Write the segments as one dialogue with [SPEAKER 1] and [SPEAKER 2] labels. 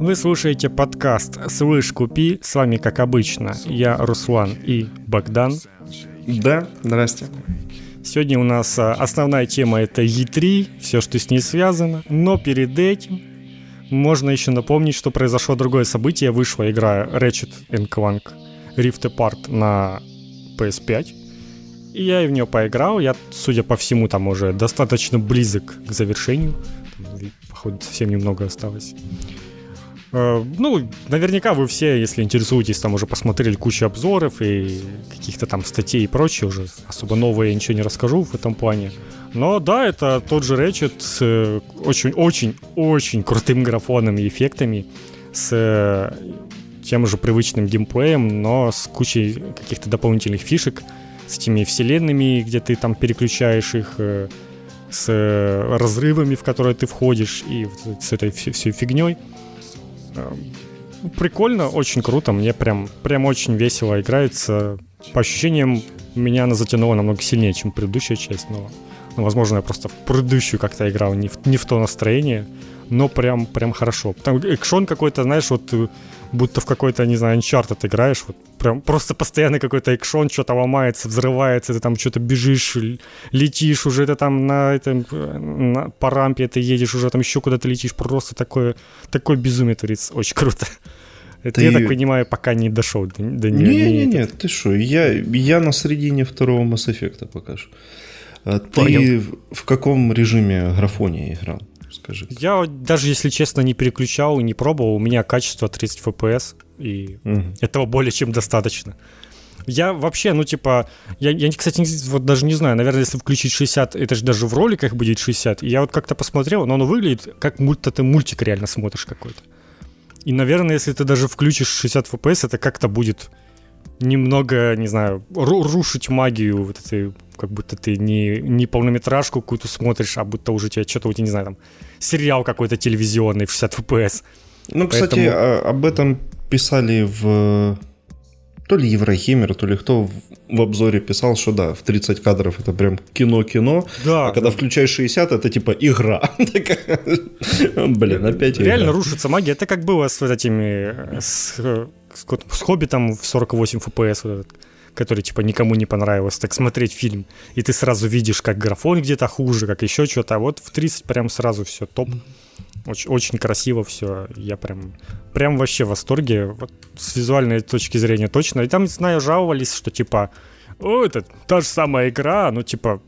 [SPEAKER 1] Вы слушаете подкаст «Слышь, купи». С вами, как обычно, я Руслан и Богдан.
[SPEAKER 2] Да, здрасте.
[SPEAKER 1] Сегодня у нас а, основная тема это E3, все, что с ней связано. Но перед этим можно еще напомнить, что произошло другое событие. Вышла игра Ratchet Clank Rift Apart на PS5. И я в нее поиграл. Я, судя по всему, там уже достаточно близок к завершению. Походу, совсем немного осталось. Э, ну, наверняка вы все, если интересуетесь, там уже посмотрели кучу обзоров и каких-то там статей и прочее уже. Особо новое я ничего не расскажу в этом плане. Но да, это тот же Ratchet с очень-очень-очень крутым графоном и эффектами, с э, тем же привычным геймплеем, но с кучей каких-то дополнительных фишек, с этими вселенными, где ты там переключаешь их, э, с разрывами, в которые ты входишь, и с этой всей фигней. Прикольно, очень круто, мне прям, прям очень весело играется. По ощущениям, меня она затянула намного сильнее, чем предыдущая часть, но, ну, возможно, я просто в предыдущую как-то играл не в, не в то настроение, но прям, прям хорошо. Там экшон какой-то, знаешь, вот будто в какой-то, не знаю, Uncharted играешь, вот прям просто постоянно какой-то экшон, что-то ломается, взрывается, ты там что-то бежишь, летишь уже, ты там на этом, на, по рампе ты едешь, уже там еще куда-то летишь, просто такое, такое безумие творится, очень круто. Это, ты... я так понимаю, пока не дошел до, до
[SPEAKER 2] нее. Не, не, не, ты что, я, я на середине второго Mass Effect пока что. А ты Понял. в каком режиме графонии играл? Скажи.
[SPEAKER 1] Я даже, если честно, не переключал, не пробовал. У меня качество 30 FPS, и угу. этого более чем достаточно. Я вообще, ну, типа, я, я кстати, вот даже не знаю, наверное, если включить 60, это же даже в роликах будет 60. И я вот как-то посмотрел, но оно выглядит как будто ты мультик реально смотришь какой-то. И, наверное, если ты даже включишь 60 FPS, это как-то будет немного, не знаю, рушить магию вот этой, как будто ты не, не полнометражку какую-то смотришь, а будто уже тебе что-то, тебя, не знаю, там, сериал какой-то телевизионный в 60 FPS.
[SPEAKER 2] Ну, Поэтому... кстати, а, об этом писали в то ли Еврохимер, то ли кто в обзоре писал, что да, в 30 кадров это прям кино-кино, да, а когда да. включаешь 60, это типа игра. Блин, опять
[SPEAKER 1] Реально рушится магия. Это как было с вот этими, с, с, с Хоббитом в 48 FPS, который типа никому не понравился, так смотреть фильм, и ты сразу видишь, как графон где-то хуже, как еще что-то, а вот в 30 прям сразу все топ. Очень, очень красиво все. Я прям, прям вообще в восторге. Вот с визуальной точки зрения точно. И там, знаю, жаловались, что типа, о, это та же самая игра, ну типа,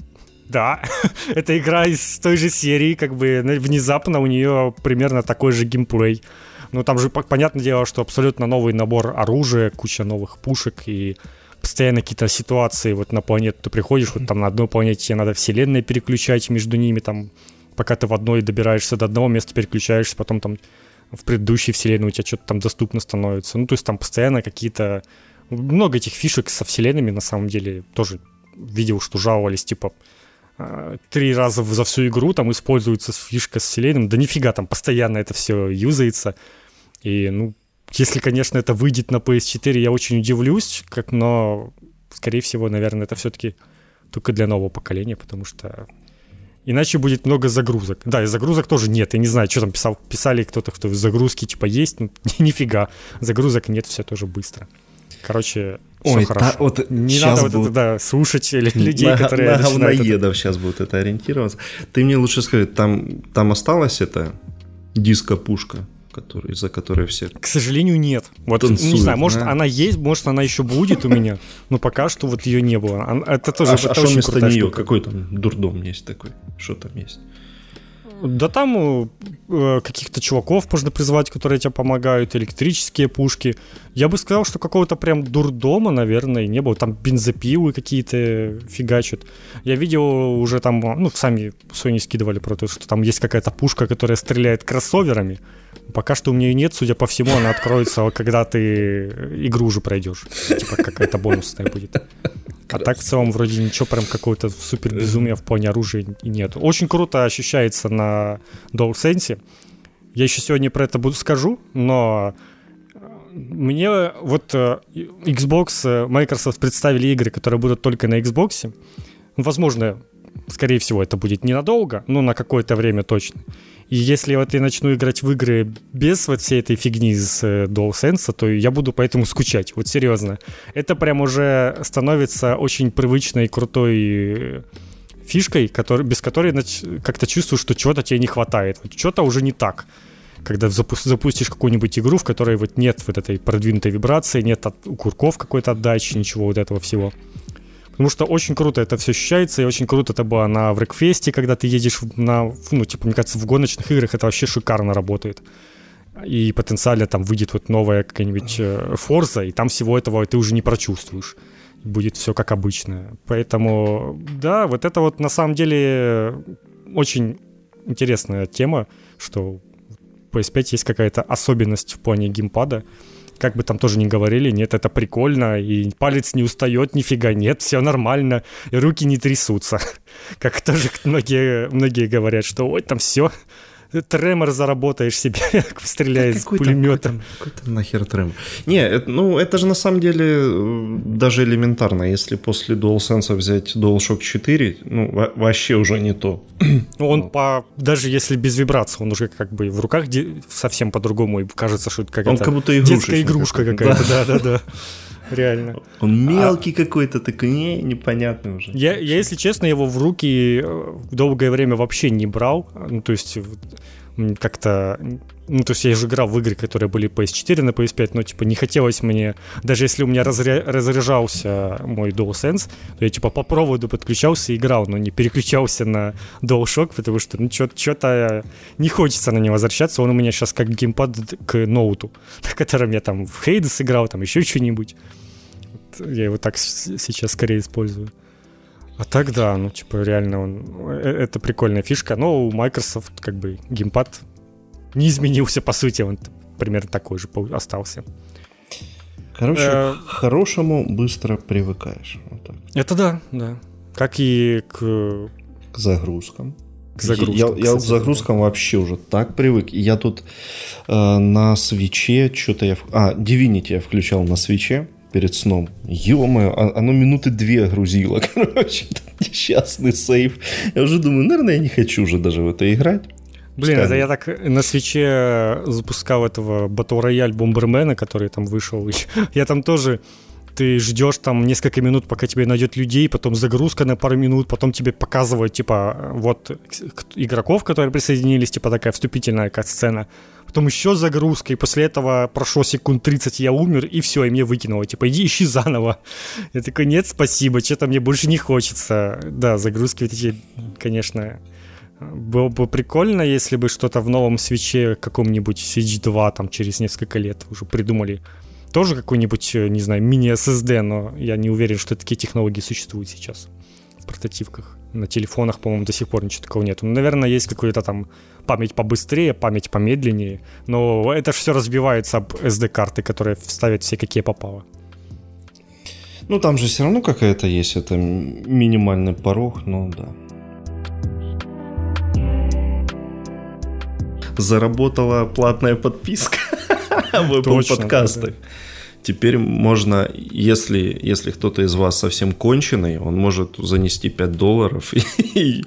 [SPEAKER 1] да, это игра из той же серии, как бы внезапно у нее примерно такой же геймплей. Ну там же понятное дело, что абсолютно новый набор оружия, куча новых пушек и постоянно какие-то ситуации вот на планету ты приходишь, вот там на одной планете тебе надо вселенные переключать между ними, там пока ты в одной добираешься до одного места, переключаешься, потом там в предыдущей вселенной у тебя что-то там доступно становится. Ну, то есть там постоянно какие-то... Много этих фишек со вселенными, на самом деле, тоже видел, что жаловались, типа, а, три раза за всю игру там используется фишка с вселенным. Да нифига, там постоянно это все юзается. И, ну, если, конечно, это выйдет на PS4, я очень удивлюсь, как, но, скорее всего, наверное, это все-таки только для нового поколения, потому что Иначе будет много загрузок. Да, и загрузок тоже нет. Я не знаю, что там писал, писали кто-то, кто загрузки типа есть. Ну, нифига. Загрузок нет, все тоже быстро. Короче, все Ой, хорошо. Та, вот не надо вот это, да, слушать людей, на, которые
[SPEAKER 2] на говноедов это... сейчас будут это ориентироваться. Ты мне лучше скажи, там, там осталась эта диско-пушка? Который, за которой все
[SPEAKER 1] К сожалению, нет. Вот, Танцуют, не знаю, может, да? она есть, может, она еще будет у меня, но пока что вот ее не было. Это тоже
[SPEAKER 2] а, это а что вместо нее? Штука. Какой там дурдом есть такой? Что там есть?
[SPEAKER 1] Да там э, каких-то чуваков можно призвать, которые тебе помогают, электрические пушки. Я бы сказал, что какого-то прям дурдома, наверное, не было. Там бензопилы какие-то фигачат. Я видел уже там, ну, сами Sony скидывали про то, что там есть какая-то пушка, которая стреляет кроссоверами. Пока что у меня нет, судя по всему, она откроется, когда ты игру уже пройдешь. Типа какая-то бонусная будет. А так в целом вроде ничего прям какого-то супер безумия в плане оружия и нет. Очень круто ощущается на DualSense. Я еще сегодня про это буду скажу, но э, мне вот э, Xbox, э, Microsoft представили игры, которые будут только на Xbox. Возможно, скорее всего, это будет ненадолго, но на какое-то время точно. Если вот я начну играть в игры без вот всей этой фигни с э, DualSense, то я буду поэтому скучать, вот серьезно. Это прям уже становится очень привычной, крутой э, фишкой, который, без которой как-то чувствую, что чего-то тебе не хватает. Вот что-то уже не так. Когда запу- запустишь какую-нибудь игру, в которой вот нет вот этой продвинутой вибрации, нет от, курков какой-то отдачи, ничего вот этого всего. Потому что очень круто это все ощущается, и очень круто это было на Врекфесте, когда ты едешь на, ну, типа, мне кажется, в гоночных играх это вообще шикарно работает. И потенциально там выйдет вот новая какая-нибудь Форза, и там всего этого ты уже не прочувствуешь. Будет все как обычно. Поэтому, да, вот это вот на самом деле очень интересная тема, что у PS5 есть какая-то особенность в плане геймпада как бы там тоже не говорили, нет, это прикольно, и палец не устает, нифига нет, все нормально, и руки не трясутся. Как тоже многие, многие говорят, что ой, там все, тремор заработаешь себе, стреляя из пулемета.
[SPEAKER 2] Какой, какой там нахер тремор? Не, это, ну это же на самом деле э, даже элементарно. Если после DualSense взять DualShock 4, ну вообще уже не то.
[SPEAKER 1] Он по даже если без вибрации, он уже как бы в руках совсем по-другому, и кажется, что это какая-то как будто детская игрушка какая-то. Да-да-да. Реально.
[SPEAKER 2] Он мелкий а... какой-то, такой не, непонятный уже.
[SPEAKER 1] Я, я, если честно, его в руки э, долгое время вообще не брал. Ну, то есть как-то... Ну, то есть я же играл в игры, которые были PS4 на PS5, но, типа, не хотелось мне... Даже если у меня разря... разряжался мой DualSense, то я, типа, по проводу подключался и играл, но не переключался на DualShock, потому что, ну, что-то не хочется на него возвращаться. Он у меня сейчас как геймпад к ноуту, на котором я там в Hades играл, там еще что-нибудь. Я его так сейчас скорее использую. А так да, ну типа реально он, э, это прикольная фишка, но у Microsoft как бы геймпад не изменился по сути, он примерно такой же остался.
[SPEAKER 2] Короче, э... к хорошему быстро привыкаешь. Вот так.
[SPEAKER 1] Это да, да. Как и к...
[SPEAKER 2] К загрузкам. К загрузкам. Я, кстати, я к загрузкам да. вообще уже так привык. Я тут э, на свече что-то я... А, Divinity я включал на свече перед сном. Ё-моё, а, оно минуты две грузило, короче, несчастный сейф. Я уже думаю, наверное, я не хочу уже даже в это играть.
[SPEAKER 1] Блин, это я так на свече запускал этого Battle Royale Бомбермена, который там вышел. Я там тоже ты ждешь там несколько минут, пока тебе найдет людей, потом загрузка на пару минут, потом тебе показывают, типа, вот игроков, которые присоединились, типа такая вступительная сцена потом еще загрузка, и после этого прошло секунд 30, я умер, и все, и мне выкинуло, типа, иди ищи заново. Я такой, нет, спасибо, что-то мне больше не хочется. Да, загрузки эти, конечно, было бы прикольно, если бы что-то в новом свече каком-нибудь Switch 2 там через несколько лет уже придумали. Тоже какой-нибудь, не знаю, мини-SSD, но я не уверен, что такие технологии существуют сейчас в портативках. На телефонах, по-моему, до сих пор ничего такого нет. Ну, наверное, есть какой-то там память побыстрее, память помедленнее. Но это же все разбивается об SD-карты, которые вставят все какие попало.
[SPEAKER 2] Ну, там же все равно какая-то есть, это минимальный порог, но да. Заработала платная подписка в Apple подкастах. Теперь можно, если, если кто-то из вас совсем конченый, он может занести 5 долларов и,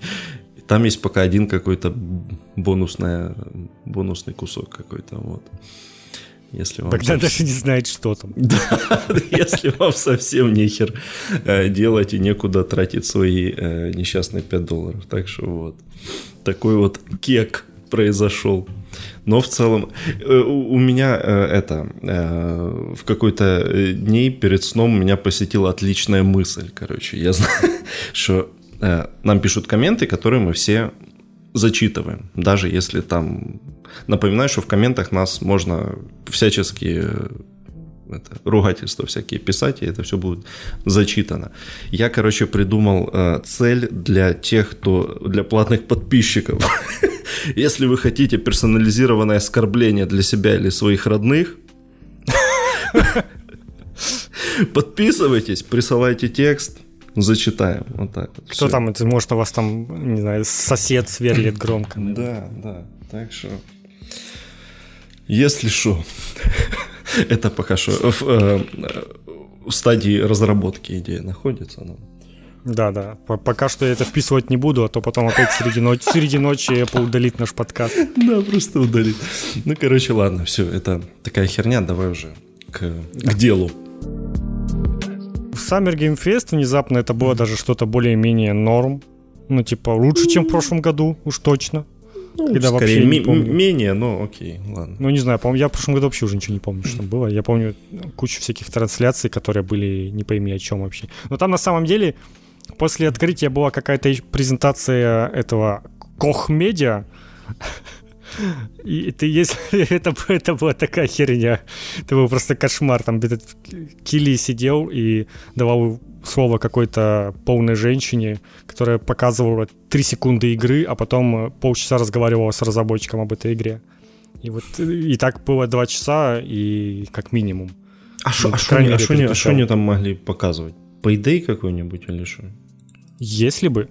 [SPEAKER 2] там есть пока один какой-то бонусная, бонусный кусок какой-то. Вот.
[SPEAKER 1] Если вам Тогда совсем... даже не знает, что там.
[SPEAKER 2] Да, если вам совсем нехер э, делать и некуда тратить свои э, несчастные 5 долларов. Так что вот. Такой вот кек произошел. Но в целом э, у меня это в какой-то дней перед сном меня посетила отличная мысль, короче. Я знаю, что Э, нам пишут комменты, которые мы все зачитываем, даже если там... Напоминаю, что в комментах нас можно всячески э, это, ругательства всякие писать, и это все будет зачитано. Я, короче, придумал э, цель для тех, кто для платных подписчиков. Если вы хотите персонализированное оскорбление для себя или своих родных, подписывайтесь, присылайте текст, зачитаем. Вот так вот.
[SPEAKER 1] Кто Все. там, это, может, у вас там, не знаю, сосед сверлит громко.
[SPEAKER 2] Да, да. Так что, если что, это пока что в, э, стадии разработки идея находится.
[SPEAKER 1] Да, да. Пока что я это вписывать не буду, а то потом опять среди ночи, среди ночи Apple удалит наш подкаст.
[SPEAKER 2] Да, просто удалит. Ну, короче, ладно, все, это такая херня, давай уже к, к делу.
[SPEAKER 1] Summer Game Fest внезапно это было даже что-то более-менее норм. Ну, типа, лучше, чем в прошлом году, уж точно.
[SPEAKER 2] Ну, когда скорее, вообще не помню. менее, но окей, ладно.
[SPEAKER 1] Ну, не знаю, по я в прошлом году вообще уже ничего не помню, что там было. Я помню кучу всяких трансляций, которые были не пойми о чем вообще. Но там на самом деле после открытия была какая-то презентация этого Media. И ты, если это, это была такая херня, это был просто кошмар. Там этот Килли сидел и давал слово какой-то полной женщине, которая показывала 3 секунды игры, а потом э, полчаса разговаривала с разработчиком об этой игре. И вот э, и так было 2 часа, и как минимум.
[SPEAKER 2] А что ну, а а они, а они там могли показывать? Payday какой-нибудь или что?
[SPEAKER 1] Если бы.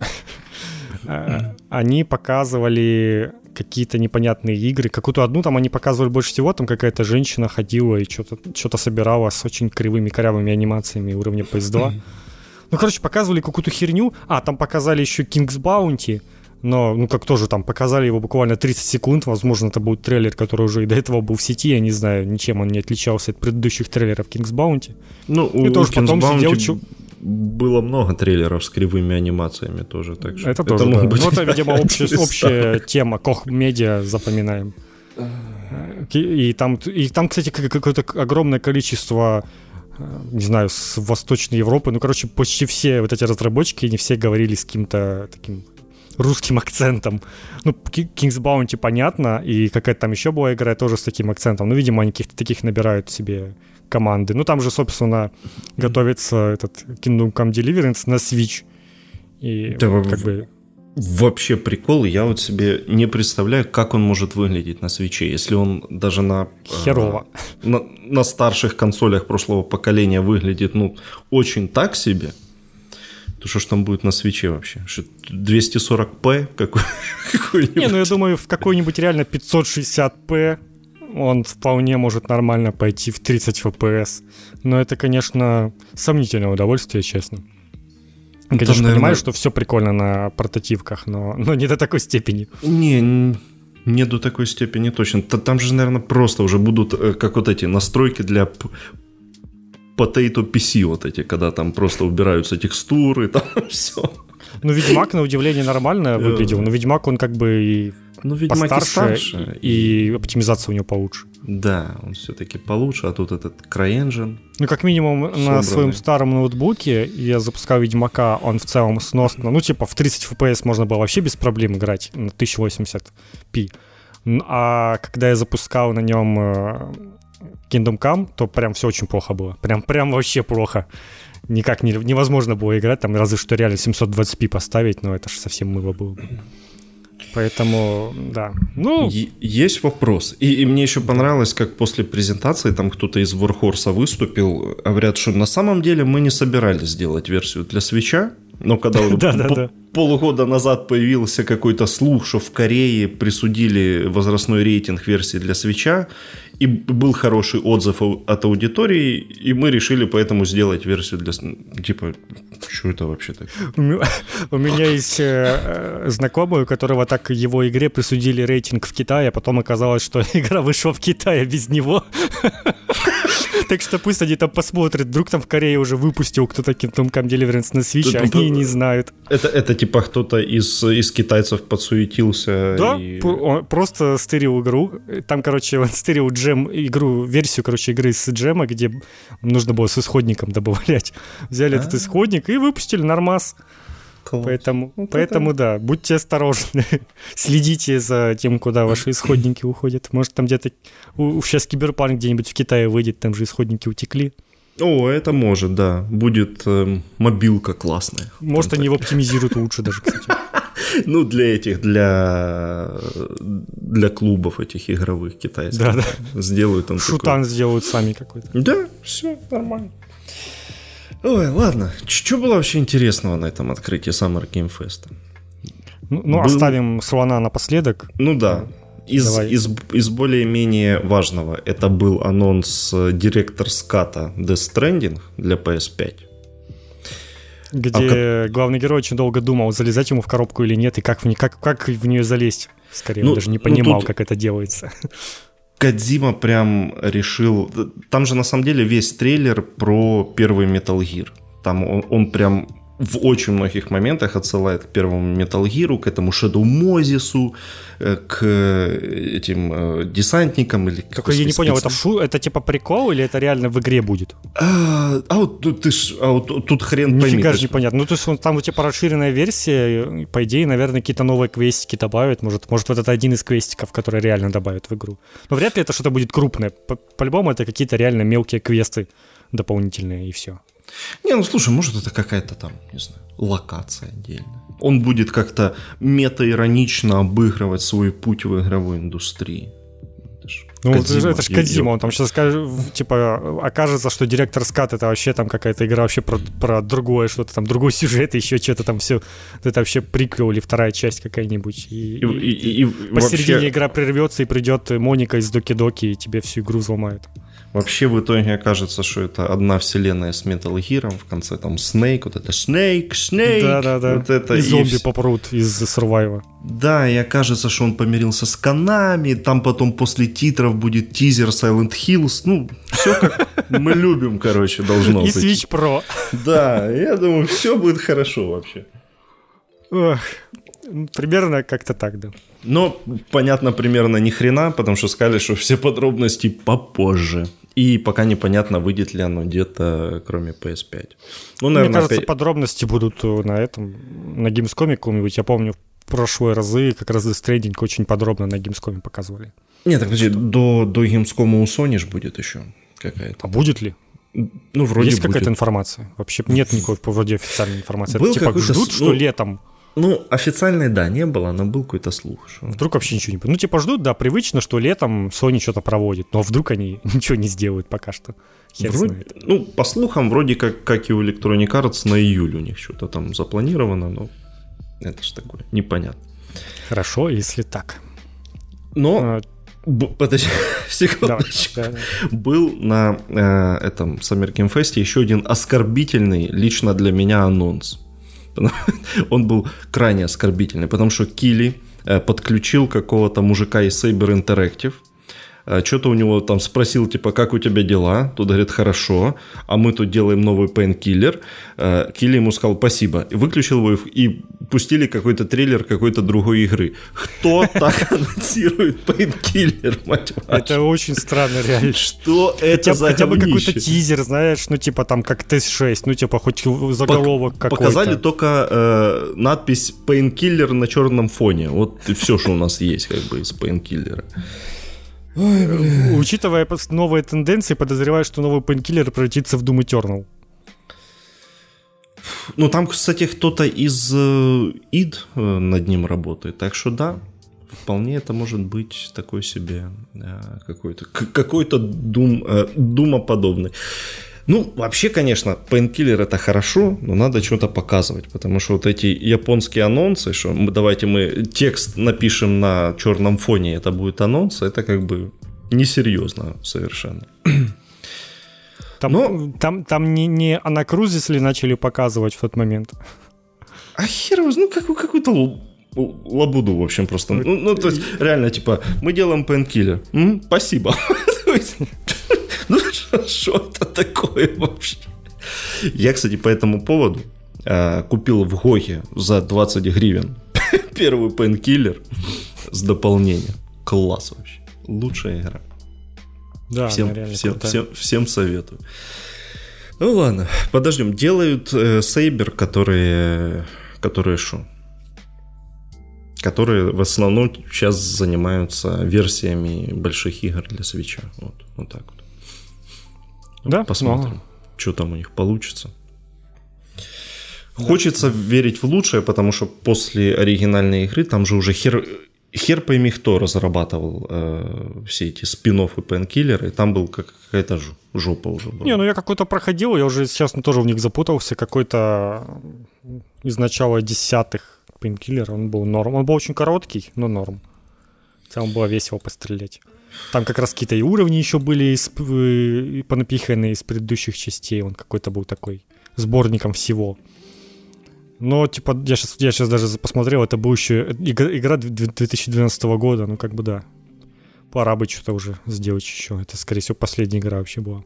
[SPEAKER 1] Э, они показывали какие-то непонятные игры. Какую-то одну там они показывали больше всего, там какая-то женщина ходила и что-то, что-то собирала с очень кривыми, корявыми анимациями уровня PS2. Ну, короче, показывали какую-то херню. А, там показали еще King's Bounty, но, ну, как тоже там показали его буквально 30 секунд. Возможно, это будет трейлер, который уже и до этого был в сети. Я не знаю, ничем он не отличался от предыдущих трейлеров King's Bounty.
[SPEAKER 2] Ну, и у тоже King's потом Bounty... сидел было много трейлеров с кривыми анимациями тоже, так что
[SPEAKER 1] это, это тоже, да. быть... Ну, это, видимо, общая, общая тема, Кох Медиа, запоминаем. И там, и там, кстати, какое-то огромное количество э, не знаю, с Восточной Европы. Ну, короче, почти все вот эти разработчики, они все говорили с каким-то таким русским акцентом. Ну, King's Bounty понятно, и какая-то там еще была игра тоже с таким акцентом. Ну, видимо, они каких-то таких набирают себе команды. Ну, там же, собственно, готовится этот Kingdom Come Deliverance на Switch. И да, как бы...
[SPEAKER 2] Вообще прикол, я вот себе не представляю, как он может выглядеть на свече, если он даже на,
[SPEAKER 1] Херово.
[SPEAKER 2] Э, на, на старших консолях прошлого поколения выглядит, ну, очень так себе, то что ж там будет на свече вообще? 240p какой,
[SPEAKER 1] какой-нибудь? Не, ну я думаю, в какой-нибудь реально 560p он вполне может нормально пойти в 30 FPS. Но это, конечно, сомнительное удовольствие, честно. Конечно, Там, наверное... понимаю, что все прикольно на портативках, но, но не до такой степени.
[SPEAKER 2] Не, не до такой степени точно. Там же, наверное, просто уже будут э, как вот эти настройки для Potato PC вот эти, когда там просто убираются текстуры, там все.
[SPEAKER 1] Ну, Ведьмак, на удивление, нормально выглядел, но Ведьмак, он как бы и ну, Ведьмак постарше, старше, и... и оптимизация у него получше.
[SPEAKER 2] Да, он все-таки получше, а тут этот CryEngine.
[SPEAKER 1] Ну, как минимум, собранный. на своем старом ноутбуке я запускал Ведьмака, он в целом сносно, ну, типа, в 30 FPS можно было вообще без проблем играть на 1080p. А когда я запускал на нем э, Kingdom Come, то прям все очень плохо было. Прям, прям вообще плохо. Никак не, невозможно было играть, там разве что реально 720p поставить, но это же совсем мыло было. Поэтому, да. Ну...
[SPEAKER 2] Есть вопрос. И, и мне еще понравилось, как после презентации там кто-то из Warhorse выступил. Говорят, что на самом деле мы не собирались сделать версию для свеча. Но когда полгода назад появился какой-то слух, что в Корее присудили возрастной рейтинг версии для свеча, и был хороший отзыв от аудитории, и мы решили поэтому сделать версию для... Типа, что это вообще так?
[SPEAKER 1] У меня есть э, знакомый, у которого так его игре присудили рейтинг в Китае, а потом оказалось, что игра вышла в Китае без него. Так что пусть они там посмотрят, вдруг там в Корее уже выпустил кто-то Kingdom Come Deliverance на Switch, а они не знают.
[SPEAKER 2] Это, это типа кто-то из, из китайцев подсуетился.
[SPEAKER 1] Да, и... просто стырил игру. Там, короче, он стырил джем, игру, версию, короче, игры с джема, где нужно было с исходником добавлять. Взяли этот а. исходник и выпустили нормас. Класс. Поэтому, вот поэтому это... да, будьте осторожны. Следите за тем, куда ваши исходники уходят. Может, там где-то сейчас киберпанк где-нибудь в Китае выйдет, там же исходники утекли.
[SPEAKER 2] О, это может, да. Будет э, мобилка классная.
[SPEAKER 1] Может, они его оптимизируют лучше даже, кстати.
[SPEAKER 2] Ну, для этих, для, для клубов этих игровых китайских. Да, да. Сделают там
[SPEAKER 1] Шутан такой... сделают сами какой-то.
[SPEAKER 2] Да, все нормально. Ой, ладно. Что было вообще интересного на этом открытии Summer Game Fest?
[SPEAKER 1] Ну, ну Был... оставим слона напоследок.
[SPEAKER 2] Ну да. Из, из, из более-менее важного, это был анонс директор ската Death Stranding для PS5.
[SPEAKER 1] Где а, главный герой очень долго думал, залезать ему в коробку или нет, и как в, не, как, как в нее залезть. Скорее, ну, он даже не ну, понимал, ну, тут... как это делается.
[SPEAKER 2] Кадзима прям решил... Там же на самом деле весь трейлер про первый Metal Gear. Там он, он прям в очень многих моментах отсылает к первому Metal Gear, к этому Shadow Мозису, э, к этим э, десантникам или...
[SPEAKER 1] Какой, я не понял, это, шу, это типа прикол или это реально в игре будет?
[SPEAKER 2] А, а вот тут, ты ж, а вот тут хрен
[SPEAKER 1] Нифига пойми. же непонятно. Ну, то есть там типа расширенная версия, по идее, наверное, какие-то новые квестики добавят. Может, может вот это один из квестиков, который реально добавят в игру. Но вряд ли это что-то будет крупное. По-любому это какие-то реально мелкие квесты дополнительные и все.
[SPEAKER 2] Не, ну слушай, может это какая-то там, не знаю, локация отдельная. Он будет как-то мета-иронично обыгрывать свой путь в игровой индустрии.
[SPEAKER 1] Ну, Кодзима, это, это ж Кадзима, он там сейчас скажет, типа, окажется, что директор скат это вообще там какая-то игра вообще про, про другое, что-то там, другой сюжет, еще что-то там все, это вообще приквел или вторая часть какая-нибудь. И, и, и, и, и посередине вообще... игра прервется, и придет Моника из Доки-Доки, и тебе всю игру взломает.
[SPEAKER 2] Вообще в итоге окажется, что это одна вселенная с Metal Gear, в конце там Снейк, вот это Снейк, Снейк.
[SPEAKER 1] Да-да-да.
[SPEAKER 2] Вот это,
[SPEAKER 1] и, и зомби и... попрут из Survivor.
[SPEAKER 2] Да, и окажется, что он помирился с Канами, там потом после титров будет тизер Silent Hills, ну, все как мы любим, короче, должно быть.
[SPEAKER 1] И Switch Pro.
[SPEAKER 2] Да, я думаю, все будет хорошо вообще.
[SPEAKER 1] Ох, примерно как-то так, да.
[SPEAKER 2] Но, понятно, примерно ни хрена, потому что сказали, что все подробности попозже. И пока непонятно, выйдет ли оно где-то, кроме PS5.
[SPEAKER 1] Ну, наверное, Мне кажется, опять... подробности будут э, на этом, на Gamescom каком-нибудь. Я помню, в прошлые разы как раз Death Stranding очень подробно на Gamescom показывали.
[SPEAKER 2] Нет, так подожди, до, до Gamescom у Sony же будет еще какая-то.
[SPEAKER 1] А будет ли?
[SPEAKER 2] Ну, вроде
[SPEAKER 1] Есть какая-то информация? Вообще нет никакой вроде официальной информации. Был Это, типа ждут, что ну, летом
[SPEAKER 2] ну, официальной, да, не было, но был какой-то слух.
[SPEAKER 1] Что... Вдруг вообще ничего не... Ну, типа ждут, да, привычно, что летом Sony что-то проводит, но вдруг они ничего не сделают пока что.
[SPEAKER 2] вроде, Ну, по слухам, вроде как, как и у Electronic Arts, на июль у них что-то там запланировано, но это же такое, непонятно.
[SPEAKER 1] Хорошо, если так.
[SPEAKER 2] Но... А... Б- подожди, секундочку. Давай, да, Был на э, этом Summer Game Fest еще один оскорбительный лично для меня анонс. Он был крайне оскорбительный, потому что Кили э, подключил какого-то мужика из Saber Interactive, что-то у него там спросил, типа, как у тебя дела? Тут говорит, хорошо, а мы тут делаем новый Painkiller. Э, Кили ему сказал, спасибо. И выключил его и пустили какой-то трейлер какой-то другой игры. Кто так анонсирует Painkiller,
[SPEAKER 1] мать вашу? Это очень странно, реально.
[SPEAKER 2] Что это за
[SPEAKER 1] Хотя бы какой-то тизер, знаешь, ну, типа там как TES 6, ну, типа хоть заголовок какой-то.
[SPEAKER 2] Показали только э, надпись Painkiller на черном фоне. Вот все, что у нас есть, как бы, из Painkiller а.
[SPEAKER 1] Ой, блин. Учитывая новые тенденции, подозреваю, что новый Painkiller превратится в Doom Eternal.
[SPEAKER 2] Ну, там, кстати, кто-то из э, id э, над ним работает, так что да, вполне это может быть такой себе э, какой-то какой-то дум, думоподобный. Ну, вообще, конечно, Painkiller это хорошо, но надо что-то показывать, потому что вот эти японские анонсы, что мы, давайте мы текст напишем на черном фоне, это будет анонс, это как бы несерьезно совершенно.
[SPEAKER 1] Там, но... там, там не, не Анакрузис ли начали показывать в тот момент?
[SPEAKER 2] А хер ну как, какую-то лабуду, в общем, просто. Ну, ну, то есть, реально, типа, мы делаем Painkiller. Спасибо. Что это такое вообще? Я, кстати, по этому поводу э, купил в GOG е за 20 гривен первый Painkiller с дополнением. Класс вообще. Лучшая игра.
[SPEAKER 1] Да,
[SPEAKER 2] всем, всем, всем, всем советую. Ну ладно, подождем. Делают э, Saber, которые, которые что? Которые в основном сейчас занимаются версиями больших игр для свеча. Вот, вот так вот.
[SPEAKER 1] Да?
[SPEAKER 2] Посмотрим, но... что там у них получится. Хочется да. верить в лучшее, потому что после оригинальной игры там же уже хер, хер пойми кто разрабатывал э, все эти спин и пенкиллеры, там был как, какая-то жопа уже была.
[SPEAKER 1] Не, ну я какой-то проходил, я уже сейчас ну, тоже в них запутался, какой-то из начала десятых пенкиллер, он был норм. Он был очень короткий, но норм. Целом было весело пострелять. Там как раз какие-то и уровни еще были из, понапиханы из предыдущих частей. Он какой-то был такой сборником всего. Но, типа, я сейчас, я сейчас даже посмотрел, это была еще игра 2012 года, ну, как бы да. Пора бы что-то уже сделать еще. Это, скорее всего, последняя игра вообще была.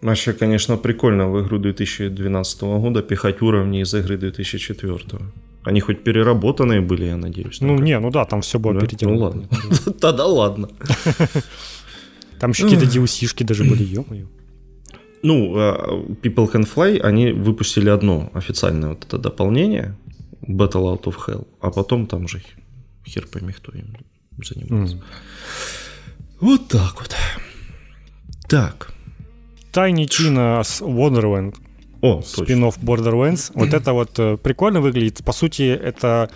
[SPEAKER 2] Вообще, конечно, прикольно в игру 2012 года пихать уровни из игры 2004. Они хоть переработанные были, я надеюсь.
[SPEAKER 1] Ну, не, ну да, там все было да? переделано.
[SPEAKER 2] Ну ладно. Тогда ладно.
[SPEAKER 1] Там еще какие-то DLC-шки даже были, ё-моё.
[SPEAKER 2] Ну, а, People Can Fly, они выпустили одно официальное вот это дополнение, Battle Out of Hell, а потом там уже хер пойми, кто им занимается. Mm. Вот так вот. Так.
[SPEAKER 1] Tina с Wonderland.
[SPEAKER 2] О,
[SPEAKER 1] спин Borderlands. Вот это вот э, прикольно выглядит. По сути, это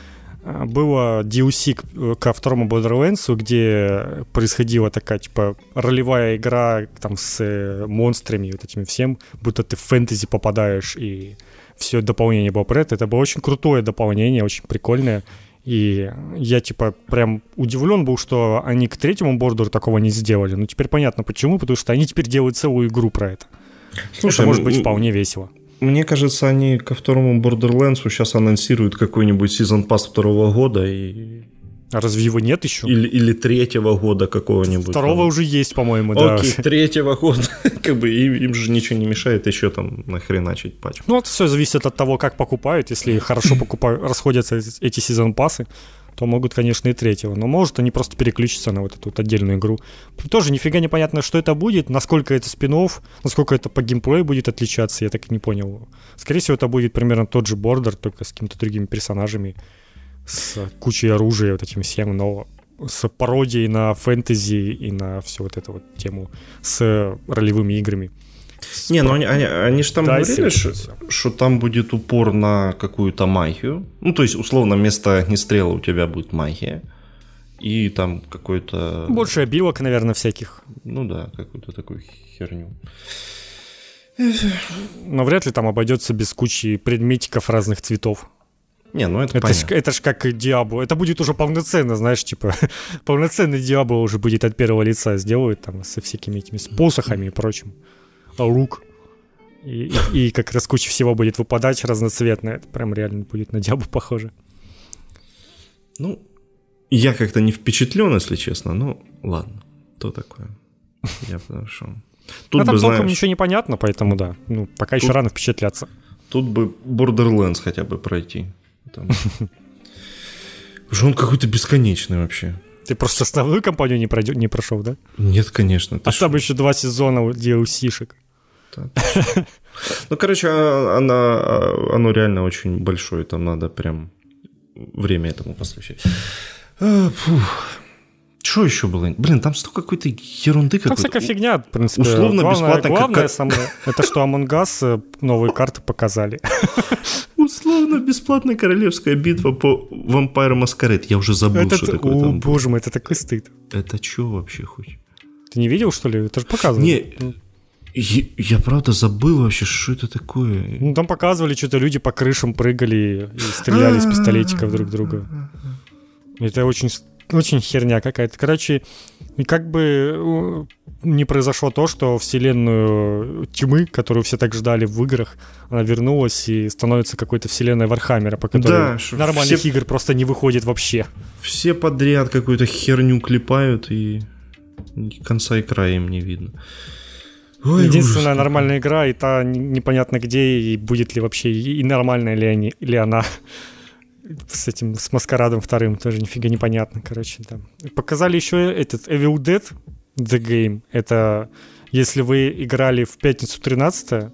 [SPEAKER 1] э, было DLC э, ко второму Borderlands, где происходила такая, типа, ролевая игра там с монстрами, вот этими всем, будто ты в фэнтези попадаешь, и все дополнение было про это. Это было очень крутое дополнение, очень прикольное. И я, типа, прям удивлен был, что они к третьему бордеру такого не сделали. Ну, теперь понятно почему, потому что они теперь делают целую игру про это. Слушай, это может быть вполне весело.
[SPEAKER 2] Мне кажется, они ко второму Borderlands сейчас анонсируют какой-нибудь сезон пас второго года и
[SPEAKER 1] а разве его нет еще?
[SPEAKER 2] Или, или третьего года какого-нибудь.
[SPEAKER 1] Второго там. уже есть, по-моему, да.
[SPEAKER 2] Окей, третьего года. как бы им, им же ничего не мешает еще там нахреначить пачку.
[SPEAKER 1] Ну, это все зависит от того, как покупают. Если хорошо покупают, расходятся эти сезон-пасы, то могут, конечно, и третьего. Но может они просто переключатся на вот эту вот отдельную игру. Тоже нифига непонятно, что это будет, насколько это спин насколько это по геймплею будет отличаться, я так и не понял. Скорее всего, это будет примерно тот же бордер, только с какими-то другими персонажами с кучей оружия, вот этим всем, но с пародией на фэнтези и на всю вот эту вот тему с ролевыми играми.
[SPEAKER 2] Не, ну они, они, они же там да, говорили, что, там будет упор на какую-то магию. Ну, то есть, условно, вместо огнестрела у тебя будет магия. И там какой-то...
[SPEAKER 1] Больше обилок, наверное, всяких.
[SPEAKER 2] Ну да, какую-то такую херню.
[SPEAKER 1] Но вряд ли там обойдется без кучи предметиков разных цветов.
[SPEAKER 2] Не, ну это,
[SPEAKER 1] это ж, это ж как Диабло. Это будет уже полноценно, знаешь, типа, полноценный Диабло уже будет от первого лица сделают там со всякими этими спосохами и прочим. Лук. И, и, и как раз куча всего будет выпадать разноцветное. Это прям реально будет на Диабло похоже.
[SPEAKER 2] Ну, я как-то не впечатлен, если честно, но ладно, то такое. Я подошел.
[SPEAKER 1] Тут а там бы, толком знаешь, ничего не понятно, поэтому да. Ну, пока тут, еще рано впечатляться.
[SPEAKER 2] Тут бы Borderlands хотя бы пройти. Там. он какой-то бесконечный вообще.
[SPEAKER 1] Ты просто основную кампанию не, пройдё, не прошел, да?
[SPEAKER 2] Нет, конечно.
[SPEAKER 1] а шо? там еще два сезона DLC-шек.
[SPEAKER 2] Ну, короче, а, она, а, оно реально очень большое, там надо прям время этому посвящать. А, фух. Что еще было? Блин, там столько какой-то ерунды.
[SPEAKER 1] Там всякая фигня, в принципе.
[SPEAKER 2] Условно главное, бесплатно.
[SPEAKER 1] Главное, как... самое, это что Among Us э, новые карты показали.
[SPEAKER 2] Условно бесплатная королевская битва по Vampire Masquerade. Я уже забыл, это, что такое
[SPEAKER 1] о, там. боже мой, это такой стыд.
[SPEAKER 2] Это что вообще хоть?
[SPEAKER 1] Ты не видел, что ли? Это же показывали.
[SPEAKER 2] Не, я, я правда забыл вообще, что это такое.
[SPEAKER 1] Ну, там показывали, что-то люди по крышам прыгали и стреляли из пистолетиков друг друга. Это очень очень херня какая-то. Короче, как бы э, не произошло то, что вселенную тьмы, которую все так ждали в играх, она вернулась и становится какой-то вселенной Warhammer а, по которой да, нормальных все... игр просто не выходит вообще.
[SPEAKER 2] Все подряд какую-то херню клепают, и конца и края им не видно.
[SPEAKER 1] Ой, Единственная ужас. нормальная игра, и та непонятно где, и будет ли вообще, и нормальная ли, они, ли она с этим, с Маскарадом вторым, тоже нифига непонятно, короче, да. Показали еще этот Evil Dead The Game. Это если вы играли в пятницу 13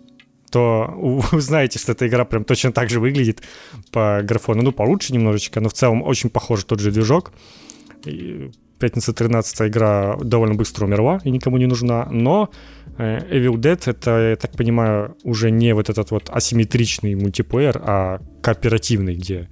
[SPEAKER 1] то вы знаете, что эта игра прям точно так же выглядит по графону. Ну, получше немножечко, но в целом очень похож тот же движок. И Пятница 13 игра довольно быстро умерла и никому не нужна, но Evil Dead это, я так понимаю, уже не вот этот вот асимметричный мультиплеер, а кооперативный, где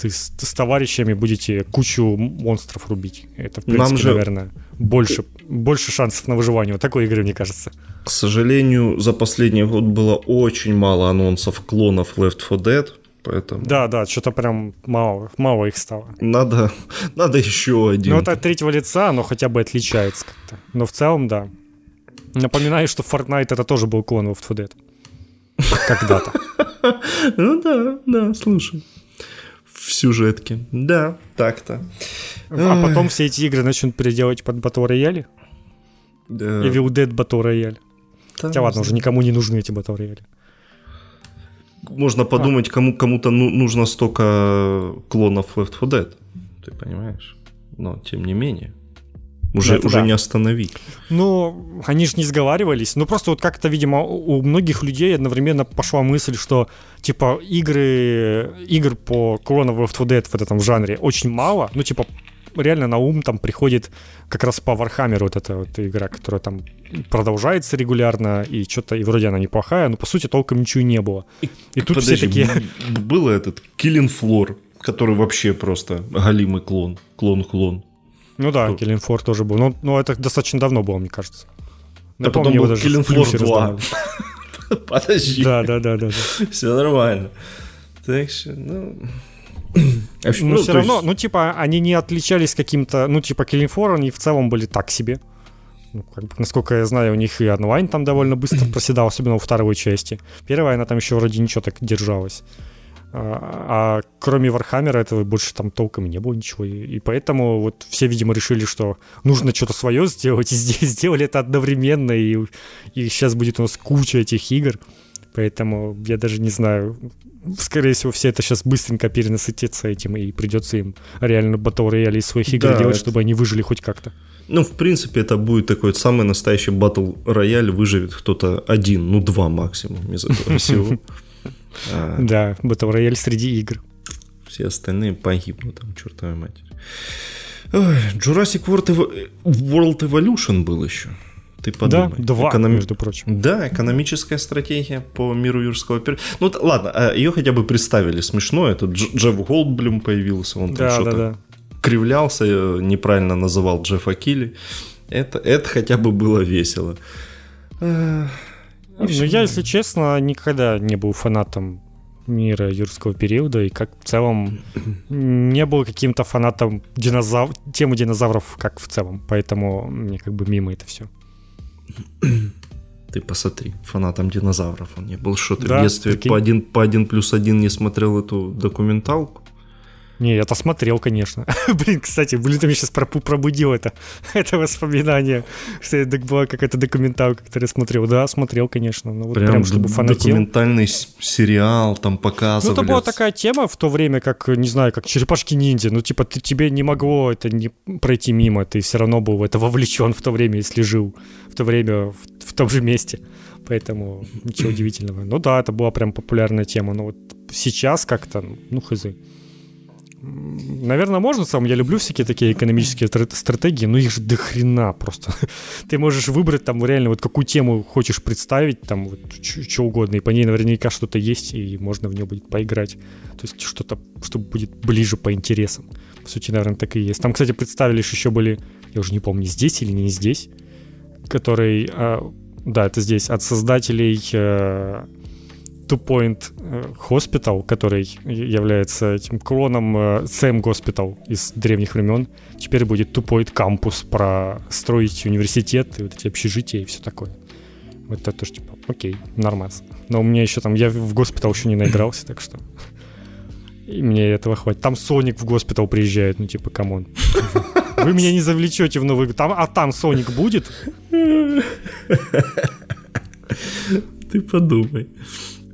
[SPEAKER 1] ты с, с товарищами будете кучу монстров рубить. Это, в принципе, Нам же... наверное, больше, больше шансов на выживание. Вот такой игры, мне кажется.
[SPEAKER 2] К сожалению, за последний год было очень мало анонсов клонов Left 4 Dead. Поэтому...
[SPEAKER 1] Да, да, что-то прям мало, мало их стало.
[SPEAKER 2] Надо, надо еще один.
[SPEAKER 1] Ну, это от третьего лица, оно хотя бы отличается как-то. Но в целом, да. Напоминаю, что Fortnite это тоже был клон Left 4 Dead. Когда-то.
[SPEAKER 2] Ну да, да, слушай. В сюжетке. Да, так-то.
[SPEAKER 1] А потом все эти игры начнут переделать под Battle Royale? Evil Dead Battle Royale. Хотя ладно, уже никому не нужны эти Battle Royale.
[SPEAKER 2] Можно подумать, кому, кому-то ну, нужно столько клонов Left 4 Dead. Ты понимаешь? Но тем не менее. Уже, это уже да. не остановить.
[SPEAKER 1] Ну, они же не сговаривались. Ну, просто вот как-то, видимо, у многих людей одновременно пошла мысль, что, типа, игры, игр по Clone of Left 4 Dead в этом жанре очень мало. Ну, типа, реально на ум там приходит как раз по Warhammer вот эта вот игра, которая там продолжается регулярно, и что-то, и вроде она неплохая, но по сути толком ничего не было. И,
[SPEAKER 2] и тут подожди, все такие... Было этот Killing Floor, который вообще просто галимый клон, клон-клон.
[SPEAKER 1] Ну да, Кто? Killing Floor тоже был, но, но это достаточно давно было, мне кажется.
[SPEAKER 2] А потом был Killing Floor 2. Подожди.
[SPEAKER 1] Да, да, да, да.
[SPEAKER 2] Все нормально. Так что, ну...
[SPEAKER 1] Общем, ну, ну, все равно, есть... ну, типа, они не отличались каким-то, ну, типа, Killing Floor, они в целом были так себе. Ну, как бы, насколько я знаю, у них и онлайн там довольно быстро проседал, особенно во второй части. Первая, она там еще вроде ничего так держалась. А, а кроме Warhammer а этого больше там толком не было ничего. И, и поэтому вот все, видимо, решили, что нужно что-то свое сделать, и здесь сделали это одновременно, и, и сейчас будет у нас куча этих игр. Поэтому я даже не знаю, скорее всего, все это сейчас быстренько перенасытятся этим, и придется им реально батл рояли из своих игр да, делать, это... чтобы они выжили хоть как-то.
[SPEAKER 2] Ну, в принципе, это будет такой самый настоящий батл рояль, выживет кто-то один, ну, два максимум из этого всего.
[SPEAKER 1] А. Да, батл рояль среди игр.
[SPEAKER 2] Все остальные погибнут, там, чертовой матери. Jurassic World Evolution был еще. Ты подумай.
[SPEAKER 1] Да, два, Эконом... между прочим.
[SPEAKER 2] Да, экономическая стратегия по миру юрского периода. Ну, ладно, а ее хотя бы представили смешно. Это Джефф Голдблюм появился, он там да, что-то да, да. кривлялся, э, неправильно называл Джеффа Килли. Это, это хотя бы было весело.
[SPEAKER 1] Ну, я, если честно, никогда не был фанатом мира юрского периода, и как в целом не был каким-то фанатом динозав... темы динозавров, как в целом. Поэтому мне как бы мимо это все.
[SPEAKER 2] Ты посмотри, фанатом динозавров он не был. Что ты да, в детстве прикинь. по один, по один плюс один не смотрел эту документалку?
[SPEAKER 1] Не, я-то смотрел, конечно. блин, кстати, блин, ты меня сейчас пробудил это, это воспоминание, что это была какая-то документалка, которую я смотрел. Да, смотрел, конечно. Ну, вот
[SPEAKER 2] прям, прям чтобы фанател. документальный сериал там показывали.
[SPEAKER 1] Ну, это была такая тема в то время, как, не знаю, как черепашки-ниндзя. Ну, типа, ты, тебе не могло это не пройти мимо, ты все равно был в это вовлечен в то время, если жил в то время в, в том же месте. Поэтому ничего удивительного. Ну да, это была прям популярная тема. Но вот сейчас как-то, ну, хз наверное, можно сам. Я люблю всякие такие экономические стратегии, но их же до хрена просто. Ты можешь выбрать там реально вот какую тему хочешь представить, там вот что угодно, и по ней наверняка что-то есть, и можно в нее будет поиграть. То есть что-то, что будет ближе по интересам. По сути, наверное, так и есть. Там, кстати, представили, еще были, я уже не помню, здесь или не здесь, который, а, да, это здесь, от создателей э, Two Point э, Hospital, который является этим клоном э, Sam Hospital из древних времен, теперь будет Two Point Campus про строить университет и вот эти общежития и все такое. Вот это тоже типа, окей, нормас. Но у меня еще там, я в госпитал еще не наигрался, так что и мне этого хватит. Там Соник в Hospital приезжает, ну типа, come on. Вы меня не завлечете в новый... Там, а там Соник будет?
[SPEAKER 2] Ты подумай.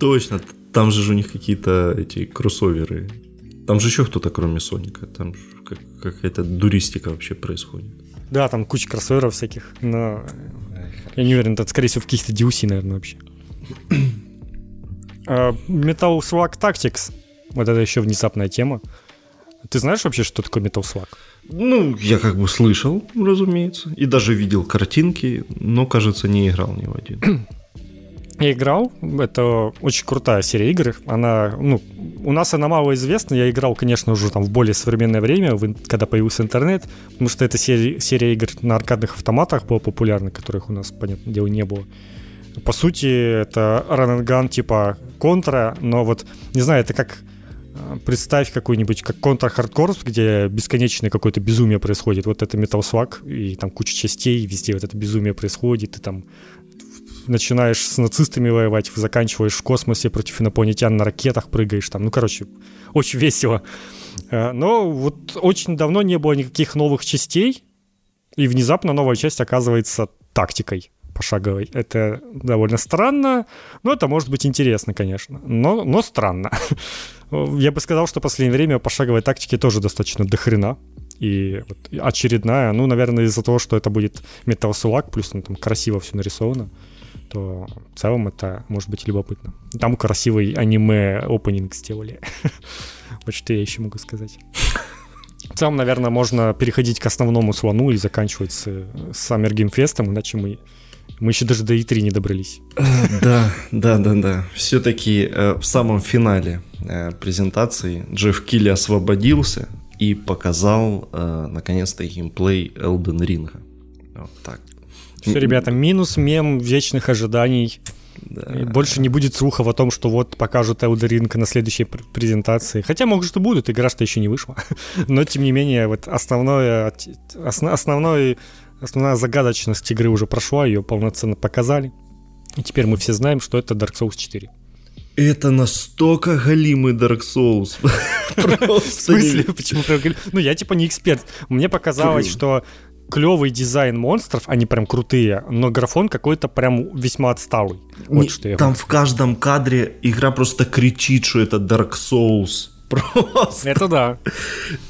[SPEAKER 2] Точно, там же у них какие-то эти кроссоверы. Там же еще кто-то, кроме Соника. Там как, какая-то дуристика вообще происходит.
[SPEAKER 1] Да, там куча кроссоверов всяких, но я не уверен, это, скорее всего, в каких-то DLC, наверное, вообще. А, Metal Slug Tactics. Вот это еще внезапная тема. Ты знаешь вообще, что такое Metal Slug?
[SPEAKER 2] Ну, я как бы слышал, разумеется, и даже видел картинки, но, кажется, не играл ни в один.
[SPEAKER 1] Я играл, это очень крутая серия игр. Она, ну, у нас она мало известна. Я играл, конечно, уже там в более современное время, когда появился интернет, потому что эта серия, серия игр на аркадных автоматах была популярна, которых у нас, понятное дело, не было. По сути, это gun типа контра, но вот, не знаю, это как э, представь какой-нибудь как контра хардкор, где бесконечное какое-то безумие происходит. Вот это Metal Slug, и там куча частей, везде вот это безумие происходит, и там начинаешь с нацистами воевать, заканчиваешь в космосе против инопланетян на ракетах прыгаешь там. Ну, короче, очень весело. Э, но вот очень давно не было никаких новых частей, и внезапно новая часть оказывается тактикой пошаговой. Это довольно странно, но это может быть интересно, конечно. Но, но странно. Я бы сказал, что в последнее время пошаговой тактики тоже достаточно дохрена. И очередная, ну, наверное, из-за того, что это будет Slug, плюс ну, там красиво все нарисовано, то в целом это может быть любопытно. Там красивый аниме-опенинг сделали. Вот что я еще могу сказать. В целом, наверное, можно переходить к основному слону и заканчивать с, с Summer Game Fest, иначе мы, мы еще даже до E3 не добрались.
[SPEAKER 2] Э, да, да, да, да. Все-таки э, в самом финале э, презентации Джефф Килли освободился и показал, наконец-то, геймплей Elden Ring. Вот так.
[SPEAKER 1] Все, ребята, минус мем вечных ожиданий. Да. И больше не будет слухов о том, что вот покажут Ring на следующей презентации. Хотя, может, и будут, игра-то еще не вышла. Но, тем не менее, вот основное, основ, основной, основная загадочность игры уже прошла, ее полноценно показали. И теперь мы все знаем, что это Dark Souls 4.
[SPEAKER 2] Это настолько галимый Dark Souls.
[SPEAKER 1] В смысле? Почему? Ну, я типа не эксперт. Мне показалось, что клевый дизайн монстров, они прям крутые, но графон какой-то прям весьма отсталый.
[SPEAKER 2] Вот Не, что я там в каждом кадре игра просто кричит, что это Dark Souls. Просто.
[SPEAKER 1] Это да.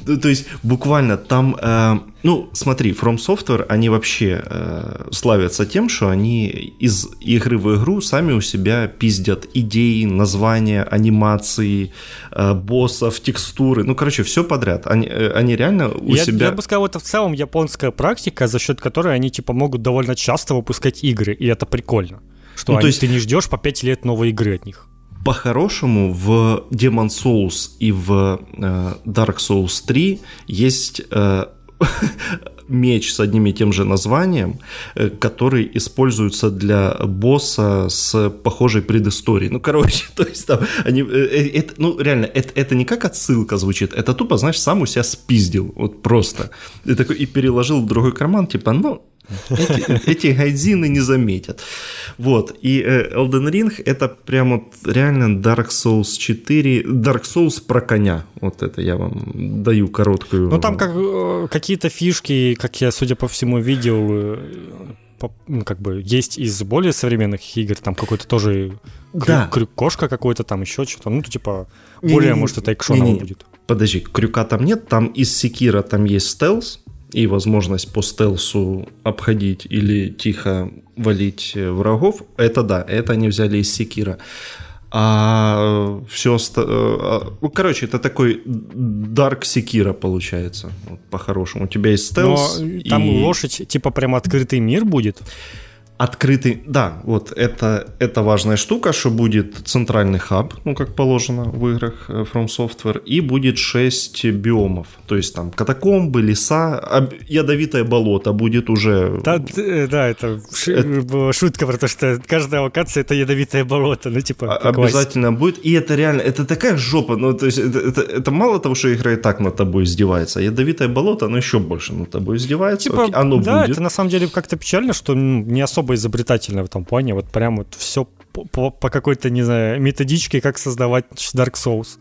[SPEAKER 2] Ну, то есть буквально там, э, ну смотри, From Software, они вообще э, славятся тем, что они из игры в игру сами у себя пиздят идеи, названия, анимации, э, боссов, текстуры, ну короче, все подряд. Они, э, они реально у
[SPEAKER 1] я,
[SPEAKER 2] себя...
[SPEAKER 1] Я бы сказал, это в целом японская практика, за счет которой они типа могут довольно часто выпускать игры, и это прикольно. Что ну, они, то есть... ты не ждешь по 5 лет новой игры от них
[SPEAKER 2] по-хорошему в Demon Souls и в э, Dark Souls 3 есть э, меч с одним и тем же названием, э, который используется для босса с похожей предысторией. Ну, короче, то есть там они... Э, э, это, ну, реально, это, это не как отсылка звучит, это тупо, знаешь, сам у себя спиздил, вот просто. И, такой, и переложил в другой карман, типа, ну, эти, эти гайдзины не заметят. Вот. И э, Elden Ring это прям вот реально Dark Souls 4, Dark Souls про коня. Вот это я вам даю короткую.
[SPEAKER 1] Ну там как, э, какие-то фишки, как я, судя по всему, видел, э, ну, как бы есть из более современных игр, там какой-то тоже крю, да. крю, кошка какой-то, там еще что-то, ну, типа, более, не, может, это экшоново будет.
[SPEAKER 2] Подожди, крюка там нет, там из Секира там есть стелс, и возможность по стелсу обходить или тихо валить врагов, это да, это они взяли из Секира. А все, э, ну, короче, это такой Dark Секира получается, вот, по-хорошему. У тебя есть стелс.
[SPEAKER 1] Но там и... лошадь, типа прям открытый мир будет
[SPEAKER 2] открытый, да, вот это, это важная штука, что будет центральный хаб, ну, как положено в играх э, From Software, и будет 6 биомов, то есть там катакомбы, леса, ядовитое болото будет уже...
[SPEAKER 1] Да, э, да это, это... шутка про то, что каждая локация это ядовитое болото, ну, типа...
[SPEAKER 2] Обязательно будет, и это реально, это такая жопа, ну, то есть это, это, это мало того, что игра и так над тобой издевается, а ядовитое болото, оно еще больше над тобой издевается,
[SPEAKER 1] типа, Окей, оно да, будет. это на самом деле как-то печально, что не особо особо изобретательная в этом плане. Вот прям вот все по, по, какой-то, не знаю, методичке, как создавать Dark Souls.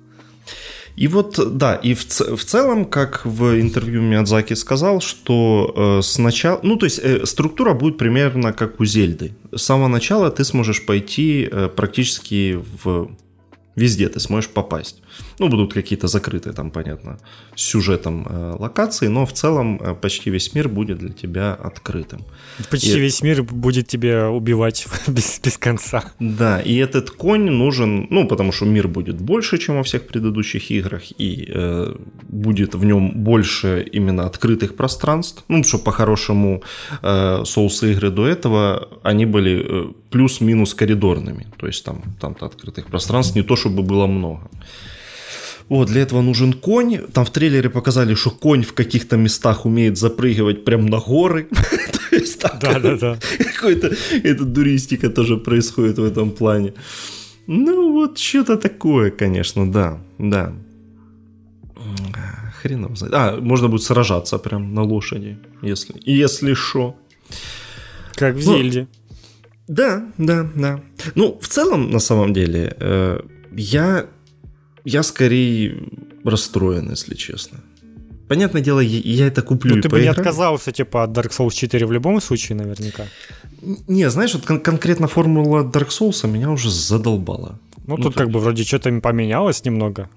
[SPEAKER 2] И вот, да, и в, в целом, как в интервью Миядзаки сказал, что э, сначала, ну, то есть э, структура будет примерно как у Зельды. С самого начала ты сможешь пойти э, практически в везде ты сможешь попасть. Ну, будут какие-то закрытые там, понятно, сюжетом э, локации, но в целом э, почти весь мир будет для тебя открытым.
[SPEAKER 1] Почти и... весь мир будет тебя убивать без, без конца.
[SPEAKER 2] Да, и этот конь нужен, ну, потому что мир будет больше, чем во всех предыдущих играх, и э, будет в нем больше именно открытых пространств. Ну, что по-хорошему э, соус-игры до этого, они были э, плюс-минус коридорными, то есть там, там-то открытых пространств не то, чтобы было много. Вот, для этого нужен конь. Там в трейлере показали, что конь в каких-то местах умеет запрыгивать прям на горы. То есть
[SPEAKER 1] там да, да, да.
[SPEAKER 2] какой-то эта дуристика тоже происходит в этом плане. Ну вот что-то такое, конечно, да, да. Хрен его знает. А, можно будет сражаться прям на лошади, если, если что.
[SPEAKER 1] Как в ну, Зельде.
[SPEAKER 2] Да, да, да. Ну, в целом, на самом деле, э, я, я скорее расстроен, если честно. Понятное дело, я это куплю.
[SPEAKER 1] Ну, ты бы не отказался, типа, от Dark Souls 4 в любом случае, наверняка.
[SPEAKER 2] Не, знаешь, вот кон- конкретно формула Dark Souls меня уже задолбала.
[SPEAKER 1] Ну, ну тут то... как бы вроде что-то поменялось немного.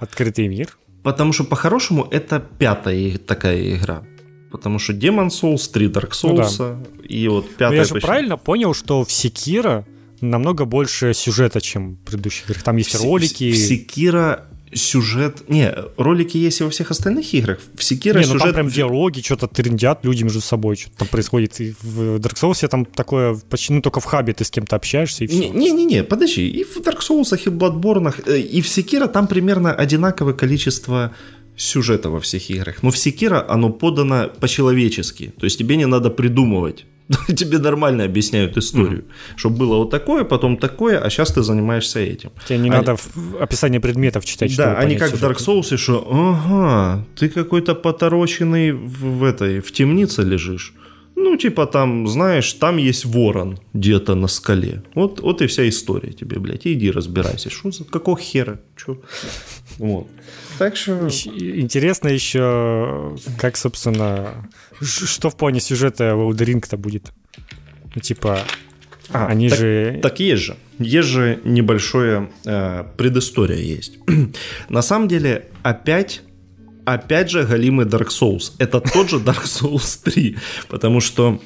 [SPEAKER 1] Открытый мир.
[SPEAKER 2] Потому что, по-хорошему, это пятая такая игра. Потому что Demon Souls, 3 Dark Souls, ну, да. и вот пятая... Но
[SPEAKER 1] я же почти... правильно понял, что в Sekiro намного больше сюжета, чем в предыдущих играх. Там есть в, ролики.
[SPEAKER 2] В Sekiro сюжет... Не, ролики есть и во всех остальных играх. В Sekiro не,
[SPEAKER 1] ну сюжет... там прям диалоги, что-то трендят люди между собой, что-то там происходит. И в Dark Souls там такое почти, ну, только в хабе ты с кем-то общаешься и все.
[SPEAKER 2] Не-не-не, подожди. И в Dark Souls, и в Bloodborne, э, и в Sekiro там примерно одинаковое количество сюжета во всех играх. Но в Секира оно подано по-человечески. То есть тебе не надо придумывать. Тебе нормально объясняют историю. Mm-hmm. Чтобы было вот такое, потом такое, а сейчас ты занимаешься этим.
[SPEAKER 1] Тебе не надо описание предметов читать,
[SPEAKER 2] Да, не как в Dark Souls, что ага, ты какой-то потороченный в, в этой, в темнице лежишь. Ну, типа там, знаешь, там есть ворон где-то на скале. Вот, вот и вся история тебе, блядь. Иди разбирайся. Что за какого хера? Чё? Вот.
[SPEAKER 1] Так что... Интересно еще, как, собственно, что в плане сюжета Лоудеринг-то будет? Ну, типа, а, они
[SPEAKER 2] так,
[SPEAKER 1] же...
[SPEAKER 2] Так есть же. Есть же небольшое э, предыстория есть. На самом деле, опять опять же галимый Dark Souls. Это тот же Dark Souls 3, потому что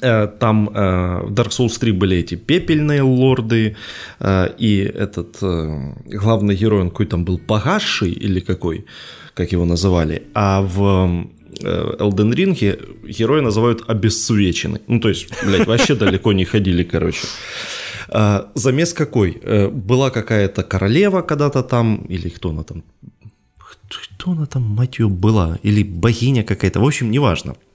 [SPEAKER 2] там э, в Dark Souls 3 были эти пепельные лорды, э, и этот э, главный герой, он какой там был погасший или какой, как его называли, а в э, Elden Ring герои называют обесцвеченный. Ну, то есть, блядь, вообще далеко не ходили, короче. Э, замес какой? Э, была какая-то королева когда-то там, или кто она там, кто она там, мать ее, была? Или богиня какая-то, в общем, неважно э,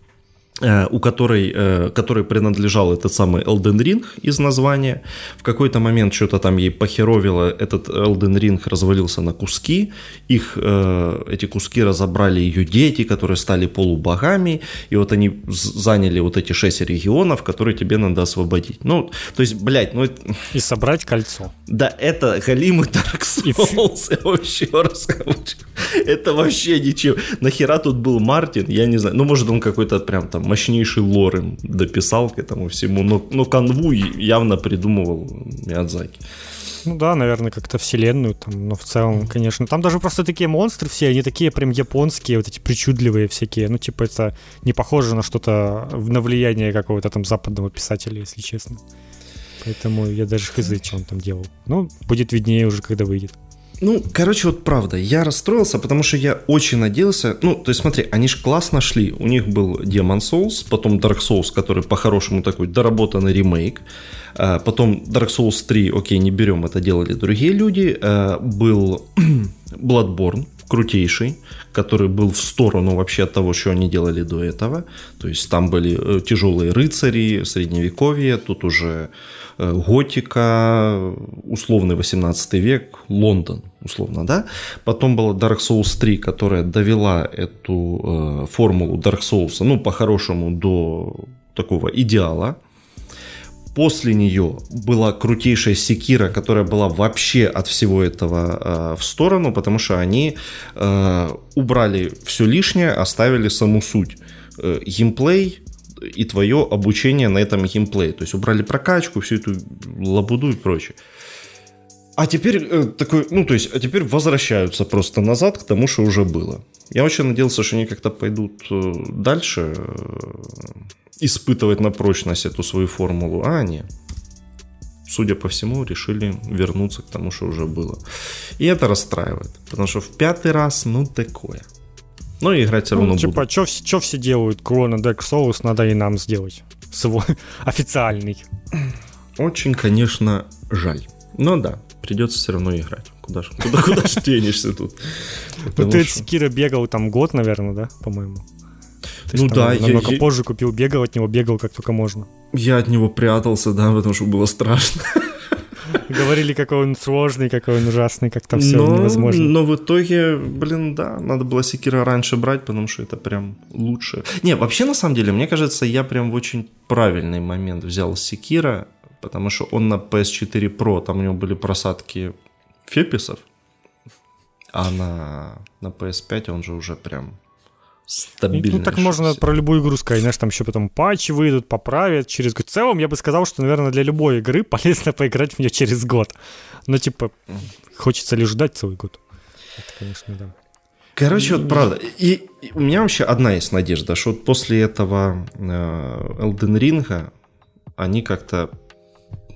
[SPEAKER 2] у которой, э, которой принадлежал этот самый Elden Ring из названия. В какой-то момент что-то там ей похеровило, этот Elden Ring развалился на куски, их, э, эти куски разобрали ее дети, которые стали полубогами, и вот они заняли вот эти шесть регионов, которые тебе надо освободить. Ну, то есть, блядь, ну...
[SPEAKER 1] И собрать кольцо.
[SPEAKER 2] Да, это Галимый Dark Souls, я вообще расскажу. Это вообще ничего. Нахера тут был Мартин, я не знаю. Ну, может, он какой-то прям там мощнейший лор им дописал к этому всему. Но, но канву явно придумывал Миядзаки.
[SPEAKER 1] Ну да, наверное, как-то вселенную там, но в целом, конечно. Там даже просто такие монстры все, они такие прям японские, вот эти причудливые всякие. Ну, типа, это не похоже на что-то, на влияние какого-то там западного писателя, если честно. Поэтому я даже хз, что он там делал. Ну, будет виднее уже, когда выйдет.
[SPEAKER 2] Ну, короче, вот правда, я расстроился, потому что я очень надеялся. Ну, то есть, смотри, они же классно шли. У них был Demon Souls, потом Dark Souls, который по-хорошему такой доработанный ремейк. А, потом Dark Souls 3, окей, не берем, это делали другие люди. А, был Bloodborne, крутейший, который был в сторону вообще от того, что они делали до этого. То есть там были э, тяжелые рыцари, средневековье, тут уже Э, готика, условный 18 век, Лондон, условно, да. Потом была Dark Souls 3, которая довела эту э, формулу Dark Souls, ну, по-хорошему, до такого идеала. После нее была крутейшая секира, которая была вообще от всего этого э, в сторону, потому что они э, убрали все лишнее, оставили саму суть. Э, геймплей, и твое обучение на этом геймплее. То есть убрали прокачку, всю эту лабуду и прочее. А теперь э, такой, ну то есть, а теперь возвращаются просто назад к тому, что уже было. Я очень надеялся, что они как-то пойдут э, дальше э, испытывать на прочность эту свою формулу, а они, судя по всему, решили вернуться к тому, что уже было. И это расстраивает, потому что в пятый раз, ну такое. Но играть все равно ну,
[SPEAKER 1] типа,
[SPEAKER 2] буду.
[SPEAKER 1] Что все делают? Клона Dark Souls надо и нам сделать. Свой официальный.
[SPEAKER 2] Очень, конечно, жаль. Но да, придется все равно играть. Куда ж, куда, куда ж денешься тут?
[SPEAKER 1] Ну ты от Кира бегал там год, наверное, да, по-моему?
[SPEAKER 2] Ну да,
[SPEAKER 1] я намного я, позже купил, бегал от него, бегал как только можно.
[SPEAKER 2] Я от него прятался, да, потому что было страшно.
[SPEAKER 1] Говорили, какой он сложный, какой он ужасный, как там все но, невозможно.
[SPEAKER 2] Но в итоге, блин, да, надо было Секира раньше брать, потому что это прям лучше. Не, вообще, на самом деле, мне кажется, я прям в очень правильный момент взял Секира, потому что он на PS4 Pro, там у него были просадки феписов, а на, на PS5 он же уже прям стабильно.
[SPEAKER 1] Ну, так можно про любую игру сказать, знаешь, там еще потом патчи выйдут, поправят через год. В целом, я бы сказал, что, наверное, для любой игры полезно поиграть в нее через год. Но, типа, хочется ли ждать целый год? Это, конечно, да.
[SPEAKER 2] Короче, вот правда. И, и у меня вообще одна есть надежда, что вот после этого э, Elden Ring они как-то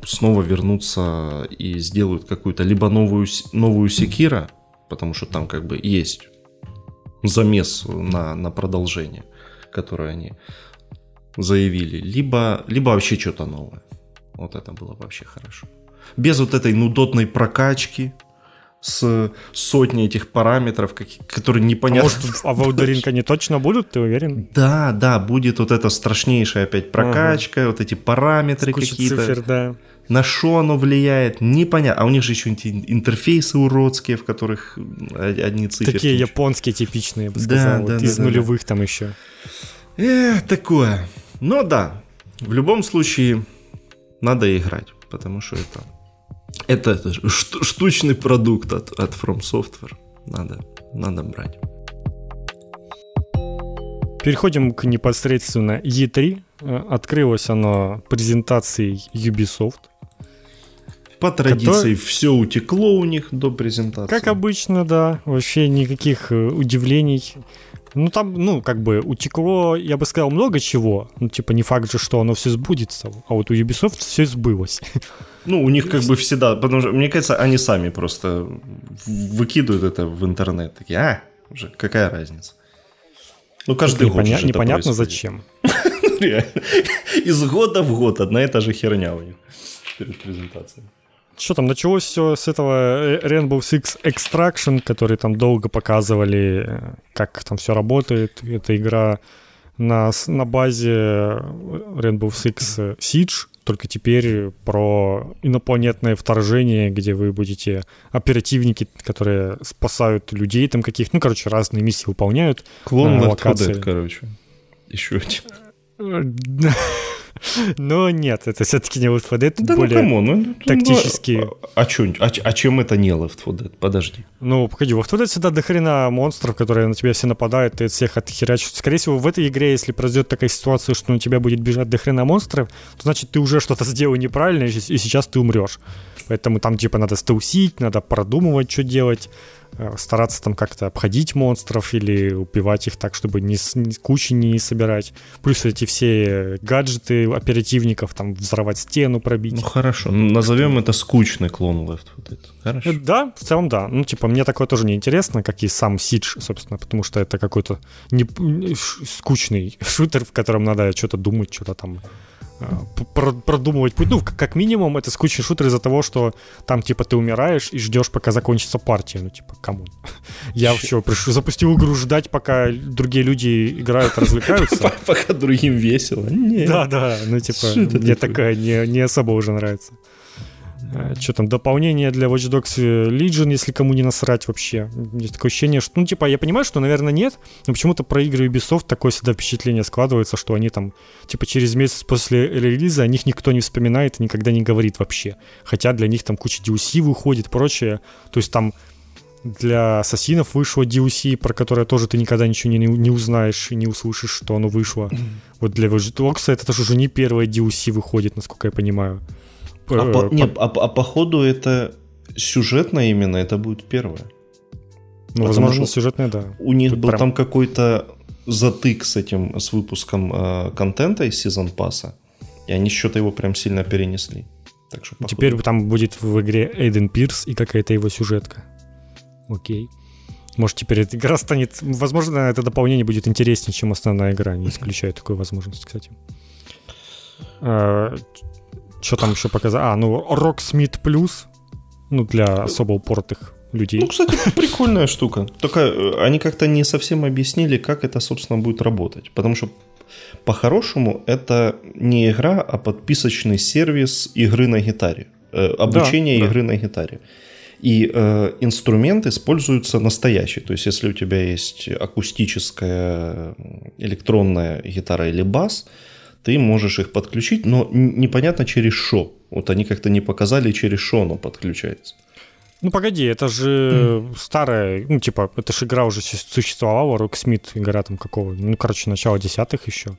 [SPEAKER 2] снова вернутся и сделают какую-то либо новую, новую Секира, потому что там как бы есть замес на, на продолжение, которое они заявили, либо, либо вообще что-то новое. Вот это было вообще хорошо. Без вот этой нудотной прокачки, с сотней этих параметров, которые непонятно. А,
[SPEAKER 1] может, а в они точно будут, ты уверен?
[SPEAKER 2] Да, да, будет вот эта страшнейшая опять прокачка, ага. вот эти параметры какие-то. Цифр, да. На что оно влияет, непонятно. А у них же еще интерфейсы уродские, в которых одни цифры.
[SPEAKER 1] Такие японские типичные, я бы сказал. Да, вот да, из да, нулевых да. там еще.
[SPEAKER 2] Эх, такое. Но да, в любом случае надо играть, потому что это это, это штучный продукт от, от From Software. Надо, надо брать.
[SPEAKER 1] Переходим к непосредственно E3. Э, открылось оно презентацией Ubisoft.
[SPEAKER 2] По традиции который... все утекло у них до презентации.
[SPEAKER 1] Как обычно, да. Вообще никаких э, удивлений. Ну, там, ну, как бы утекло, я бы сказал, много чего. Ну, типа, не факт же, что оно все сбудется. А вот у Ubisoft все сбылось.
[SPEAKER 2] Ну, у них как бы всегда, потому что, мне кажется, они сами просто выкидывают это в интернет. Такие, а, уже какая разница?
[SPEAKER 1] Ну, каждый год Непоня- Непонятно зачем.
[SPEAKER 2] Из года в год одна и та же херня у них перед презентацией.
[SPEAKER 1] Что там, началось все с этого э, Rainbow Six Extraction, который там долго показывали, э, как там все работает. Это игра на, на базе Rainbow Six Siege, только теперь про инопланетное вторжение, где вы будете оперативники, которые спасают людей там каких, ну, короче, разные миссии выполняют.
[SPEAKER 2] Клон Left 4 Dead, короче. Еще один.
[SPEAKER 1] Но нет, это все-таки не Left 4 Dead, да ну, более ну, ну, тактически. Ну,
[SPEAKER 2] а, чё, а, а чем это не Left 4 Dead? Подожди.
[SPEAKER 1] Ну, погоди, в Left 4 Dead всегда до хрена монстров, которые на тебя все нападают, ты всех отхерячишь. Скорее всего, в этой игре, если произойдет такая ситуация, что на тебя будет бежать до хрена монстров, то значит, ты уже что-то сделал неправильно, и сейчас ты умрешь. Поэтому там, типа, надо стаусить, надо продумывать, что делать. Э, стараться там как-то обходить монстров или убивать их так, чтобы ни, ни кучи не собирать. Плюс эти все гаджеты оперативников, там взорвать стену, пробить.
[SPEAKER 2] Ну хорошо, назовем это скучный клон Left 4 Dead. Хорошо.
[SPEAKER 1] Да, в целом да. Ну типа мне такое тоже не интересно, как и сам Siege, собственно, потому что это какой-то не, скучный шутер, в котором надо что-то думать, что-то там продумывать путь. Ну, как минимум, это скучный шутер из-за того, что там, типа, ты умираешь и ждешь, пока закончится партия. Ну, типа, кому? Я вообще пришел, запустил игру ждать, пока другие люди играют, развлекаются.
[SPEAKER 2] Пока другим весело.
[SPEAKER 1] Да, да, ну, типа, мне такая не особо уже нравится. Э, что там, дополнение для Watch Dogs Legion, если кому не насрать вообще. Есть такое ощущение, что, ну, типа, я понимаю, что, наверное, нет, но почему-то про игры Ubisoft такое всегда впечатление складывается, что они там, типа, через месяц после релиза о них никто не вспоминает и никогда не говорит вообще. Хотя для них там куча DLC выходит, прочее. То есть там для ассасинов вышло DLC, про которое тоже ты никогда ничего не, не узнаешь и не услышишь, что оно вышло. Вот для Watch Dogs это тоже уже не первое DLC выходит, насколько я понимаю.
[SPEAKER 2] А, по, э, не, а, а походу это сюжетно именно, это будет первое.
[SPEAKER 1] Ну, возможно, сюжетное, да.
[SPEAKER 2] У них Тут был прям... там какой-то затык с этим, с выпуском э, контента из сезон пасса, и они что-то его прям сильно перенесли.
[SPEAKER 1] Так что, походу... Теперь там будет в игре Эйден Пирс и какая-то его сюжетка. Окей. Может, теперь эта игра станет... Возможно, это дополнение будет интереснее, чем основная игра. Не исключаю такую возможность, кстати. Что там еще показать? А, ну, Rocksmith Plus, ну, для особо упоротых людей.
[SPEAKER 2] Ну, кстати, прикольная штука. Только э, они как-то не совсем объяснили, как это, собственно, будет работать. Потому что по-хорошему это не игра, а подписочный сервис игры на гитаре. Э, обучение да, игры да. на гитаре. И э, инструмент используется настоящий. То есть, если у тебя есть акустическая электронная гитара или бас, ты можешь их подключить, но непонятно через что. Вот они как-то не показали, через что оно подключается.
[SPEAKER 1] Ну погоди, это же mm. старая, ну типа, это же игра уже существовала, Rocksmith, игра там какого, ну короче, начало десятых еще.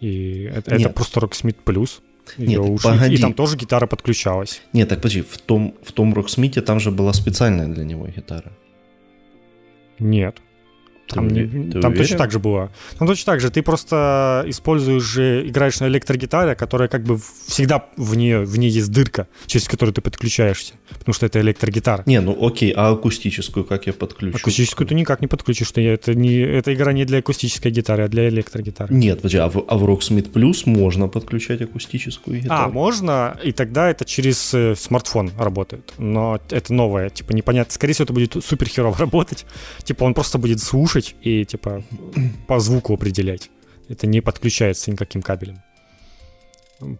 [SPEAKER 1] И это, это просто Rocksmith плюс.
[SPEAKER 2] Нет, уши, погоди.
[SPEAKER 1] И там тоже гитара подключалась.
[SPEAKER 2] Нет, так подожди, в том, в том Rocksmith там же была специальная для него гитара.
[SPEAKER 1] Нет. Там, ты, не, ты там точно так же было. Там точно так же. Ты просто используешь же, играешь на электрогитаре, которая как бы всегда в нее, в ней есть дырка, через которую ты подключаешься. Потому что это электрогитара.
[SPEAKER 2] Не, ну окей, а акустическую как я подключу?
[SPEAKER 1] Акустическую ты никак не подключишь. Что это не, эта игра не для акустической гитары, а для электрогитары.
[SPEAKER 2] Нет, подожди, а в, а в Rocksmith Plus можно подключать акустическую гитару?
[SPEAKER 1] А, можно, и тогда это через э, смартфон работает. Но это новое, типа непонятно. Скорее всего, это будет супер херово работать. Типа он просто будет слушать слушать и, типа, по звуку определять. Это не подключается никаким кабелем.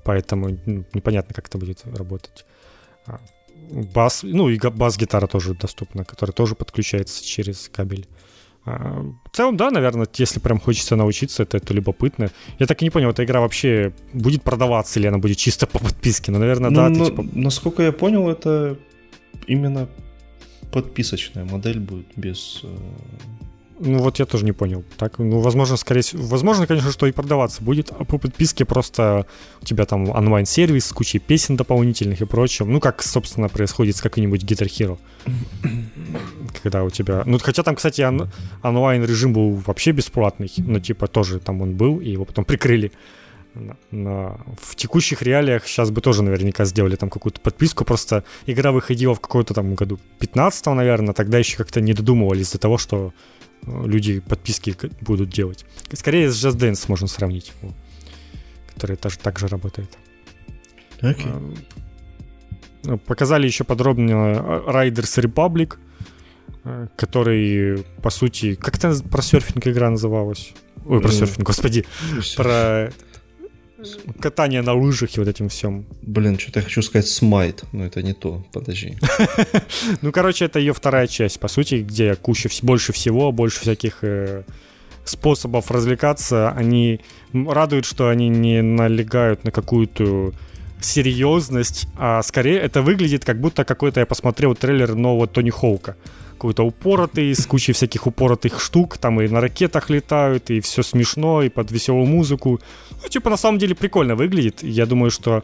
[SPEAKER 1] Поэтому ну, непонятно, как это будет работать. А, бас, ну и бас-гитара тоже доступна, которая тоже подключается через кабель. А, в целом, да, наверное, если прям хочется научиться, это, это любопытно. Я так и не понял, эта игра вообще будет продаваться или она будет чисто по подписке? Ну, наверное, ну, да.
[SPEAKER 2] Но, типа... Насколько я понял, это именно подписочная модель будет без э,
[SPEAKER 1] ну вот я тоже не понял. Так, ну, возможно, скорее всего, возможно, конечно, что и продаваться будет, а по подписке просто у тебя там онлайн-сервис с кучей песен дополнительных и прочим. Ну, как, собственно, происходит с каким-нибудь Guitar Hero. Когда у тебя... Ну, хотя там, кстати, он... онлайн-режим был вообще бесплатный, но типа тоже там он был, и его потом прикрыли. Но в текущих реалиях сейчас бы тоже наверняка сделали там какую-то подписку, просто игра выходила в какой-то там году 15 наверное, тогда еще как-то не додумывались до того, что люди подписки будут делать. Скорее с Just Dance можно сравнить, который тоже так же работает.
[SPEAKER 2] Okay.
[SPEAKER 1] Ну, показали еще подробно Riders Republic, э, который, по сути, как это про серфинг игра называлась? Ой, про серфинг, господи. Про катание на лыжах и вот этим всем.
[SPEAKER 2] Блин, что-то я хочу сказать смайт, но это не то, подожди.
[SPEAKER 1] ну, короче, это ее вторая часть, по сути, где куча больше всего, больше всяких э, способов развлекаться. Они радуют, что они не налегают на какую-то серьезность, а скорее это выглядит как будто какой-то я посмотрел трейлер нового Тони Хоука какой-то упоротый, с кучей всяких упоротых штук, там и на ракетах летают, и все смешно, и под веселую музыку. Ну, типа, на самом деле прикольно выглядит. Я думаю, что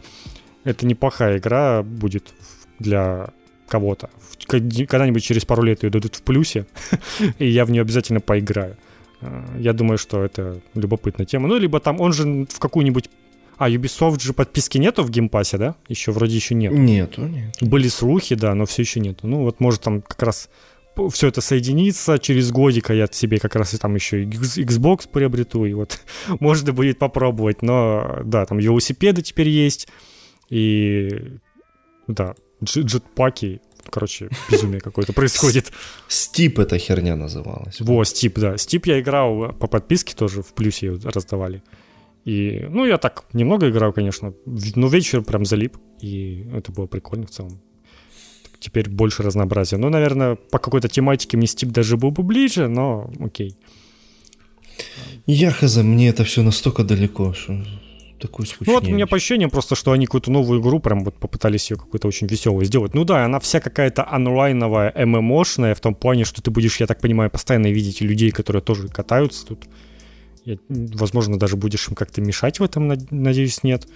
[SPEAKER 1] это неплохая игра будет для кого-то. Когда-нибудь через пару лет ее дадут в плюсе, и я в нее обязательно поиграю. А, я думаю, что это любопытная тема. Ну, либо там, он же в какую-нибудь а, Ubisoft же подписки нету в Game Pass е, да? Еще вроде еще нет.
[SPEAKER 2] Нету, нет.
[SPEAKER 1] Были слухи, да, но все еще нету. Ну, вот может там как раз все это соединится, через годика я себе как раз и там еще Xbox приобрету, и вот можно будет попробовать, но да, там велосипеды теперь есть, и да, джетпаки, короче, безумие какое-то происходит.
[SPEAKER 2] Стип эта херня называлась.
[SPEAKER 1] Во, Стип, да. Стип я играл по подписке тоже, в плюсе раздавали. И, ну, я так немного играл, конечно, но вечер прям залип, и это было прикольно в целом теперь больше разнообразия. Ну, наверное, по какой-то тематике мне Стип даже был бы ближе, но окей.
[SPEAKER 2] Я хз, мне это все настолько далеко, что такой
[SPEAKER 1] Ну вот у меня по ощущениям просто, что они какую-то новую игру прям вот попытались ее какую-то очень веселую сделать. Ну да, она вся какая-то онлайновая, ММОшная, в том плане, что ты будешь, я так понимаю, постоянно видеть людей, которые тоже катаются тут. Я, возможно, даже будешь им как-то мешать в этом, надеюсь, нет.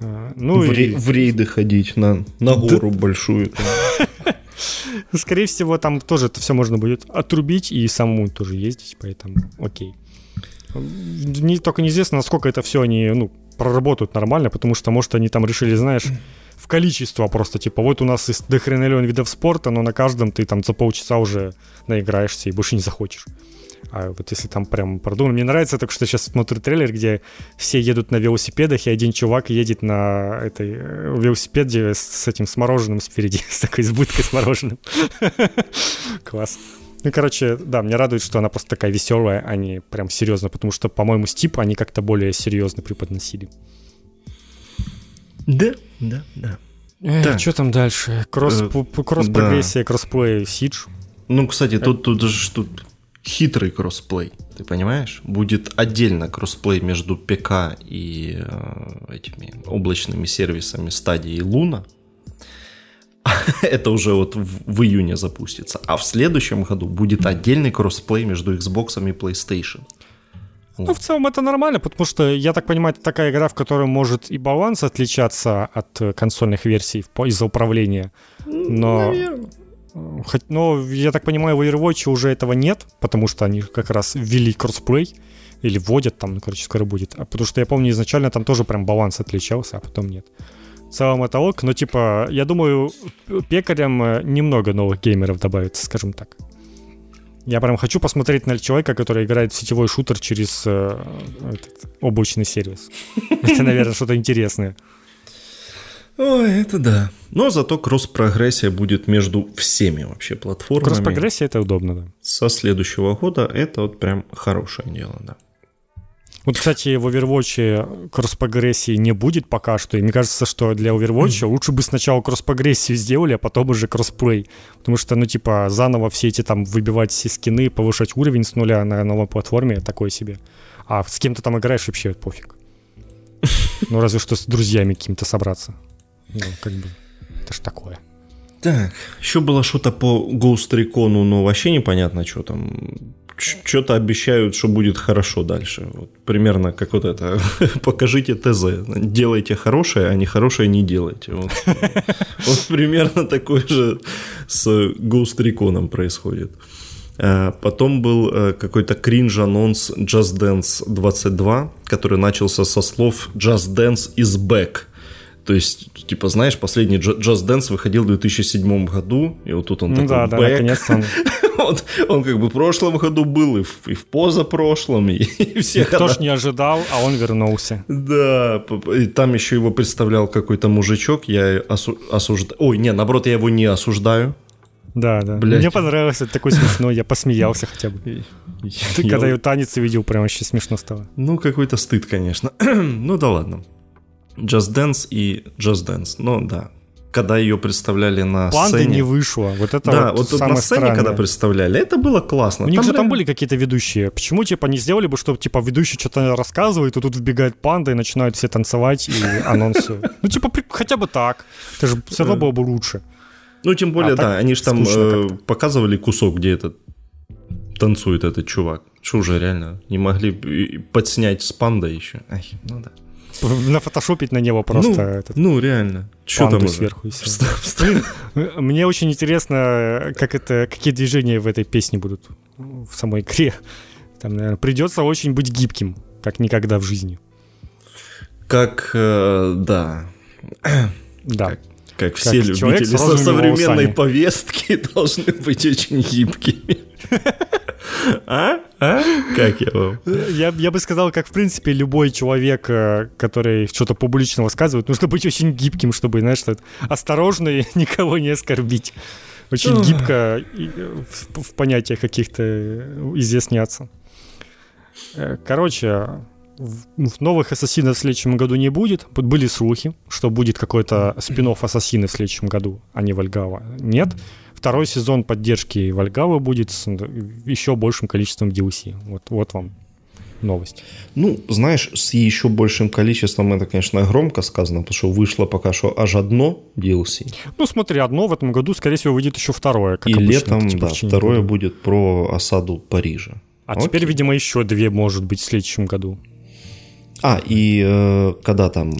[SPEAKER 2] А, ну, в, и... в рейды ходить на, на гору да. большую.
[SPEAKER 1] Скорее всего, там тоже это все можно будет отрубить и самому тоже ездить, поэтому окей. Не, только неизвестно, насколько это все они ну, проработают нормально, потому что, может, они там решили, знаешь, в количество просто, типа, вот у нас есть дохренелион видов спорта, но на каждом ты там за полчаса уже наиграешься и больше не захочешь. А вот если там прям продумано. Мне нравится только что сейчас смотрю трейлер, где все едут на велосипедах, и один чувак едет на этой э, велосипеде с, с этим с мороженым спереди, с такой избыткой с мороженым. Класс. Ну, короче, да, мне радует, что она просто такая веселая, а не прям серьезно, потому что, по-моему, Steep они как-то более серьезно преподносили.
[SPEAKER 2] Да, да, да.
[SPEAKER 1] Э, да. Что там дальше? Кросс, э, кросс-прогрессия, да. кроссплей, Сидж.
[SPEAKER 2] Ну, кстати, тут, тут же тут хитрый кроссплей. Ты понимаешь? Будет отдельно кроссплей между ПК и э, этими облачными сервисами Stadia, Luna. Это уже вот в, в июне запустится. А в следующем году будет отдельный кроссплей между Xbox и PlayStation.
[SPEAKER 1] Ну, в целом это нормально, потому что, я так понимаю, это такая игра, в которой может и баланс отличаться от э, консольных версий из-за управления. Но... Наверное. Хоть, но, я так понимаю, в Overwatch уже этого нет, потому что они как раз ввели кроссплей, или вводят там, ну, короче, скоро будет. А потому что я помню, изначально там тоже прям баланс отличался, а потом нет. В целом это ок, но типа, я думаю, пекарям э, немного новых геймеров добавится, скажем так. Я прям хочу посмотреть на человека, который играет в сетевой шутер через э, этот, облачный сервис. Это, наверное, что-то интересное.
[SPEAKER 2] Ой, это да. Но зато кросс-прогрессия будет между всеми вообще платформами.
[SPEAKER 1] Кросс-прогрессия это удобно, да.
[SPEAKER 2] Со следующего года это вот прям хорошее дело, да.
[SPEAKER 1] Вот, кстати, в Overwatch кросс-прогрессии не будет пока что. И мне кажется, что для Overwatch лучше бы сначала кросс-прогрессию сделали, а потом уже кроссплей. Потому что, ну, типа, заново все эти там выбивать все скины, повышать уровень с нуля на новой платформе, такое себе. А с кем то там играешь, вообще пофиг. Ну, разве что с друзьями какими-то собраться. Ну, как бы, это ж такое.
[SPEAKER 2] Так, еще было что-то по Ghost Recon, но вообще непонятно, что там что-то обещают, что будет хорошо дальше. Вот примерно как вот это. Покажите ТЗ. Делайте хорошее, а не хорошее не делайте. Вот, вот примерно такое же с Ghost Recon происходит. А, потом был э, какой-то кринж-анонс Just Dance 22, который начался со слов Just Dance is back. То есть, типа, знаешь, последний Just Dance выходил в 2007 году, и вот тут он ну, такой да, да, наконец-то он... он... Он как бы в прошлом году был, и в, и в позапрошлом, и, и все
[SPEAKER 1] Никто ж не ожидал, а он вернулся.
[SPEAKER 2] Да, и там еще его представлял какой-то мужичок, я осу... осуждаю... Ой, не, наоборот, я его не осуждаю.
[SPEAKER 1] Да, да. Блядь. Мне понравилось, это такой смешной, я посмеялся хотя бы. Ты когда ее танец увидел, прям вообще смешно стало.
[SPEAKER 2] Ну, какой-то стыд, конечно. ну да ладно. Just Dance и Just Dance. Ну да, когда ее представляли на Панды сцене.
[SPEAKER 1] не вышло. Вот это
[SPEAKER 2] да,
[SPEAKER 1] вот,
[SPEAKER 2] вот на сцене, странное. когда представляли, это было классно.
[SPEAKER 1] У них там же там были какие-то ведущие. Почему, типа, не сделали бы, чтобы, типа, ведущий что-то рассказывает, и тут вбегает панда и начинают все танцевать и анонсы. Ну, типа, хотя бы так. Это же все равно было бы лучше.
[SPEAKER 2] Ну, тем более, а да, они же там э, показывали кусок, где этот танцует этот чувак. Что уже реально не могли подснять с пандой еще. Ай, ну да
[SPEAKER 1] нафотошопить на него просто.
[SPEAKER 2] Ну,
[SPEAKER 1] этот,
[SPEAKER 2] ну реально.
[SPEAKER 1] Что там сверху. Блин, мне очень интересно, как это, какие движения в этой песне будут в самой игре. Там, наверное, придется очень быть гибким, как никогда в жизни.
[SPEAKER 2] Как, э, да.
[SPEAKER 1] Да.
[SPEAKER 2] Как, как все как любители со современной повестки должны быть очень гибкими. А? А? Как я вам?
[SPEAKER 1] Я, я бы сказал, как в принципе любой человек, э, который что-то публично высказывает, нужно быть очень гибким, чтобы, знаешь, что осторожно и никого не оскорбить. Очень гибко э, в, в понятиях каких-то э, изъясняться. Короче, новых ассасинов в следующем году не будет. Были слухи, что будет какой-то спин ассасины в следующем году, а не Вальгава. Нет второй сезон поддержки Вальгавы будет с еще большим количеством DLC. Вот, вот вам новость.
[SPEAKER 2] Ну, знаешь, с еще большим количеством это, конечно, громко сказано, потому что вышло пока что аж одно DLC.
[SPEAKER 1] Ну, смотри, одно в этом году, скорее всего, выйдет еще второе.
[SPEAKER 2] Как И обычно, летом, типа, да, второе года. будет про осаду Парижа.
[SPEAKER 1] А Окей. теперь, видимо, еще две, может быть, в следующем году.
[SPEAKER 2] А, и э, когда там э,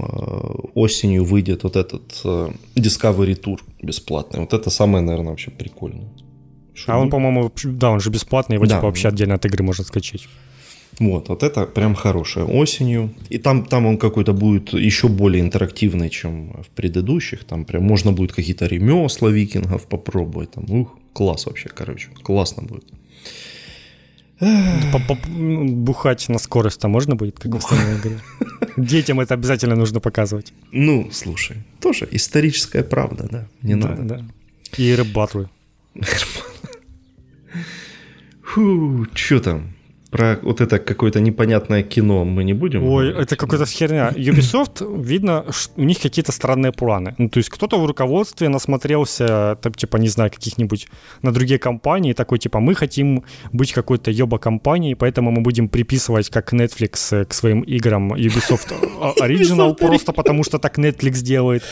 [SPEAKER 2] осенью выйдет вот этот э, Discovery Tour бесплатный, вот это самое, наверное, вообще прикольное.
[SPEAKER 1] Что а он, по-моему, да, он же бесплатный, его да. типа вообще отдельно от игры можно скачать.
[SPEAKER 2] Вот, вот это прям хорошее. Осенью. И там, там он какой-то будет еще более интерактивный, чем в предыдущих. Там прям можно будет какие-то ремесла викингов попробовать. Там, ух, класс вообще, короче. Классно будет.
[SPEAKER 1] Бухать на скорость-то можно будет, как в остальной игре? Детям это обязательно нужно показывать.
[SPEAKER 2] Ну, слушай, тоже историческая правда, да? Не да, надо. Да.
[SPEAKER 1] И рэп-батлы.
[SPEAKER 2] Фу, что там? Про вот это какое-то непонятное кино мы не будем?
[SPEAKER 1] Ой, это какая-то херня. Ubisoft, видно, у них какие-то странные планы. Ну, то есть кто-то в руководстве насмотрелся, там, типа, не знаю, каких-нибудь на другие компании, такой, типа, мы хотим быть какой-то ёба-компанией, поэтому мы будем приписывать, как Netflix э, к своим играм Ubisoft Original, просто потому что так Netflix делает.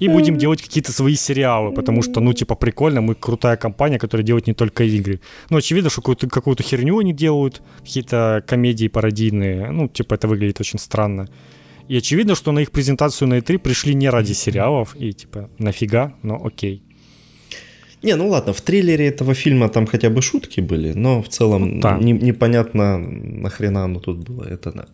[SPEAKER 1] И будем делать какие-то свои сериалы, потому что, ну, типа, прикольно, мы крутая компания, которая делает не только игры. Ну, очевидно, что какую-то, какую-то херню они делают, какие-то комедии пародийные. Ну, типа, это выглядит очень странно. И очевидно, что на их презентацию на E3 пришли не ради сериалов, и типа, нафига, но окей.
[SPEAKER 2] Не, ну ладно, в трейлере этого фильма там хотя бы шутки были, но в целом да. не, непонятно, нахрена оно тут было, это да.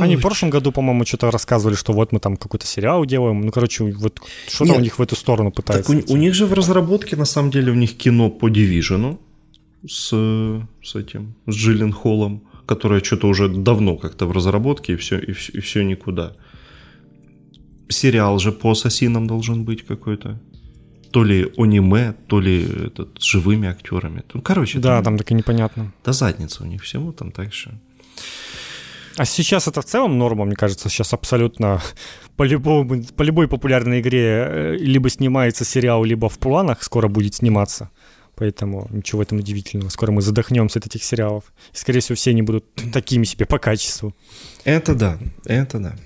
[SPEAKER 1] Они в прошлом году, по-моему, что-то рассказывали, что вот мы там какой-то сериал делаем. Ну, короче, вот что-то у них в эту сторону пытаются.
[SPEAKER 2] Так у, у них же в разработке, на самом деле, у них кино по Division с, с этим, с Джиллен Холлом, которое что-то уже давно как-то в разработке, и все, и все, и все никуда. Сериал же по ассасинам должен быть какой-то. То ли аниме, то ли этот, с живыми актерами. Ну, короче.
[SPEAKER 1] Да, там, там так и непонятно.
[SPEAKER 2] Да задница у них всего там так что...
[SPEAKER 1] А сейчас это в целом норма, мне кажется, сейчас абсолютно по, любому, по любой популярной игре э, либо снимается сериал, либо в планах скоро будет сниматься. Поэтому ничего в этом удивительного. Скоро мы задохнемся от этих сериалов. И, скорее всего, все они будут такими себе по качеству.
[SPEAKER 2] Это да, это да.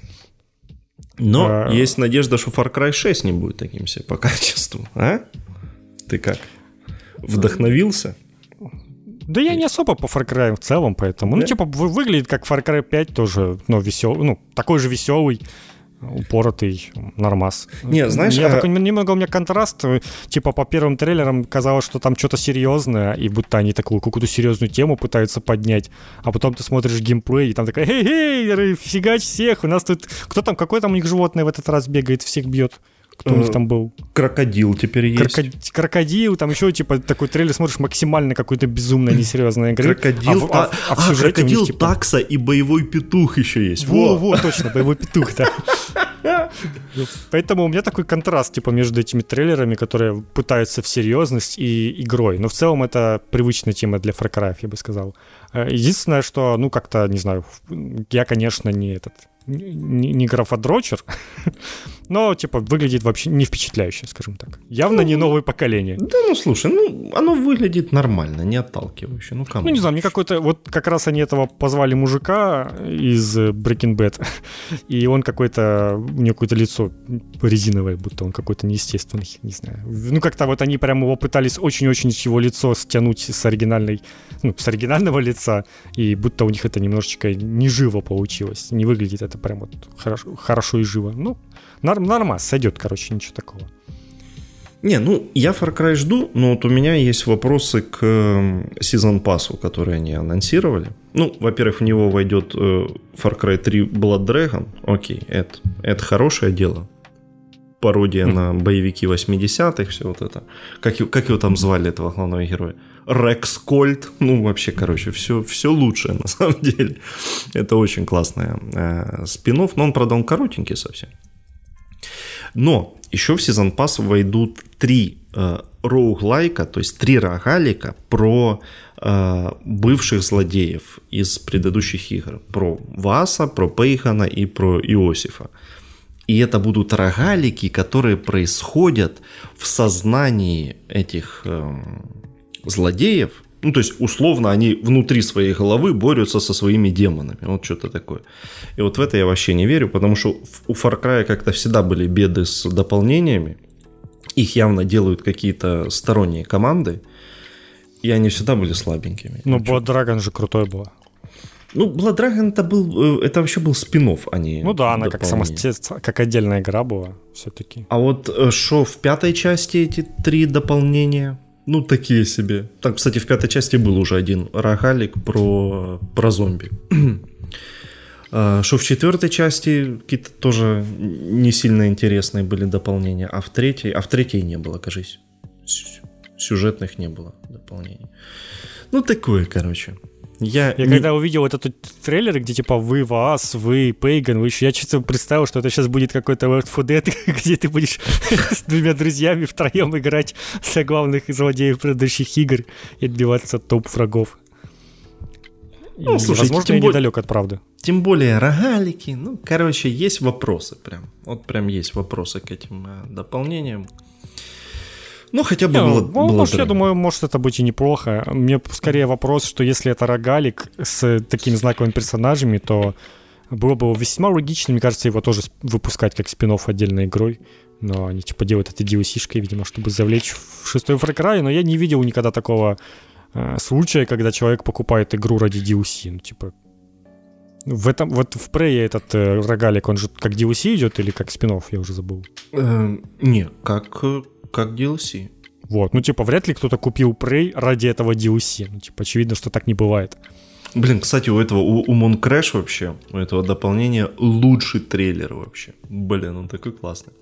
[SPEAKER 2] Но а... есть надежда, что Far Cry 6 не будет таким себе по качеству. А? Ты как? Вдохновился?
[SPEAKER 1] Да я не особо по Far Cry в целом, поэтому. Ну, да? Ну, типа, выглядит как Far Cry 5 тоже, но веселый, ну, такой же веселый упоротый нормас.
[SPEAKER 2] Не, знаешь...
[SPEAKER 1] Я а... такой, немного у меня контраст. Типа по первым трейлерам казалось, что там что-то серьезное, и будто они такую какую-то серьезную тему пытаются поднять. А потом ты смотришь геймплей, и там такая, эй-эй, фигач всех, у нас тут... Кто там, какой там у них животное в этот раз бегает, всех бьет? Кто у них там был?
[SPEAKER 2] Крокодил теперь есть.
[SPEAKER 1] Крокод... Крокодил, там еще типа такой трейлер смотришь максимально какой-то безумно несерьезной игры.
[SPEAKER 2] Крокодил, а, а, а, а в сюжете крокодил, них, типа... такса и боевой петух еще есть.
[SPEAKER 1] Во, во, точно, боевой петух, да. Поэтому у меня такой контраст типа между этими трейлерами, которые пытаются в серьезность и игрой. Но в целом это привычная тема для Far Cry, я бы сказал. Э, единственное, что, ну, как-то, не знаю, я, конечно, не этот не, не графодрочер, но, типа, выглядит вообще не впечатляюще, скажем так. Явно ну, не новое поколение.
[SPEAKER 2] Да, ну, слушай, ну, оно выглядит нормально, не отталкивающе. Ну, кому?
[SPEAKER 1] Ну, не знаю, мне какой-то... Вот как раз они этого позвали мужика из Breaking Bad, и он какой-то... У него какое-то лицо резиновое, будто он какой-то неестественный, не знаю. Ну, как-то вот они прям его пытались очень-очень его лицо стянуть с оригинальной... Ну, с оригинального лица, и будто у них это немножечко неживо получилось. Не выглядит это прям вот хорошо, хорошо и живо. Ну, норм, нормас, сойдет, короче, ничего такого.
[SPEAKER 2] Не, ну, я Far Cry жду, но вот у меня есть вопросы к сезон пассу, который они анонсировали. Ну, во-первых, в него войдет э, Far Cry 3 Blood Dragon. Окей, это, это хорошее дело. Пародия mm. на боевики 80-х, все вот это. Как, как его там звали, этого главного героя? Рекс Кольт. Ну, вообще, короче, все, все лучшее на самом деле. Это очень классный э, спин но он, правда, он коротенький совсем. Но еще в сезон пас войдут три э, роуглайка, то есть три рогалика про э, бывших злодеев из предыдущих игр. Про Васа, про Пейхана и про Иосифа. И это будут рогалики, которые происходят в сознании этих э, злодеев, ну, то есть, условно, они внутри своей головы борются со своими демонами. Вот что-то такое. И вот в это я вообще не верю, потому что у Far Cry как-то всегда были беды с дополнениями. Их явно делают какие-то сторонние команды. И они всегда были слабенькими.
[SPEAKER 1] Ну, Blood Dragon же крутой была.
[SPEAKER 2] Ну, Blood Dragon это был, э, это вообще был спин а не
[SPEAKER 1] Ну да, она как, самостоятельная, как отдельная игра была все-таки.
[SPEAKER 2] А вот что э, в пятой части эти три дополнения? Ну, такие себе. Так, кстати, в пятой части был уже один рогалик про, про зомби. А, что в четвертой части какие-то тоже не сильно интересные были дополнения, а в третьей, а в третьей не было, кажись. Сюжетных не было дополнений. Ну, такое, короче.
[SPEAKER 1] Я, я не... когда увидел вот этот трейлер, где типа вы Вас, вы Пейган, вы еще, я чисто представил, что это сейчас будет какой-то Left 4 Dead, где ты будешь с двумя друзьями втроем играть за главных злодеев предыдущих игр и отбиваться от топ врагов. Ну, и, слушай, возможно, тем я более, недалек от правды.
[SPEAKER 2] Тем более рогалики. Ну, короче, есть вопросы прям. Вот прям есть вопросы к этим э, дополнениям. Ну, хотя бы не, было,
[SPEAKER 1] ну, было может, Я думаю, может это быть и неплохо. Мне скорее вопрос, что если это рогалик с такими знаковыми персонажами, то было бы весьма логично, мне кажется, его тоже выпускать как спин отдельной игрой. Но они типа делают это DLC-шкой, видимо, чтобы завлечь в шестой Far Cry. Но я не видел никогда такого э, случая, когда человек покупает игру ради DLC. Ну, типа, в этом, вот в Prey этот э, рогалик, он же как DLC идет или как спин я уже забыл.
[SPEAKER 2] Э, не, как, как DLC.
[SPEAKER 1] Вот, ну типа вряд ли кто-то купил Prey ради этого DLC. Ну типа очевидно, что так не бывает.
[SPEAKER 2] Блин, кстати, у этого, у, у Crash вообще, у этого дополнения лучший трейлер вообще. Блин, он такой классный.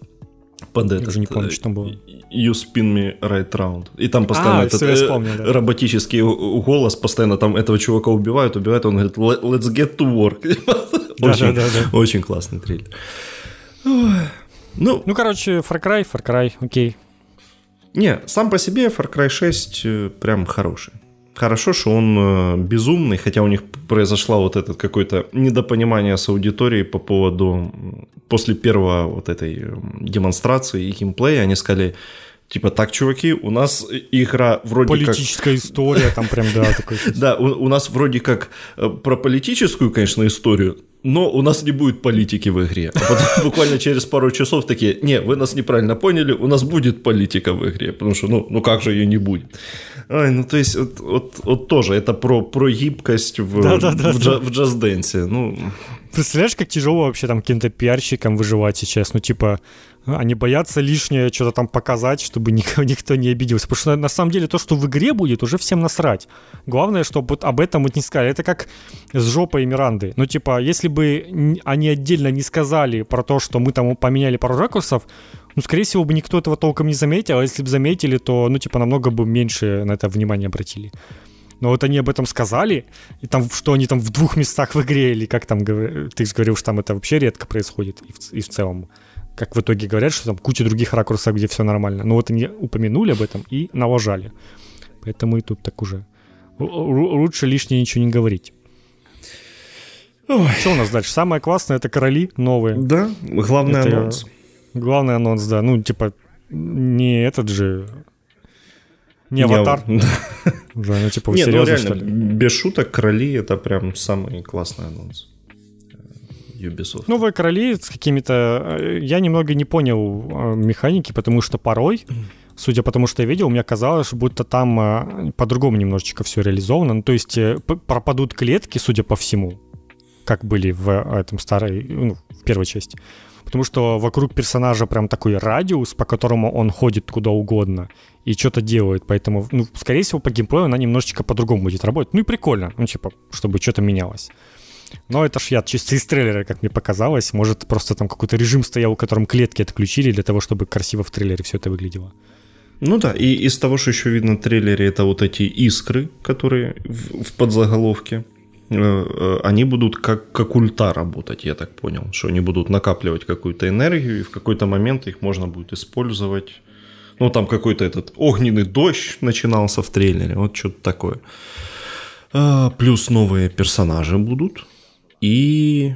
[SPEAKER 1] Под этот, не помню, что там было.
[SPEAKER 2] You spin me right round. И там постоянно а, этот вспомнил, да. роботический голос, постоянно там этого чувака убивают, убивают, он говорит, let's get to work. очень, да, да, да. очень классный трейлер.
[SPEAKER 1] Ну, ну, короче, Far Cry, Far Cry, окей.
[SPEAKER 2] Не, сам по себе Far Cry 6 э, прям хороший хорошо, что он э, безумный, хотя у них произошло вот это какое-то недопонимание с аудиторией по поводу после первого вот этой э, демонстрации и геймплея, они сказали, Типа, так, чуваки, у нас игра вроде
[SPEAKER 1] Политическая как... Политическая история там прям, да, такой.
[SPEAKER 2] Да, у нас вроде как про политическую, конечно, историю, но у нас не будет политики в игре. А потом буквально через пару часов такие, не, вы нас неправильно поняли, у нас будет политика в игре, потому что, ну, ну как же ее не будет? Ой, ну то есть, вот, вот, вот тоже, это про, про гибкость в, да, да, да, в, да. в джаз-денсе, ну...
[SPEAKER 1] Представляешь, как тяжело вообще там каким-то пиарщикам выживать сейчас, ну типа, они боятся лишнее что-то там показать, чтобы никто, никто не обиделся. Потому что на самом деле то, что в игре будет, уже всем насрать. Главное, чтобы об этом вот не сказали. Это как с жопой Миранды. Ну, типа, если бы они отдельно не сказали про то, что мы там поменяли пару ракурсов, ну, скорее всего, бы никто этого толком не заметил, а если бы заметили, то, ну, типа, намного бы меньше на это внимание обратили. Но вот они об этом сказали, и там, что они там в двух местах в игре, или как там, ты говорил, что там это вообще редко происходит, и в, и в целом как в итоге говорят, что там куча других ракурсов, где все нормально. Но вот они упомянули об этом и налажали. Поэтому и тут так уже. Лучше лишнее ничего не говорить. Ой. Что у нас дальше? Самое классное это короли новые.
[SPEAKER 2] Да, главный это анонс.
[SPEAKER 1] Главный анонс, да. Ну, типа, не этот же. Не аватар.
[SPEAKER 2] Да, ну типа, Нет, ну реально, без шуток, короли это прям самый классный анонс.
[SPEAKER 1] Ubisoft. Новые короли с какими-то... Э, я немного не понял э, механики, потому что порой, судя по тому, что я видел, мне казалось, будто там э, по-другому немножечко все реализовано. Ну, то есть пропадут клетки, судя по всему, как были в этом старой, ну, в первой части. Потому что вокруг персонажа прям такой радиус, по которому он ходит куда угодно и что-то делает. Поэтому, ну, скорее всего, по геймплею она немножечко по-другому будет работать. Ну и прикольно, ну, типа, чтобы что-то менялось. Но это ж я чисто из трейлера, как мне показалось. Может, просто там какой-то режим стоял, в котором клетки отключили для того, чтобы красиво в трейлере все это выглядело.
[SPEAKER 2] Ну да, и из того, что еще видно в трейлере, это вот эти искры, которые в, в подзаголовке. Э, э, они будут как, как ульта работать, я так понял. Что они будут накапливать какую-то энергию, и в какой-то момент их можно будет использовать. Ну, там какой-то этот огненный дождь начинался в трейлере, вот что-то такое. А, плюс новые персонажи будут. И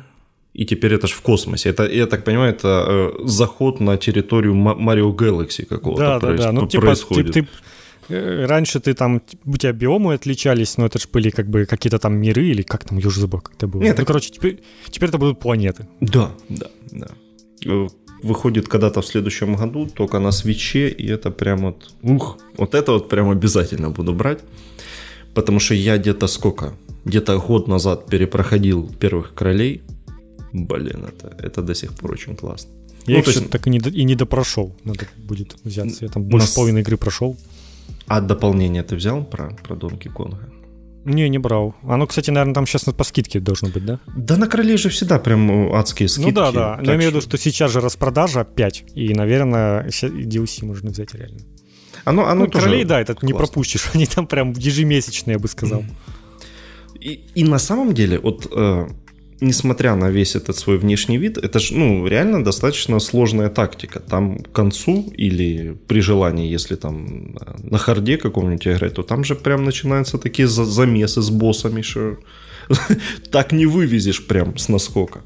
[SPEAKER 2] и теперь это же в космосе. Это, я так понимаю, это э, заход на территорию Марио Galaxy какого-то да, проис- да, да. Ну, типа, происходит.
[SPEAKER 1] Ты, ты, э, раньше ты там, у тебя биомы отличались, но это же были как бы какие-то там миры, или как там, я уже забыл, как это было. Нет, ну, так... короче, теперь, теперь это будут планеты.
[SPEAKER 2] Да, да, да. Выходит когда-то в следующем году, только на свече, и это прям вот, ух, вот это вот прям обязательно буду брать. Потому что я где-то сколько? Где-то год назад перепроходил первых королей. Блин, это, это до сих пор очень классно.
[SPEAKER 1] Я ну, их есть... так и не, и не допрошел. Надо будет взяться. Я там больше нас... половины игры прошел.
[SPEAKER 2] А дополнение ты взял про, про Донки Конга?
[SPEAKER 1] Не, не брал. Оно, кстати, наверное, там сейчас по скидке должно быть, да?
[SPEAKER 2] Да на королей же всегда прям адские скидки.
[SPEAKER 1] Ну да, да. Но я имею в виду, что сейчас же распродажа 5. И, наверное, DLC можно взять реально. Оно, оно ну, тоже королей, да, этот классно. не пропустишь. Они там прям ежемесячные, я бы сказал.
[SPEAKER 2] И, и на самом деле, вот э, несмотря на весь этот свой внешний вид, это же, ну, реально достаточно сложная тактика. Там к концу или при желании, если там э, на харде каком-нибудь играть, то там же прям начинаются такие замесы с боссами, что так не вывезешь прям с наскока.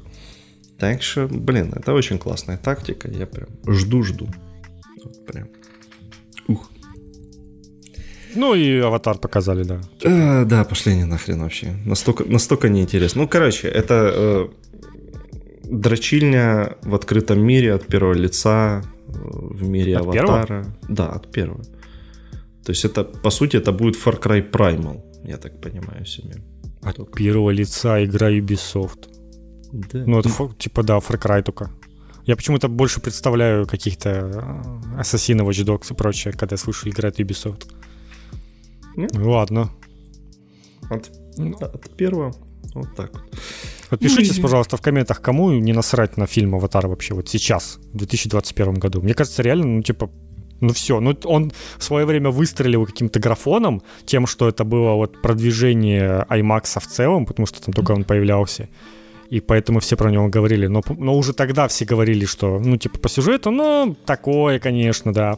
[SPEAKER 2] Так что, блин, это очень классная тактика. Я прям жду-жду. Вот прям.
[SPEAKER 1] Ух. Ну и аватар показали, да.
[SPEAKER 2] Э, да, пошли не нахрен вообще. Настолько, настолько неинтересно. Ну, короче, это э, дрочильня в открытом мире от первого лица э, в мире от аватара. Первого? Да, от первого. То есть это, по сути, это будет Far Cry Primal, я так понимаю себе.
[SPEAKER 1] От только. первого лица игра Ubisoft. Да. Ну, это типа, да, Far Cry только. Я почему-то больше представляю каких-то Ассасинов, Watch Dogs и прочее, когда слышу игры от Ubisoft. Нет? Ладно.
[SPEAKER 2] От, ну. от первого вот так вот.
[SPEAKER 1] Подпишитесь, пожалуйста, в комментах, кому не насрать на фильм «Аватар» вообще вот сейчас, в 2021 году. Мне кажется, реально, ну, типа, ну все, ну он в свое время выстрелил каким-то графоном, тем, что это было вот продвижение IMAX в целом, потому что там только он появлялся. И поэтому все про него говорили. Но, но уже тогда все говорили, что, ну, типа, по сюжету, ну, такое, конечно, да.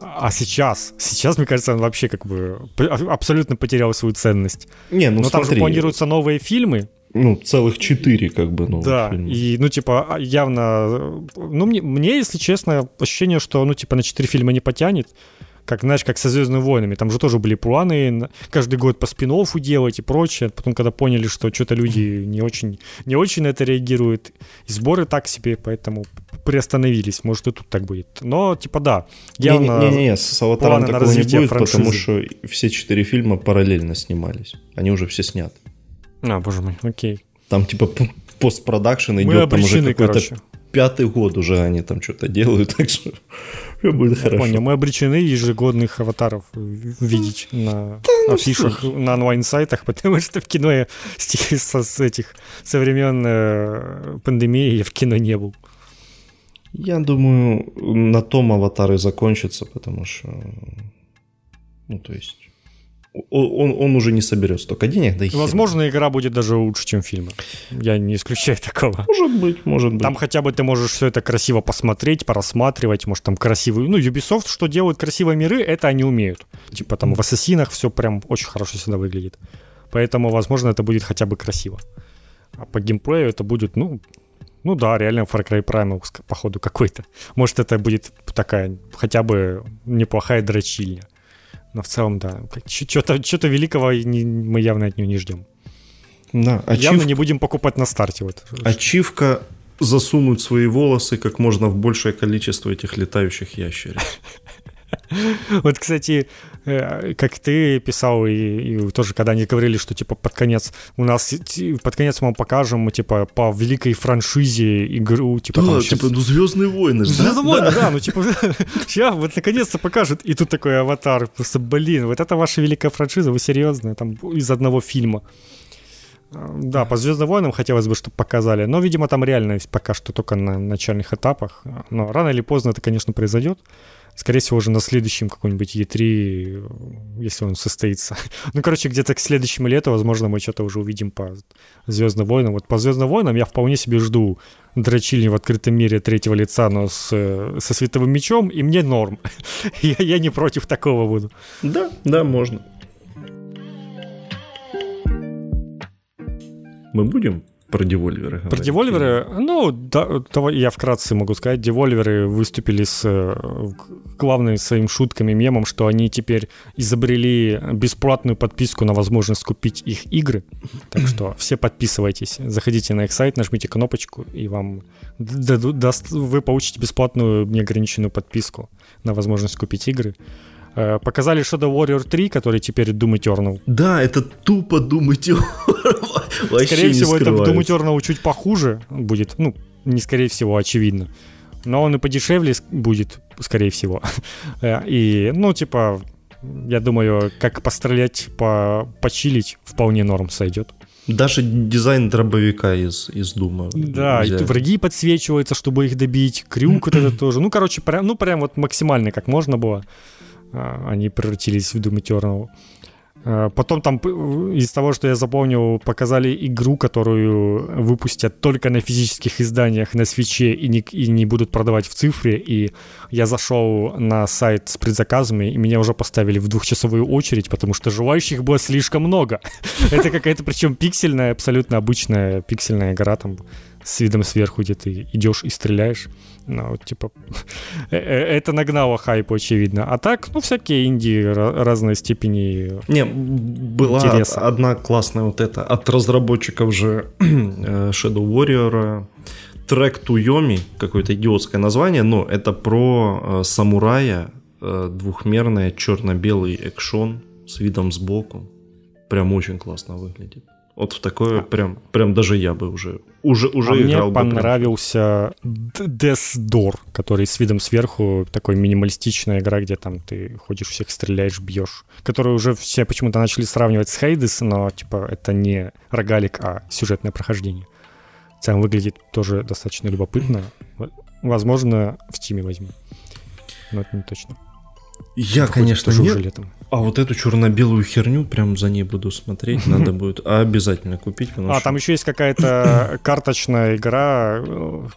[SPEAKER 1] А сейчас, сейчас, мне кажется, он вообще как бы абсолютно потерял свою ценность.
[SPEAKER 2] Не, ну
[SPEAKER 1] Но
[SPEAKER 2] смотри.
[SPEAKER 1] там же планируются новые фильмы.
[SPEAKER 2] Ну, целых четыре, как бы, ну.
[SPEAKER 1] Да, фильма. и, ну, типа, а, явно... Ну, мне, мне, если честно, ощущение, что, ну, типа, на четыре фильма не потянет как, знаешь, как со «Звездными войнами», там же тоже были планы каждый год по спин делать и прочее. Потом, когда поняли, что что-то люди не очень, не очень на это реагируют, и сборы так себе, поэтому приостановились. Может, и тут так будет. Но, типа, да,
[SPEAKER 2] явно Не-не-не, с «Аватаром» такого не будет, франшизы. потому что все четыре фильма параллельно снимались. Они уже все сняты.
[SPEAKER 1] А, боже мой, окей.
[SPEAKER 2] Там, типа, постпродакшн идет, там уже какой-то пятый год уже они там что-то делают, так что все будет хорошо.
[SPEAKER 1] Понял, мы обречены ежегодных аватаров видеть на да, ну, афишах, на онлайн-сайтах, потому что в кино я с, с этих со времен э, пандемии я в кино не был.
[SPEAKER 2] Я думаю, на том аватары закончатся, потому что, ну, то есть, он, он уже не соберет столько денег. Да и
[SPEAKER 1] Возможно, хер. игра будет даже лучше, чем фильмы. Я не исключаю такого.
[SPEAKER 2] Может быть, может быть.
[SPEAKER 1] Там хотя бы ты можешь все это красиво посмотреть, порассматривать, может там красивые... Ну, Ubisoft, что делают красивые миры, это они умеют. Типа там в Ассасинах все прям очень хорошо всегда выглядит. Поэтому, возможно, это будет хотя бы красиво. А по геймплею это будет, ну, ну да, реально Far Cry Primal, походу, какой-то. Может, это будет такая хотя бы неплохая дрочильня. Но в целом, да, что-то, что-то великого мы явно от нее не ждем. Да, ачив... Явно не будем покупать на старте. Вот.
[SPEAKER 2] Ачивка засунуть свои волосы как можно в большее количество этих летающих ящериц.
[SPEAKER 1] Вот, кстати, э, как ты писал, и, и тоже когда они говорили, что типа под конец у нас под конец мы вам покажем, типа по великой франшизе игру, типа
[SPEAKER 2] да, там сейчас... типа ну Звездные войны,
[SPEAKER 1] Звездные да? войны, да. да, ну типа сейчас вот наконец-то покажут, и тут такой аватар, просто блин, вот это ваша великая франшиза, вы серьезно, там из одного фильма. Да, по Звездным войнам хотелось бы, чтобы показали. Но, видимо, там реально пока что только на начальных этапах. Но рано или поздно это, конечно, произойдет. Скорее всего, уже на следующем каком-нибудь E3, если он состоится. ну, короче, где-то к следующему лету, возможно, мы что-то уже увидим по Звездным войнам. Вот по Звездным войнам я вполне себе жду дрочильни в открытом мире третьего лица, но с, со световым мечом, и мне норм. я, я не против такого буду.
[SPEAKER 2] Да, да, можно. Мы будем про девольверы.
[SPEAKER 1] Про девольверы, ну, да, то я вкратце могу сказать, девольверы выступили с э, главным своим шутками, мемом, что они теперь изобрели бесплатную подписку на возможность купить их игры. Так что все подписывайтесь, заходите на их сайт, нажмите кнопочку, и вам даст, вы получите бесплатную неограниченную подписку на возможность купить игры. Э, показали Shadow Warrior 3, который теперь Doom Eternal.
[SPEAKER 2] Да, это тупо Doom Eternal.
[SPEAKER 1] Скорее всего, это Doom Eternal чуть похуже будет. Ну, не скорее всего, очевидно. Но он и подешевле будет, скорее всего. Э, и, ну, типа, я думаю, как пострелять, по, почилить вполне норм сойдет.
[SPEAKER 2] Даже дизайн дробовика из, из Дума.
[SPEAKER 1] Да, взяли. и враги подсвечиваются, чтобы их добить. Крюк вот это тоже. Ну, короче, прям, ну, прям вот максимально как можно было. А, они превратились в Doom Eternal. Э, потом там из того, что я запомнил, показали игру, которую выпустят только на физических изданиях на свече и не, и не будут продавать в цифре. И я зашел на сайт с предзаказами, и меня уже поставили в двухчасовую очередь, потому что желающих было слишком много. Это какая-то, причем пиксельная, абсолютно обычная пиксельная игра там с видом сверху, где ты идешь и стреляешь. Ну, типа, э, э, это нагнало хайп, очевидно. А так, ну, всякие инди разной степени
[SPEAKER 2] Не, была интереса. одна классная вот эта от разработчиков же э, Shadow Warrior трек Туйоми, какое-то идиотское название, но это про э, самурая, э, двухмерный черно-белый экшон с видом сбоку. Прям очень классно выглядит. Вот в такое прям, прям даже я бы уже, уже, уже
[SPEAKER 1] а играл мне понравился Death Door, который с видом сверху, такой минималистичная игра, где там ты ходишь, всех стреляешь, бьешь. Которую уже все почему-то начали сравнивать с Hades, но типа это не рогалик, а сюжетное прохождение. Там выглядит тоже достаточно любопытно. Возможно, в Тиме возьму. Но это не точно.
[SPEAKER 2] Я, это конечно, не. Летом. А вот эту черно-белую херню прям за ней буду смотреть, надо будет обязательно купить.
[SPEAKER 1] А, что... там еще есть какая-то карточная игра,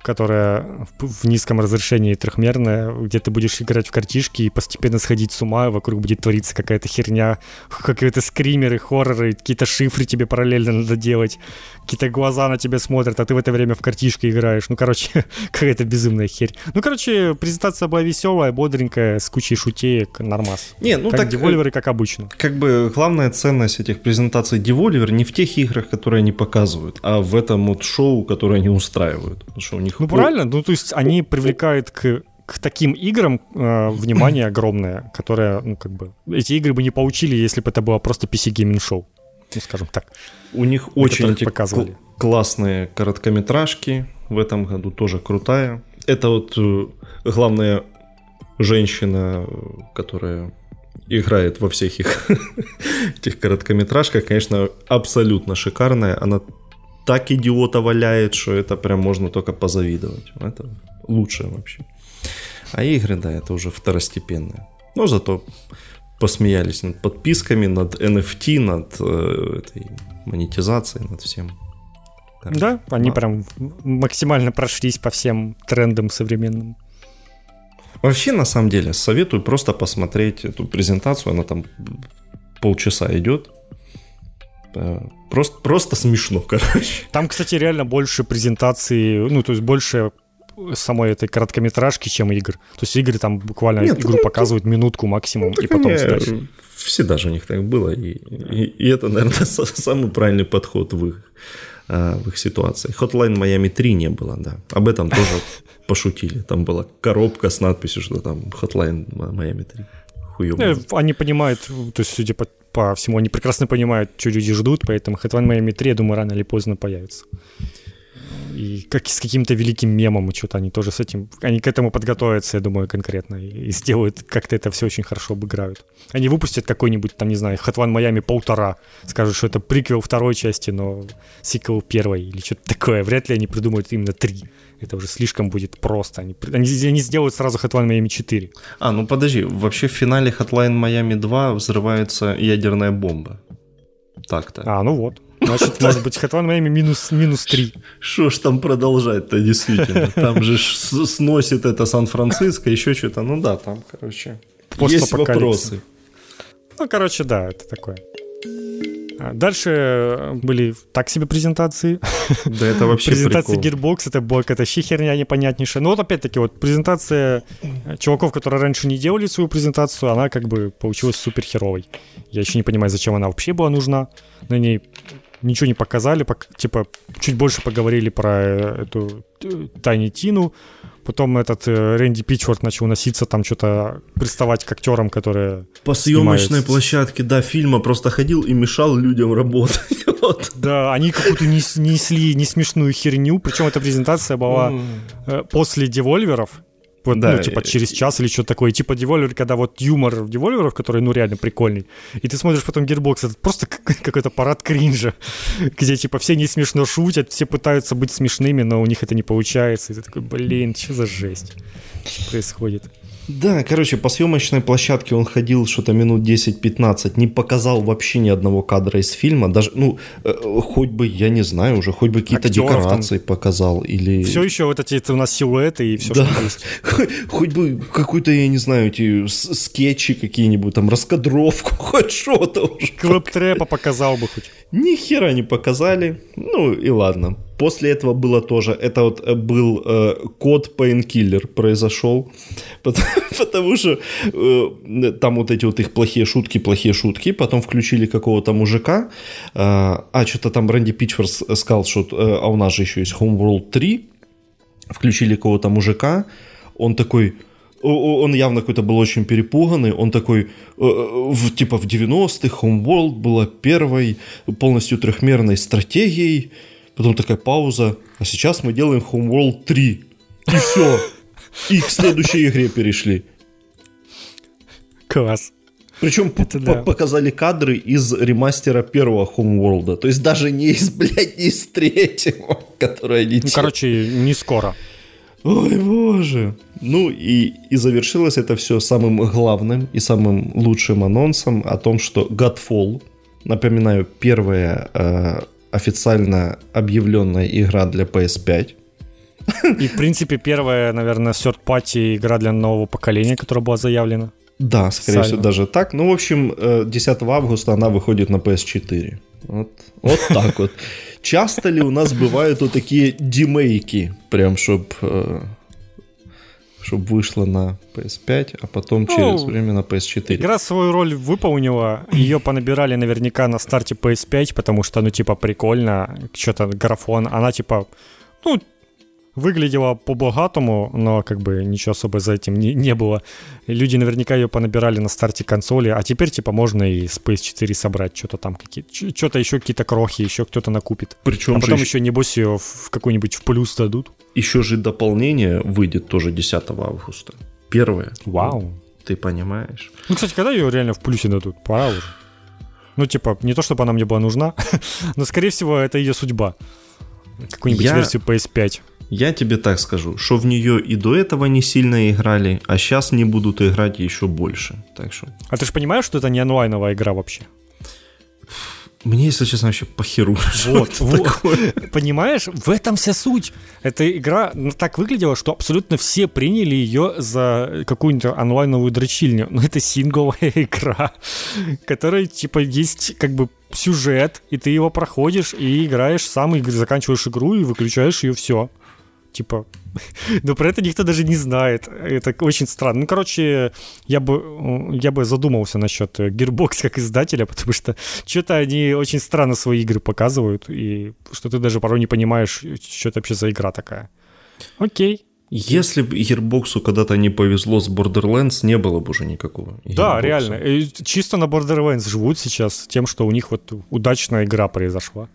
[SPEAKER 1] которая в низком разрешении трехмерная, где ты будешь играть в картишки и постепенно сходить с ума, и вокруг будет твориться какая-то херня, какие-то скримеры, хорроры, какие-то шифры тебе параллельно надо делать, какие-то глаза на тебя смотрят, а ты в это время в картишки играешь. Ну, короче, какая-то безумная херь. Ну, короче, презентация была веселая, бодренькая, с кучей шутеек, нормас.
[SPEAKER 2] Не, ну
[SPEAKER 1] как
[SPEAKER 2] так...
[SPEAKER 1] Devolver, как обычно.
[SPEAKER 2] Как бы главная ценность этих презентаций Devolver не в тех играх, которые они показывают, а в этом вот шоу, которое они устраивают. Потому что у них...
[SPEAKER 1] Ну, правильно. Ну, то есть они привлекают к к таким играм э, внимание огромное, которое, ну, как бы, эти игры бы не получили, если бы это было просто PC Gaming Show ну, скажем так.
[SPEAKER 2] У них очень эти показывали. классные короткометражки. В этом году тоже крутая. Это вот э, главная женщина, которая играет во всех их этих короткометражках, конечно, абсолютно шикарная. Она так идиота валяет, что это прям можно только позавидовать. Это лучшее вообще. А игры, да, это уже второстепенные. Но зато посмеялись над подписками, над NFT, над э, этой монетизацией, над всем.
[SPEAKER 1] Короче, да, они прям максимально прошлись по всем трендам современным.
[SPEAKER 2] Вообще, на самом деле, советую просто посмотреть эту презентацию. Она там полчаса идет. Э, просто, просто смешно, короче.
[SPEAKER 1] Там, кстати, реально больше презентации, ну, то есть больше самой этой короткометражки, чем игр. То есть игры там буквально Нет, игру ну, показывают минутку максимум, ну, и потом они, дальше.
[SPEAKER 2] Всегда же у них так было, и, и, и это, наверное, самый правильный подход в их, а, в их ситуации. Hotline Miami 3 не было, да. Об этом тоже пошутили. Там была коробка с надписью, что там Hotline Miami 3.
[SPEAKER 1] Хуёво. Э, они понимают, то есть, судя по, по всему, они прекрасно понимают, что люди ждут, поэтому Hotline Miami 3, я думаю, рано или поздно появится и как с каким-то великим мемом, что-то они тоже с этим, они к этому подготовятся, я думаю, конкретно, и, и сделают, как-то это все очень хорошо обыграют. Они выпустят какой-нибудь, там, не знаю, Hotline Miami полтора, скажут, что это приквел второй части, но сиквел первой, или что-то такое. Вряд ли они придумают именно три. Это уже слишком будет просто. Они, они, они сделают сразу Hotline Miami 4.
[SPEAKER 2] А, ну подожди, вообще в финале Hotline Miami 2 взрывается ядерная бомба. Так-то.
[SPEAKER 1] А, ну вот. Значит, может быть, Hotline Miami минус, минус 3.
[SPEAKER 2] Что ж там продолжать-то, действительно? Там же сносит это Сан-Франциско, еще что-то. Ну да, там, короче, есть вопросы.
[SPEAKER 1] Ну, короче, да, это такое. А дальше были так себе презентации.
[SPEAKER 2] Да, это вообще
[SPEAKER 1] Презентация Gearbox, это была какая-то херня непонятнейшая. Но вот опять-таки вот презентация чуваков, которые раньше не делали свою презентацию, она как бы получилась супер херовой. Я еще не понимаю, зачем она вообще была нужна. На ней ничего не показали, типа чуть больше поговорили про э, эту Тайни Тину, потом этот э, Рэнди Питчфорд начал носиться, там что-то приставать к актерам, которые
[SPEAKER 2] По съемочной снимают... площадке, да, фильма просто ходил и мешал людям работать. вот.
[SPEAKER 1] Да, они какую-то несли не смешную херню, причем эта презентация была после Девольверов, вот, да, ну, типа, через час или что-то такое. Типа Devolver, когда вот юмор Devolver, который, ну, реально прикольный. И ты смотришь потом Gearbox, это просто какой-то парад кринжа, где, типа, все не смешно шутят, все пытаются быть смешными, но у них это не получается. И ты такой, блин, что за жесть? Происходит?
[SPEAKER 2] Да, короче, по съемочной площадке он ходил что-то минут 10-15, не показал вообще ни одного кадра из фильма, даже, ну, э, хоть бы, я не знаю уже, хоть бы какие-то декорации там... показал или...
[SPEAKER 1] Все еще вот эти у нас силуэты и все,
[SPEAKER 2] да. что есть. Хоть бы какую-то, я не знаю, эти скетчи какие-нибудь, там, раскадровку, хоть что-то уже.
[SPEAKER 1] Клэп-трэпа показал бы хоть.
[SPEAKER 2] Ни хера не показали, ну и ладно. После этого было тоже, это вот э, был э, код Painkiller произошел, потому, потому что э, там вот эти вот их плохие шутки, плохие шутки, потом включили какого-то мужика, э, а что-то там Рэнди Питчфорд сказал, что э, а у нас же еще есть Homeworld 3, включили какого-то мужика, он такой, он явно какой-то был очень перепуганный, он такой, э, э, в, типа в 90-х Homeworld была первой полностью трехмерной стратегией, Потом такая пауза. А сейчас мы делаем Homeworld 3. И все. И к следующей игре перешли.
[SPEAKER 1] Класс.
[SPEAKER 2] Причем Это да. показали кадры из ремастера первого Homeworld. То есть даже не из, блядь, не из третьего, которое они...
[SPEAKER 1] Ну, короче, не скоро.
[SPEAKER 2] Ой, боже. Ну и, и завершилось это все самым главным и самым лучшим анонсом о том, что Godfall, напоминаю, первая э, официально объявленная игра для PS5.
[SPEAKER 1] И, в принципе, первая, наверное, third-party игра для нового поколения, которая была заявлена.
[SPEAKER 2] Да, скорее всего, даже так. Ну, в общем, 10 э, августа она выходит на PS4. Вот, вот так вот. Часто ли у нас бывают вот такие демейки, прям, чтобы э, чтобы вышла на PS5, а потом ну, через время на PS4.
[SPEAKER 1] Игра свою роль выполнила, ее понабирали наверняка на старте PS5, потому что, ну, типа, прикольно, что-то графон, она, типа, ну, выглядела по-богатому, но как бы ничего особо за этим не, не было. Люди наверняка ее понабирали на старте консоли, а теперь типа можно и с PS4 собрать что-то там, какие что-то еще какие-то крохи, еще кто-то накупит. Причем а потом еще, еще небось ее в какой-нибудь в плюс дадут.
[SPEAKER 2] Еще же дополнение выйдет тоже 10 августа. Первое.
[SPEAKER 1] Вау.
[SPEAKER 2] Ты понимаешь?
[SPEAKER 1] Ну, кстати, когда ее реально в плюсе дадут? Пора уже. Ну, типа, не то, чтобы она мне была нужна, но, скорее всего, это ее судьба. Какую-нибудь Я... версию PS5.
[SPEAKER 2] Я тебе так скажу, что в нее и до этого не сильно играли, а сейчас не будут играть еще больше. Так что...
[SPEAKER 1] А ты же понимаешь, что это не онлайновая игра вообще?
[SPEAKER 2] Мне, если честно, вообще похеру.
[SPEAKER 1] Вот, вот. Понимаешь, в этом вся суть. Эта игра так выглядела, что абсолютно все приняли ее за какую-нибудь онлайновую дрочильню. Но это сингловая игра, которая, типа, есть как бы сюжет, и ты его проходишь и играешь сам, и заканчиваешь игру и выключаешь ее все. Типа, но про это никто даже не знает. Это очень странно. Ну, короче, я бы, я бы задумался насчет Gearbox как издателя, потому что что-то они очень странно свои игры показывают, и что ты даже порой не понимаешь, что это вообще за игра такая. Окей.
[SPEAKER 2] Если бы Gearbox когда-то не повезло с Borderlands, не было бы уже никакого.
[SPEAKER 1] Gearbox. Да, реально. И чисто на Borderlands живут сейчас тем, что у них вот удачная игра произошла.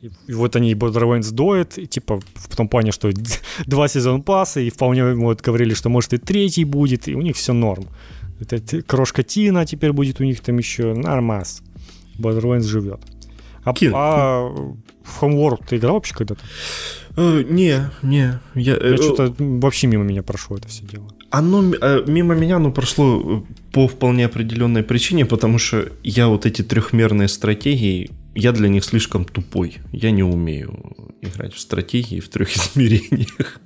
[SPEAKER 1] И вот они Borderlands доят, и, типа, в том плане, что два сезона паса, и вполне вот говорили, что может и третий будет, и у них все норм. Это крошка Тина теперь будет у них там еще нормас. Borderlands живет. А, а в Homeworld ты играл вообще когда-то?
[SPEAKER 2] Uh, не, не.
[SPEAKER 1] Я, я uh, что-то вообще мимо меня прошло это все дело.
[SPEAKER 2] Оно uh, мимо меня ну, прошло по вполне определенной причине, потому что я вот эти трехмерные стратегии я для них слишком тупой. Я не умею играть в стратегии в трех измерениях.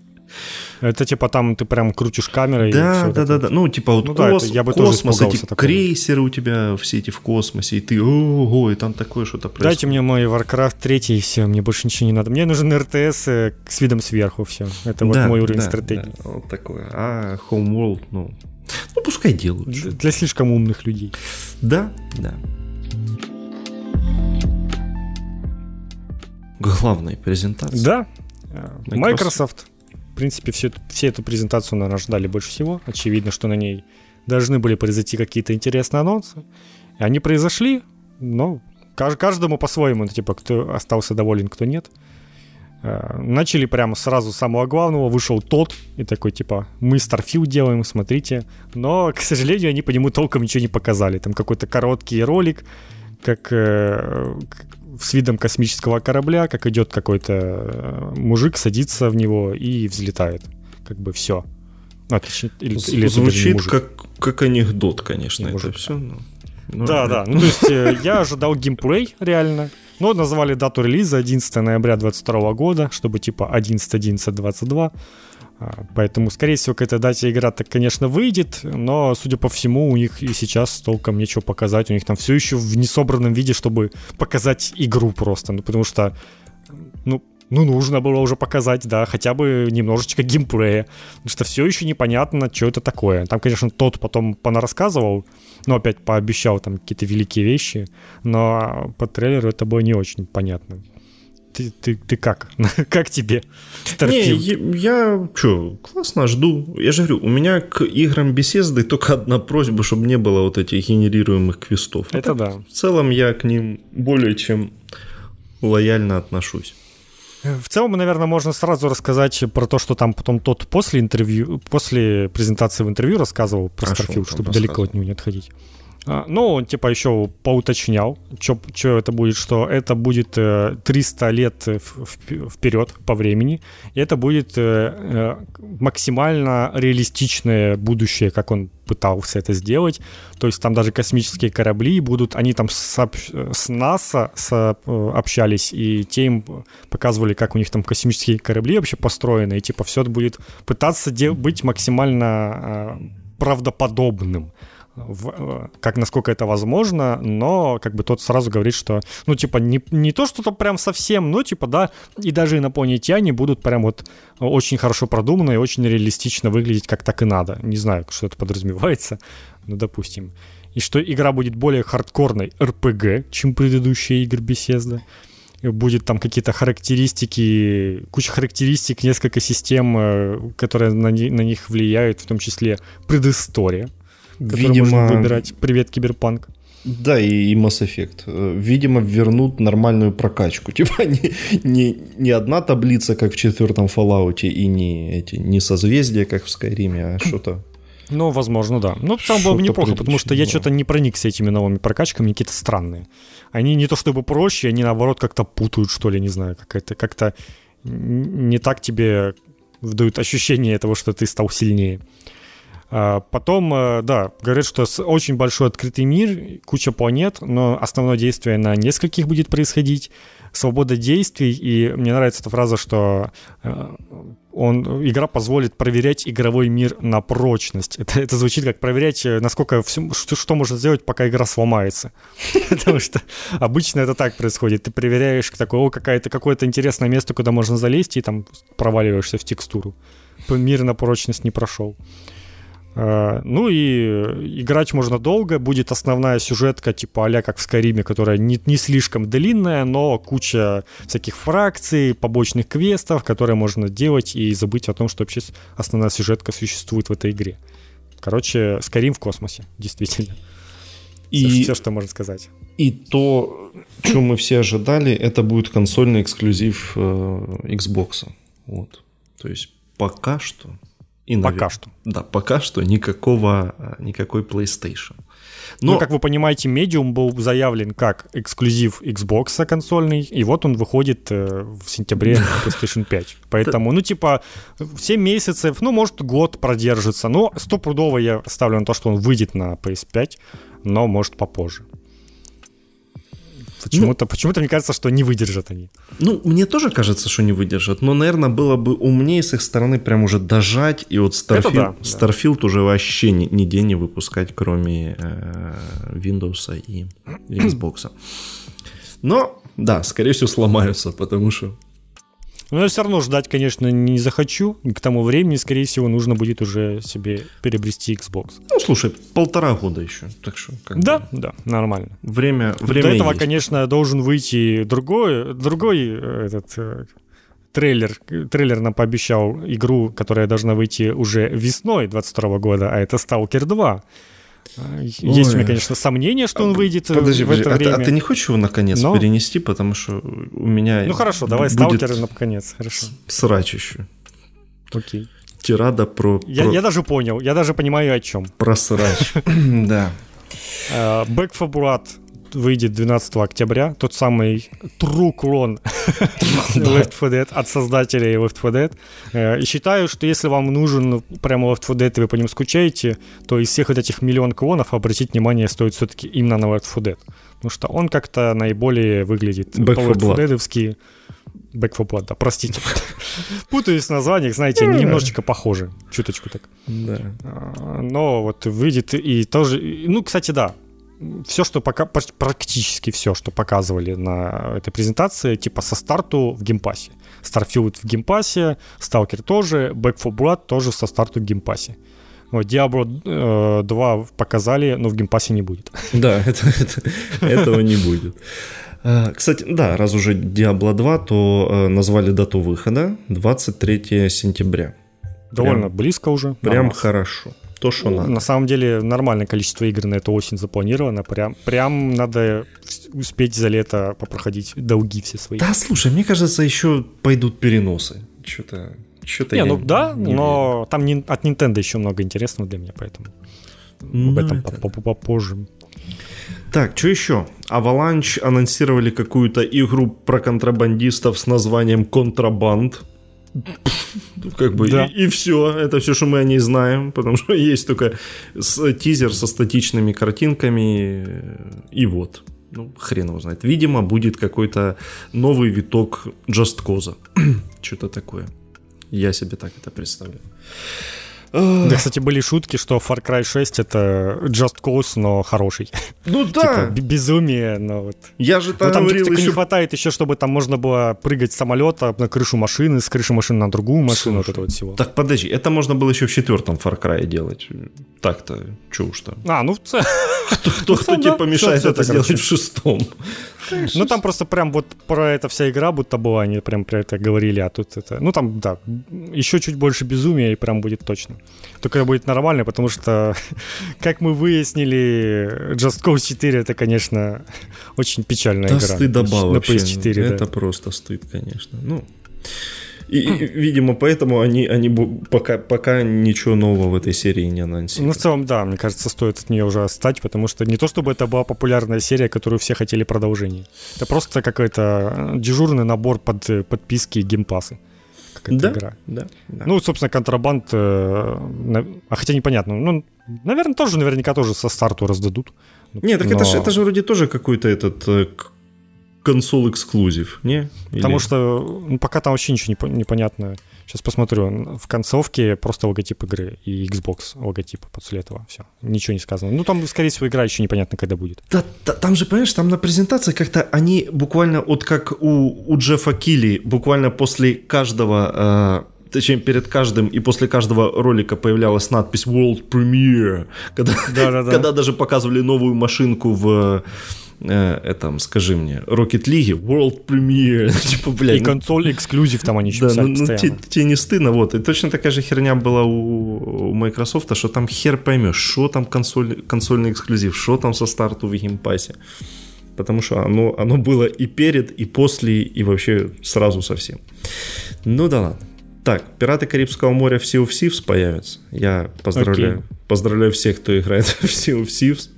[SPEAKER 1] Это типа там ты прям крутишь камерой.
[SPEAKER 2] Да, да, да, да. Ну, типа вот ну, кос, да, я бы космос, эти такого. крейсеры у тебя все эти в космосе, и ты, ого, и там такое что-то
[SPEAKER 1] происходит. Дайте мне мой Warcraft 3, и все, мне больше ничего не надо. Мне нужен РТС э, с видом сверху, все. Это вот да, мой уровень да, стратегии.
[SPEAKER 2] Да, вот такое. А Homeworld, ну, ну пускай делают.
[SPEAKER 1] Для, для слишком умных людей.
[SPEAKER 2] Да, да. Главной презентации.
[SPEAKER 1] Да. Microsoft. Microsoft. В принципе, все, все эту презентацию, наверное, ждали больше всего. Очевидно, что на ней должны были произойти какие-то интересные анонсы. И они произошли, но каждому по-своему, типа, кто остался доволен, кто нет. Э, начали прямо сразу с самого главного, вышел тот, и такой, типа, мы Starfield делаем, смотрите. Но, к сожалению, они по нему толком ничего не показали. Там какой-то короткий ролик, как, э, с видом космического корабля, как идет какой-то э, мужик, садится в него и взлетает. Как бы все.
[SPEAKER 2] А, точнее, или, или Звучит как, как анекдот, конечно, не это мужик. все. Но...
[SPEAKER 1] Ну, да, да. Ну, то есть э, я ожидал геймплей, реально. Но назвали дату релиза 11 ноября 2022 года, чтобы типа 11.11.22. А, поэтому, скорее всего, к этой дате игра так, конечно, выйдет, но, судя по всему, у них и сейчас толком нечего показать. У них там все еще в несобранном виде, чтобы показать игру просто. Ну, потому что, ну, ну, нужно было уже показать, да, хотя бы немножечко геймплея. Потому что все еще непонятно, что это такое. Там, конечно, тот потом понарассказывал, ну, опять пообещал там какие-то великие вещи, но по трейлеру это было не очень понятно. Ты, ты, ты как? как тебе?
[SPEAKER 2] Не, я, что, классно, жду. Я же говорю, у меня к играм беседы только одна просьба, чтобы не было вот этих генерируемых квестов.
[SPEAKER 1] Это а да.
[SPEAKER 2] В целом я к ним более чем лояльно отношусь.
[SPEAKER 1] В целом, наверное, можно сразу рассказать про то, что там потом тот после интервью, после презентации в интервью рассказывал про Starfield, чтобы далеко от него не отходить. А, ну, он типа еще поуточнял, что это будет, что это будет 300 э, лет вперед по времени, и это будет э, э, максимально реалистичное будущее, как он пытался это сделать. То есть там даже космические корабли будут, они там с, НАСА общались, и те им показывали, как у них там космические корабли вообще построены, и типа все это будет пытаться быть максимально правдоподобным в, э, как насколько это возможно, но как бы тот сразу говорит, что, ну, типа, не, не то, что-то прям совсем, но, типа, да, и даже инопланетяне будут прям вот очень хорошо продуманно и очень реалистично выглядеть, как так и надо. Не знаю, что это подразумевается, но допустим. И что игра будет более хардкорной RPG, чем предыдущие игры Bethesda. Будет там какие-то характеристики, куча характеристик, несколько систем, э, которые на, на них влияют, в том числе предыстория Видимо... можно выбирать. Привет, Киберпанк.
[SPEAKER 2] Да, и, и Mass Effect. Э, видимо, вернут нормальную прокачку. Типа не, не, не одна таблица, как в четвертом Fallout, и не, эти, не созвездия, как в Skyrim, а что-то
[SPEAKER 1] ну, возможно, да. Ну, целом было бы неплохо, потому что я что-то не проникся этими новыми прокачками, какие-то странные. Они не то чтобы проще, они наоборот как-то путают, что ли, не знаю, как-то, как-то не так тебе дают ощущение того, что ты стал сильнее. А, потом, э, да, говорят, что очень большой открытый мир, куча планет, но основное действие на нескольких будет происходить. Свобода действий, и мне нравится эта фраза, что э, он, игра позволит проверять игровой мир на прочность. Это, это звучит как проверять, э, насколько все, что, что можно сделать, пока игра сломается. Потому что обычно это так происходит. Ты проверяешь такое, какое-то какое-то интересное место, куда можно залезть, и там проваливаешься в текстуру. Мир на прочность не прошел. Э, ну и играть можно долго, будет основная сюжетка типа а как в Скайриме, которая не, не слишком длинная, но куча всяких фракций, побочных квестов, которые можно делать и забыть о том, что вообще основная сюжетка существует в этой игре. Короче, Скайрим в космосе, действительно. И все, все, что можно сказать.
[SPEAKER 2] И то, что мы все ожидали, это будет консольный эксклюзив э, Xbox. Вот. То есть пока что
[SPEAKER 1] и, пока навер... что.
[SPEAKER 2] Да, пока что никакого, никакой PlayStation.
[SPEAKER 1] Но... Ну, как вы понимаете, Medium был заявлен как эксклюзив Xbox консольный, и вот он выходит э, в сентябре на PlayStation 5. Поэтому, ну, типа, 7 месяцев, ну, может, год продержится. Но стопудово я ставлю на то, что он выйдет на PS5, но, может, попозже. Почему-то, ну, почему-то мне кажется, что не выдержат они.
[SPEAKER 2] Ну, мне тоже кажется, что не выдержат, но, наверное, было бы умнее с их стороны прям уже дожать, и вот Starfield, да, Starfield да. уже вообще ни, нигде не выпускать, кроме э, Windows и Xbox. Но, да, скорее всего, сломаются, потому что
[SPEAKER 1] но я все равно ждать, конечно, не захочу. К тому времени, скорее всего, нужно будет уже себе приобрести Xbox.
[SPEAKER 2] Ну, слушай, полтора года еще. Так что,
[SPEAKER 1] как Да, бы... да, нормально.
[SPEAKER 2] Время, время
[SPEAKER 1] До этого, есть. конечно, должен выйти другой, другой э, этот э, трейлер. Трейлер нам пообещал игру, которая должна выйти уже весной 22 года, а это Stalker 2. Есть Ой. у меня, конечно, сомнение, что он выйдет э, подожди, в подожди, это а время.
[SPEAKER 2] Ты, а ты не хочешь его наконец Но... перенести, потому что у меня
[SPEAKER 1] Ну хорошо, давай сталкеры наконец, хорошо.
[SPEAKER 2] Срач еще.
[SPEAKER 1] Окей.
[SPEAKER 2] Тирада про...
[SPEAKER 1] Я,
[SPEAKER 2] про...
[SPEAKER 1] я даже понял, я даже понимаю о чем.
[SPEAKER 2] Про срач, да.
[SPEAKER 1] For Blood выйдет 12 октября, тот самый true clone Left 4 Dead от создателей Left 4 Dead. Э, и считаю, что если вам нужен прямо Left 4 Dead, и вы по нему скучаете, то из всех вот этих миллион клонов обратить внимание стоит все-таки именно на Left 4 Dead. Потому что он как-то наиболее выглядит Back 4 Blood, да, простите. Путаюсь в названиях, знаете, они немножечко похожи, чуточку так.
[SPEAKER 2] Да.
[SPEAKER 1] А, но вот выйдет и тоже... Ну, кстати, да, все, что пока, практически все, что показывали на этой презентации, типа со старту в геймпассе. Starfield в геймпассе, Stalker тоже, Back 4 Blood тоже со старту в Game Pass е. Вот, Diablo э, 2 показали, но в Game Pass е не будет.
[SPEAKER 2] Да, это, это, этого не будет. Э, кстати, да, раз уже Diablo 2, то э, назвали дату выхода 23 сентября.
[SPEAKER 1] Довольно прям, близко уже.
[SPEAKER 2] Прям хорошо. То, что ну, надо.
[SPEAKER 1] На самом деле нормальное количество игр на эту осень запланировано. Прям, прям надо успеть за лето попроходить долги все свои.
[SPEAKER 2] Да, слушай, мне кажется, еще пойдут переносы. Что-то что-то
[SPEAKER 1] не, ну да, не но верю. там не, от Nintendo еще много интересного для меня, поэтому ну, об этом это... попозже.
[SPEAKER 2] Так, что еще? Avalanche анонсировали какую-то игру про контрабандистов с названием Контрабанд. Как бы да. и, и все, это все, что мы о ней знаем, потому что есть только тизер со статичными картинками, и вот. Ну, хрен его знает. Видимо, будет какой-то новый виток Just Cause. Что-то такое. Я себе так это представляю.
[SPEAKER 1] Да, кстати, были шутки, что Far Cry 6 это Just Cause, но хороший.
[SPEAKER 2] Ну
[SPEAKER 1] типа,
[SPEAKER 2] да.
[SPEAKER 1] Типа, безумие, но вот.
[SPEAKER 2] Я же там, но там говорил
[SPEAKER 1] еще... не хватает еще, чтобы там можно было прыгать с самолета на крышу машины, с крыши машины на другую машину, Слушай, вот это вот всего.
[SPEAKER 2] Так подожди, это можно было еще в четвертом Far Cry делать. Так-то, что уж там.
[SPEAKER 1] А, ну...
[SPEAKER 2] Кто, кто, кто тебе помешает это сделать в шестом?
[SPEAKER 1] Ну там просто прям вот про это вся игра будто была, они прям про это говорили, а тут это... Ну там, да, еще чуть больше безумия и прям будет точно. Только будет нормально, потому что, как мы выяснили, Just Cause 4 это, конечно, очень печальная
[SPEAKER 2] да
[SPEAKER 1] игра.
[SPEAKER 2] стыдоба на PS4, Это да. просто стыд, конечно. Ну, и, и, видимо, поэтому они, они пока, пока ничего нового в этой серии не анонсировали.
[SPEAKER 1] Ну, в целом, да, мне кажется, стоит от нее уже отстать, потому что не то, чтобы это была популярная серия, которую все хотели продолжения. Это просто какой-то э, дежурный набор под э, подписки геймпасы какая-то
[SPEAKER 2] да,
[SPEAKER 1] игра.
[SPEAKER 2] Да, да.
[SPEAKER 1] Ну, собственно, контрабанд, э, а хотя непонятно, ну, наверное, тоже наверняка тоже со старту раздадут.
[SPEAKER 2] Нет, так но... это же это же вроде тоже какой-то этот консол эксклюзив, не?
[SPEAKER 1] Потому Или... что ну, пока там вообще ничего не, непонятно. Сейчас посмотрю. В концовке просто логотип игры и Xbox логотип после этого. Все. Ничего не сказано. Ну, там, скорее всего, игра еще непонятно, когда будет.
[SPEAKER 2] Да, да, там же, понимаешь, там на презентации как-то они буквально, вот как у, у Джеффа Килли, буквально после каждого... Э, точнее, перед каждым и после каждого ролика появлялась надпись World Premiere, когда, да, да, да. когда даже показывали новую машинку в э, этом, скажи мне, Rocket League, World Premiere,
[SPEAKER 1] типа, блядь. И ну, console exclusive там они еще да, ну, ну
[SPEAKER 2] тебе, тебе не стыдно, вот. И точно такая же херня была у, у Microsoft, что там хер поймешь, что там консоль, консольный эксклюзив, что там со старту в Game Pass е. Потому что оно, оно было и перед, и после, и вообще сразу совсем. Ну да ладно. Так, «Пираты Карибского моря» в Sea of Thieves появятся. Я поздравляю, okay. поздравляю всех, кто играет в Sea of Thieves.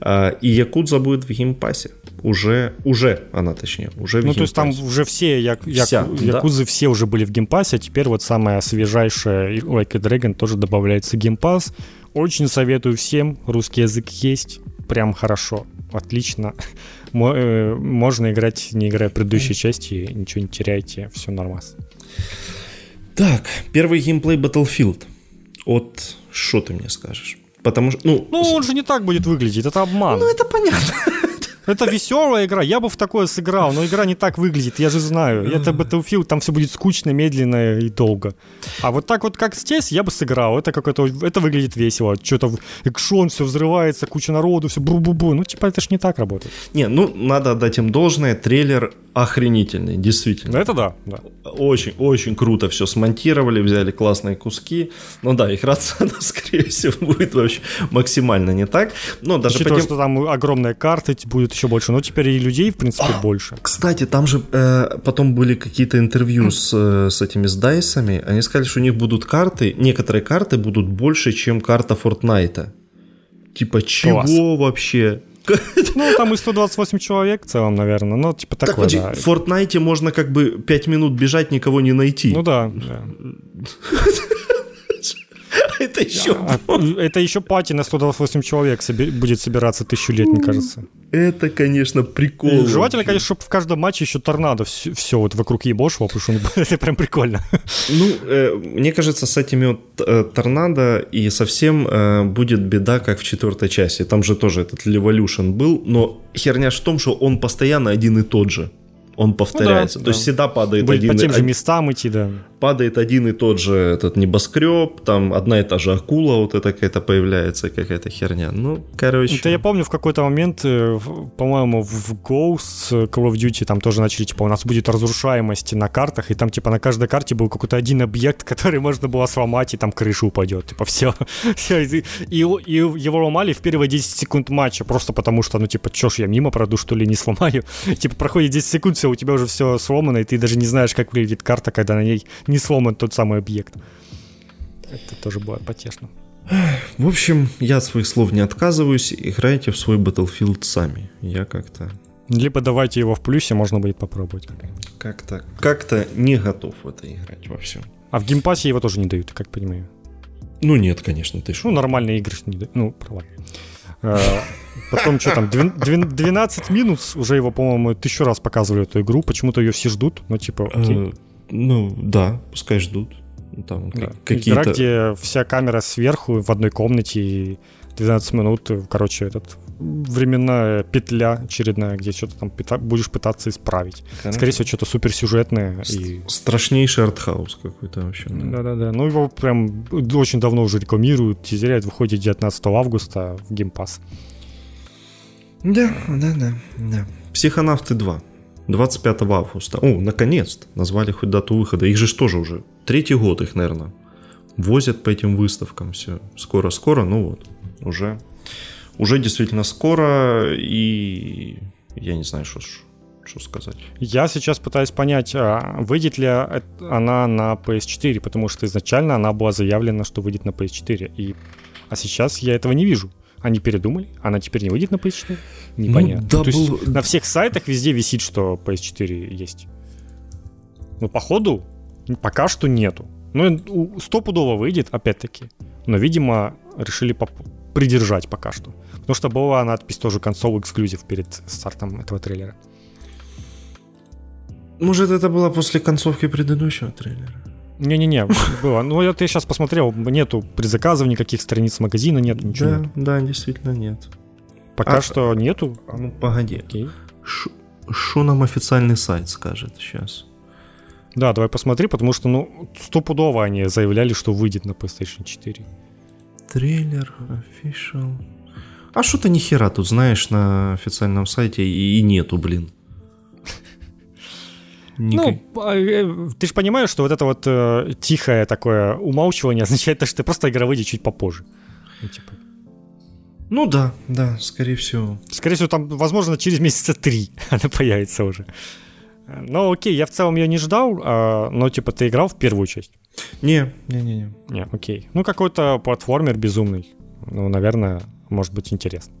[SPEAKER 2] А, и Якудза будет в Game Pass е. Уже, уже она точнее, уже в
[SPEAKER 1] Ну, то есть там уже все як, як, Вся, Якузы да? все уже были в Game Pass е, а теперь вот самая свежайшая Like a Dragon тоже добавляется в Game Pass. Очень советую всем, русский язык есть, прям хорошо, отлично. Э, можно играть, не играя в предыдущей части, ничего не теряйте, все нормально.
[SPEAKER 2] Так, первый геймплей Battlefield. От что ты мне скажешь? Потому что, ну...
[SPEAKER 1] Ну, он же не так будет выглядеть, это обман.
[SPEAKER 2] Ну, это понятно.
[SPEAKER 1] Это веселая игра, я бы в такое сыграл, но игра не так выглядит, я же знаю. Это Battlefield, там все будет скучно, медленно и долго. А вот так вот, как здесь, я бы сыграл. Это какое-то, это выглядит весело. Что-то экшон, все взрывается, куча народу, все бу-бу-бу. Ну, типа, это ж не так работает.
[SPEAKER 2] Не, ну, надо отдать им должное. Трейлер охренительный, действительно.
[SPEAKER 1] Это да, да.
[SPEAKER 2] Очень, очень круто все смонтировали, взяли классные куски. Ну да, их рация, скорее всего, будет вообще максимально не так. Но даже
[SPEAKER 1] Учитывая, тем... что там огромные карты будет еще больше. Но теперь и людей, в принципе, а, больше.
[SPEAKER 2] Кстати, там же э, потом были какие-то интервью с, э, с этими с дайсами. Они сказали, что у них будут карты, некоторые карты будут больше, чем карта Фортнайта. Типа, чего Класс. вообще?
[SPEAKER 1] Ну, там и 128 человек в целом, наверное. Ну, типа такое, так, да.
[SPEAKER 2] В Fortnite можно как бы 5 минут бежать, никого не найти.
[SPEAKER 1] Ну да, да.
[SPEAKER 2] Это еще...
[SPEAKER 1] А, это еще пати на 128 человек будет собираться тысячу лет, мне кажется.
[SPEAKER 2] Это, конечно, прикол.
[SPEAKER 1] Желательно, конечно, чтобы в каждом матче еще торнадо все, все вот вокруг ебошило, потому что это прям прикольно.
[SPEAKER 2] Ну, э, мне кажется, с этими вот э, торнадо и совсем э, будет беда, как в четвертой части. Там же тоже этот Revolution был, но херня в том, что он постоянно один и тот же он повторяется. Ну, да, То да. есть всегда падает
[SPEAKER 1] Будет
[SPEAKER 2] один...
[SPEAKER 1] по тем же местам идти, да.
[SPEAKER 2] Падает один и тот же этот небоскреб, там одна и та же акула вот эта какая-то появляется, какая-то херня. Ну, короче...
[SPEAKER 1] Это я помню в какой-то момент, э, по-моему, в Ghost Call of Duty там тоже начали, типа, у нас будет разрушаемость на картах, и там, типа, на каждой карте был какой-то один объект, который можно было сломать, и там крыша упадет. Типа, все. и, и его ломали в первые 10 секунд матча, просто потому что, ну, типа, чё ж я мимо пройду, что ли, не сломаю. типа, проходит 10 секунд, все, у тебя уже все сломано, и ты даже не знаешь, как выглядит карта, когда на ней не сломан тот самый объект. Это тоже было потешно.
[SPEAKER 2] В общем, я от своих слов не отказываюсь. Играйте в свой Battlefield сами. Я как-то...
[SPEAKER 1] Либо давайте его в плюсе, можно будет попробовать.
[SPEAKER 2] Как-то как не готов в это играть во всем.
[SPEAKER 1] А в Game Pass е его тоже не дают, как понимаю.
[SPEAKER 2] Ну нет, конечно, ты что.
[SPEAKER 1] Ну, нормальные игры не дают. Ну, провал. Э, потом что там, 12 Minutes, уже его, по-моему, тысячу раз показывали эту игру, почему-то ее все ждут, ну типа, э, окей.
[SPEAKER 2] Ну, да, пускай ждут.
[SPEAKER 1] Там да. какие-то... Игра, где вся камера сверху в одной комнате, и 12 минут, короче, этот временная петля очередная, где что-то там пыта- будешь пытаться исправить. Конечно. Скорее всего, что-то суперсюжетное. С- и...
[SPEAKER 2] Страшнейший артхаус какой-то вообще.
[SPEAKER 1] Да-да-да. Ну, его прям очень давно уже рекламируют, тизеряют, выходит 19 августа в Game Pass.
[SPEAKER 2] Да, да, да, да. Психонавты 2. 25 августа. О, наконец-то. Назвали хоть дату выхода. Их же тоже уже. Третий год их, наверное, возят по этим выставкам. Все. Скоро-скоро, ну вот. Уже уже действительно скоро, и я не знаю, что, что сказать.
[SPEAKER 1] Я сейчас пытаюсь понять, а выйдет ли она на PS4, потому что изначально она была заявлена, что выйдет на PS4, и... а сейчас я этого не вижу. Они передумали? Она теперь не выйдет на PS4? Непонятно. Ну, да, То был... есть на всех сайтах везде висит, что PS4 есть. Ну, походу, пока что нету. Ну, стопудово выйдет, опять-таки. Но, видимо, решили поп- придержать пока что. Потому что была надпись тоже консоль эксклюзив перед стартом этого трейлера.
[SPEAKER 2] Может, это было после концовки предыдущего трейлера?
[SPEAKER 1] Не-не-не, было. Ну, я ты сейчас посмотрел, нету предзаказов, никаких страниц магазина, нет ничего.
[SPEAKER 2] Да,
[SPEAKER 1] нет.
[SPEAKER 2] да, действительно нет.
[SPEAKER 1] Пока а, что нету.
[SPEAKER 2] А ну, погоди. Что нам официальный сайт скажет сейчас?
[SPEAKER 1] Да, давай посмотри, потому что, ну, стопудово они заявляли, что выйдет на PlayStation 4.
[SPEAKER 2] Трейлер, official. А что-то ни хера тут, знаешь, на официальном сайте и, и нету, блин.
[SPEAKER 1] Ну, а, э, ты же понимаешь, что вот это вот э, тихое такое умалчивание означает то, что просто игра выйдет чуть попозже.
[SPEAKER 2] Ну, типа. ну да, да, скорее всего.
[SPEAKER 1] Скорее всего, там, возможно, через месяца три она появится уже. Ну, окей, я в целом ее не ждал, а, но, типа, ты играл в первую часть?
[SPEAKER 2] Не, не, не,
[SPEAKER 1] окей. Ну, какой-то платформер безумный. Ну, наверное, может быть интересно.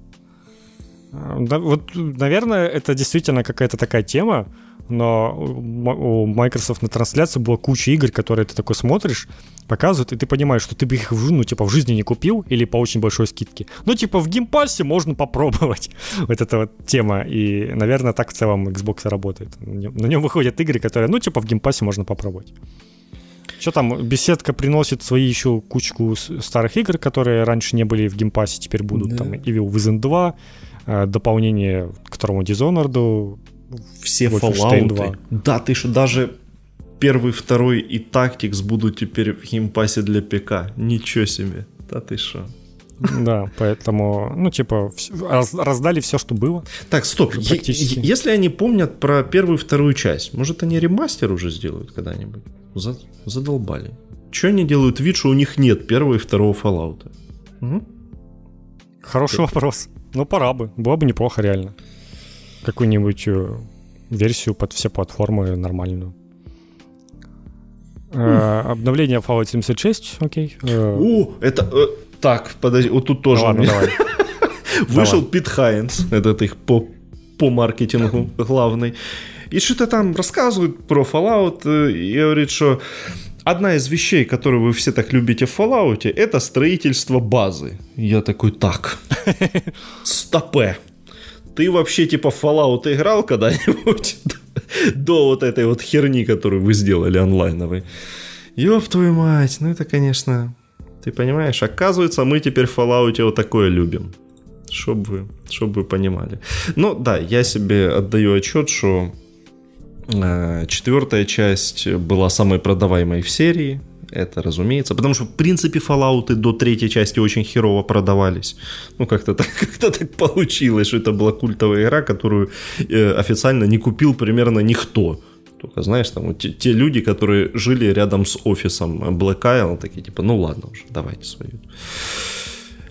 [SPEAKER 1] А, вот, наверное, это действительно какая-то такая тема, но у Microsoft на трансляции была куча игр, которые ты такой смотришь, показывают, и ты понимаешь, что ты бы их ну, типа, в жизни не купил или по очень большой скидке. Ну, типа, в Game Pass е можно попробовать. вот эта вот тема. И, наверное, так в целом Xbox работает. На нем выходят игры, которые, ну, типа, в Game Pass е можно попробовать. Что там, беседка приносит свои еще кучку старых игр, которые раньше не были в Game Pass е, теперь будут. Да. Там Evil Within 2, э, дополнение к второму Dishonored,
[SPEAKER 2] все Fallout. 2. Да, ты что, даже первый, второй и Tactics будут теперь в Game Pass е для ПК. Ничего себе. Да ты что.
[SPEAKER 1] Да, поэтому, ну, типа, раз, раздали все, что было.
[SPEAKER 2] Так, стоп. Практически. Если они помнят про первую и вторую часть, может, они ремастер уже сделают когда-нибудь? задолбали. Че они делают вид, что у них нет первого и второго Fallout? Угу.
[SPEAKER 1] Хороший Ты... вопрос. Ну, пора бы. Было бы неплохо, реально. Какую-нибудь э, версию под все платформы нормальную. Э, обновление Fallout 76, окей.
[SPEAKER 2] Э, У, это... Э, так, подожди, вот тут тоже... Ладно, давай. Вышел Пит Хайнс, этот их по, по маркетингу главный. И что-то там рассказывает про Fallout и говорит, что одна из вещей, которые вы все так любите в Fallout, это строительство базы. Я такой, так, стопе. Ты вообще типа Fallout играл когда-нибудь? До вот этой вот херни, которую вы сделали онлайновой. Ёб твою мать, ну это, конечно... Ты понимаешь, оказывается, мы теперь в Fallout вот такое любим. Чтоб вы, чтоб вы понимали. Ну да, я себе отдаю отчет, что э, четвертая часть была самой продаваемой в серии это разумеется. Потому что, в принципе, Fallout до третьей части очень херово продавались. Ну, как-то так, как так получилось, что это была культовая игра, которую э, официально не купил примерно никто. Только, знаешь, там вот те, те люди, которые жили рядом с офисом Black Isle, такие типа, ну ладно уже, давайте свою.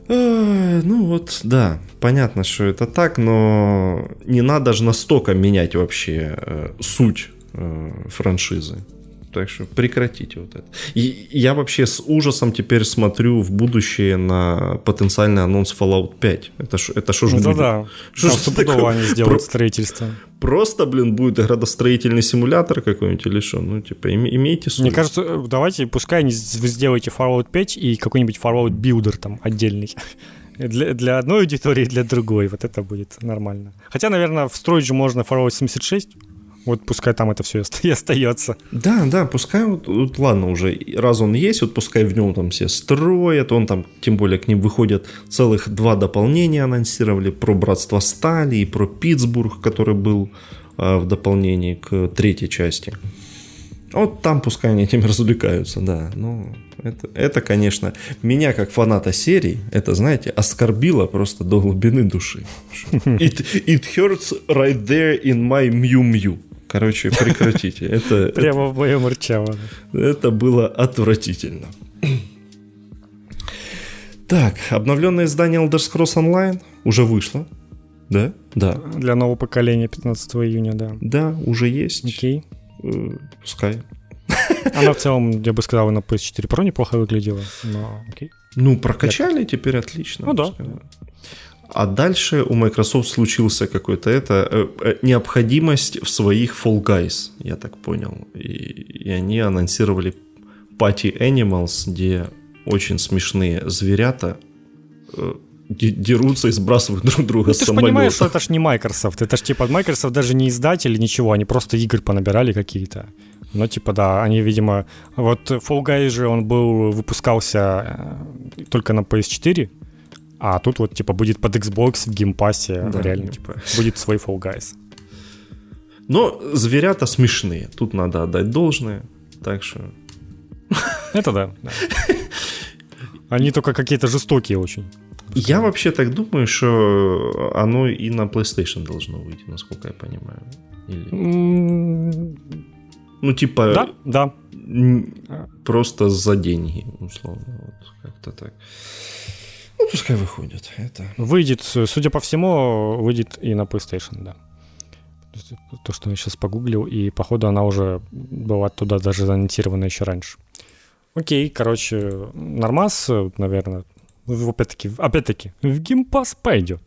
[SPEAKER 2] Ну вот, да, понятно, что это так, но не надо же настолько менять вообще э, суть э, франшизы. Так что прекратите вот это. И я вообще с ужасом теперь смотрю в будущее на потенциальный анонс Fallout 5. Это что это шо ж
[SPEAKER 1] ну, будет? Да, Что ж такое? они сделают Про... строительство.
[SPEAKER 2] Просто, блин, будет градостроительный симулятор какой-нибудь или что? Ну, типа, имейте
[SPEAKER 1] совесть. Мне кажется, э, давайте, пускай вы сделаете Fallout 5 и какой-нибудь Fallout Builder там отдельный. Для, для одной аудитории, для другой. Вот это будет нормально. Хотя, наверное, встроить же можно Fallout 76 вот пускай там это все и остается.
[SPEAKER 2] Да, да, пускай вот, вот ладно уже, раз он есть, вот пускай в нем там все строят, он там, тем более к ним выходят целых два дополнения анонсировали про Братство Стали и про Питтсбург, который был э, в дополнении к третьей части. Вот там пускай они этим развлекаются, да. Ну, это, это, конечно, меня как фаната серии, это, знаете, оскорбило просто до глубины души. It, it hurts right there in my Mew Mew. Короче, прекратите. Это,
[SPEAKER 1] Прямо в моем рычаво.
[SPEAKER 2] Это было отвратительно. Так, обновленное издание Elder Scrolls Online уже вышло. Да? Да.
[SPEAKER 1] Для нового поколения 15 июня, да.
[SPEAKER 2] Да, уже есть.
[SPEAKER 1] Окей.
[SPEAKER 2] Э, пускай.
[SPEAKER 1] Она в целом, я бы сказал, на PS4 Pro неплохо выглядела, но окей.
[SPEAKER 2] Ну, прокачали, теперь отлично.
[SPEAKER 1] Ну да.
[SPEAKER 2] А дальше у Microsoft случился какой-то это э, э, необходимость в своих Fall Guys, я так понял. И, и они анонсировали Party Animals, где очень смешные зверята э, дерутся и сбрасывают друг друга ну, с
[SPEAKER 1] ты самолета. Ты понимаешь, что это ж не Microsoft. Это ж типа Microsoft даже не издатель, ничего. Они просто игры понабирали какие-то. Ну, типа, да, они, видимо... Вот Fall Guys же, он был, выпускался только на PS4, а тут вот, типа, будет под Xbox в геймпассе, да, реально, типа, будет свой Fall Guys.
[SPEAKER 2] Но зверята смешные, тут надо отдать должное, так что...
[SPEAKER 1] Это да, да. Они только какие-то жестокие очень.
[SPEAKER 2] Я вообще так думаю, что оно и на PlayStation должно выйти, насколько я понимаю. Или... Ну, типа...
[SPEAKER 1] Да, да.
[SPEAKER 2] Просто за деньги, условно. Вот, как-то так. Ну, пускай выходит. Это...
[SPEAKER 1] Выйдет, судя по всему, выйдет и на PlayStation, да. То, что я сейчас погуглил, и походу она уже была туда даже заанонсирована еще раньше. Окей, короче, нормас, наверное. Опять-таки, опять-таки, в Game Pass пойдет.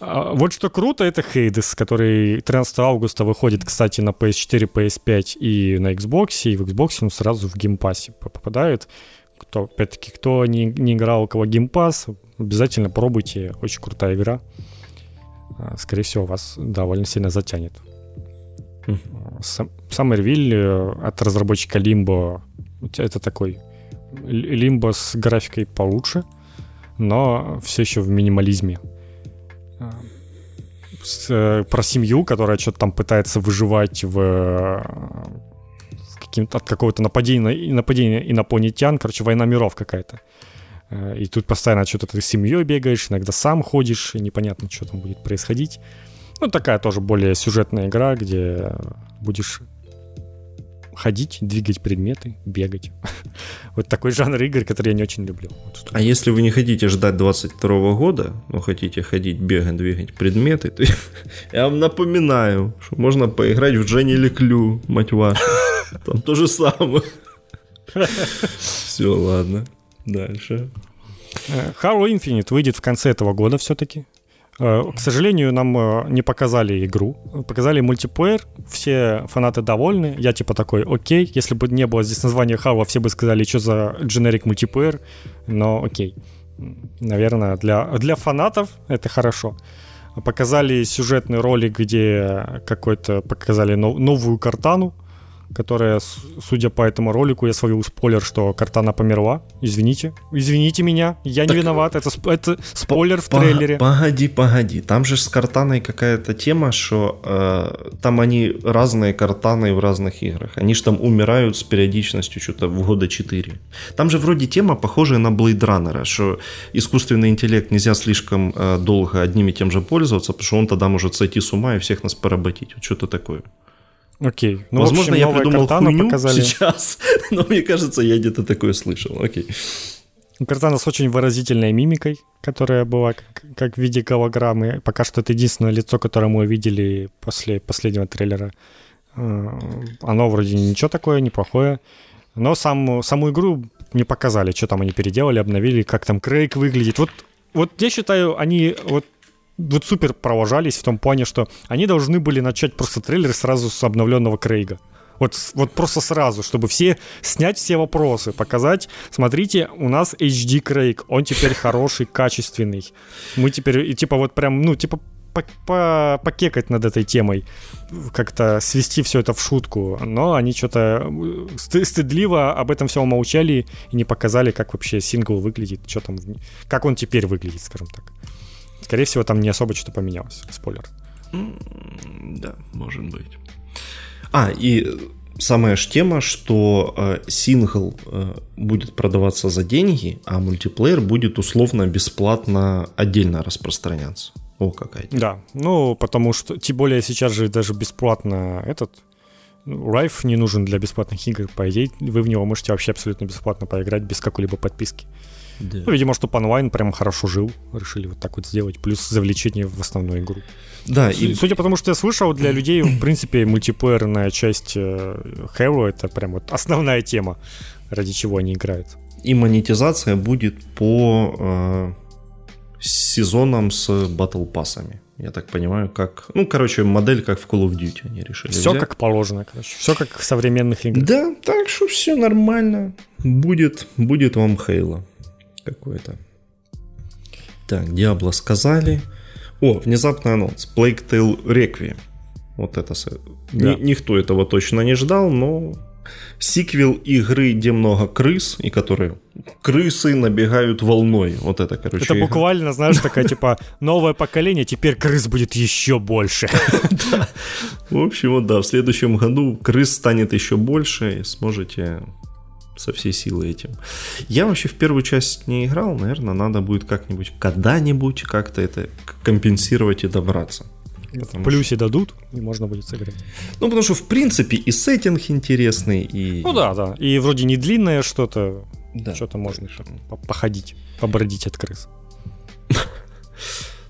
[SPEAKER 1] А, вот что круто, это Hades, который 13 августа выходит, кстати, на PS4, PS5 и на Xbox, и в Xbox он сразу в Game Pass е попадает кто, опять-таки, кто не, не играл, у кого Pass, обязательно пробуйте, очень крутая игра. А, скорее всего, вас довольно сильно затянет. Саммервиль э, от разработчика Limbo, это такой Limbo с графикой получше, но все еще в минимализме. А, с, э, про семью, которая что-то там пытается выживать в каким-то от какого-то нападения, нападения инопланетян, короче, война миров какая-то. Э, и тут постоянно что-то ты с семьей бегаешь, иногда сам ходишь, и непонятно, что там будет происходить. Ну, такая тоже более сюжетная игра, где будешь ходить, двигать предметы, бегать. вот такой жанр игр, который я не очень люблю. Вот
[SPEAKER 2] а если вы не хотите ждать 22 года, но хотите ходить, бегать, двигать предметы, то я вам напоминаю, что можно поиграть в Дженни Леклю, мать вашу. Там то же самое. Все, ладно. Дальше.
[SPEAKER 1] Halo Infinite выйдет в конце этого года все-таки. К сожалению, нам не показали игру, показали мультиплеер, все фанаты довольны, я типа такой, окей, если бы не было здесь названия Halo, все бы сказали, что за generic мультиплеер, но окей. Наверное, для, для фанатов это хорошо. Показали сюжетный ролик, где какой-то показали новую картану, которая, судя по этому ролику, я словил спойлер, что Картана померла. Извините. Извините меня, я так, не виноват. Это, это спойлер в трейлере.
[SPEAKER 2] Погоди, погоди. Там же с Картаной какая-то тема, что э, там они разные Картаны в разных играх. Они же там умирают с периодичностью что-то в года 4. Там же вроде тема похожая на Blade Runner, что искусственный интеллект нельзя слишком э, долго одним и тем же пользоваться, потому что он тогда может сойти с ума и всех нас поработить. Вот что-то такое.
[SPEAKER 1] Окей.
[SPEAKER 2] Ну, Возможно, общем, я придумал хуйню показали. сейчас, но мне кажется, я где-то такое слышал. Окей.
[SPEAKER 1] Картана с очень выразительной мимикой, которая была как, как в виде голограммы. Пока что это единственное лицо, которое мы увидели после последнего трейлера. Э, оно вроде ничего такое, неплохое. Но сам, саму игру не показали, что там они переделали, обновили, как там Крейг выглядит. Вот, вот я считаю, они вот вот супер провожались в том плане, что они должны были начать просто трейлер сразу с обновленного Крейга. Вот, вот просто сразу, чтобы все снять все вопросы, показать, смотрите, у нас HD Крейг, он теперь хороший, качественный. Мы теперь, и типа вот прям, ну, типа покекать над этой темой, как-то свести все это в шутку. Но они что-то э, стыдливо об этом все умолчали и не показали, как вообще сингл выглядит, что там, как он теперь выглядит, скажем так. Скорее всего, там не особо что-то поменялось. Спойлер.
[SPEAKER 2] Да, может быть. А, и самая ж тема, что э, сингл э, будет продаваться за деньги, а мультиплеер будет условно бесплатно отдельно распространяться. О, какая
[SPEAKER 1] тема. Да, ну, потому что, тем более сейчас же даже бесплатно этот Райф не нужен для бесплатных игр, по идее, вы в него можете вообще абсолютно бесплатно поиграть без какой-либо подписки. Да. Ну, видимо, чтобы онлайн прям хорошо жил, решили вот так вот сделать, плюс завлечение в основную игру.
[SPEAKER 2] Да,
[SPEAKER 1] и... Судя по тому, что я слышал, для людей, в принципе, мультиплеерная часть э, Halo — это прям вот основная тема, ради чего они играют.
[SPEAKER 2] И монетизация будет по э, сезонам с батл пассами. Я так понимаю, как... Ну, короче, модель как в Call of Duty они решили
[SPEAKER 1] Все взять. как положено, короче. Все как в современных играх.
[SPEAKER 2] Да, так что все нормально. Будет, будет вам Хейла какой-то. Так, Диабло сказали. О, внезапный анонс. Plague Tale Requiem. Вот это... Да. Ни, никто этого точно не ждал, но сиквел игры, где много крыс, и которые крысы набегают волной. Вот это, короче.
[SPEAKER 1] Это буквально, знаешь, такая типа новое поколение, теперь крыс будет еще больше.
[SPEAKER 2] В общем, вот да, в следующем году крыс станет еще больше, и сможете со всей силы этим. Я вообще в первую часть не играл, наверное, надо будет как-нибудь, когда-нибудь как-то это компенсировать и добраться.
[SPEAKER 1] В плюсе что... дадут, и можно будет сыграть.
[SPEAKER 2] Ну, потому что, в принципе, и сеттинг интересный, и...
[SPEAKER 1] Ну да, да. И вроде не длинное что-то. Да. Что-то можно походить, побродить от крыс.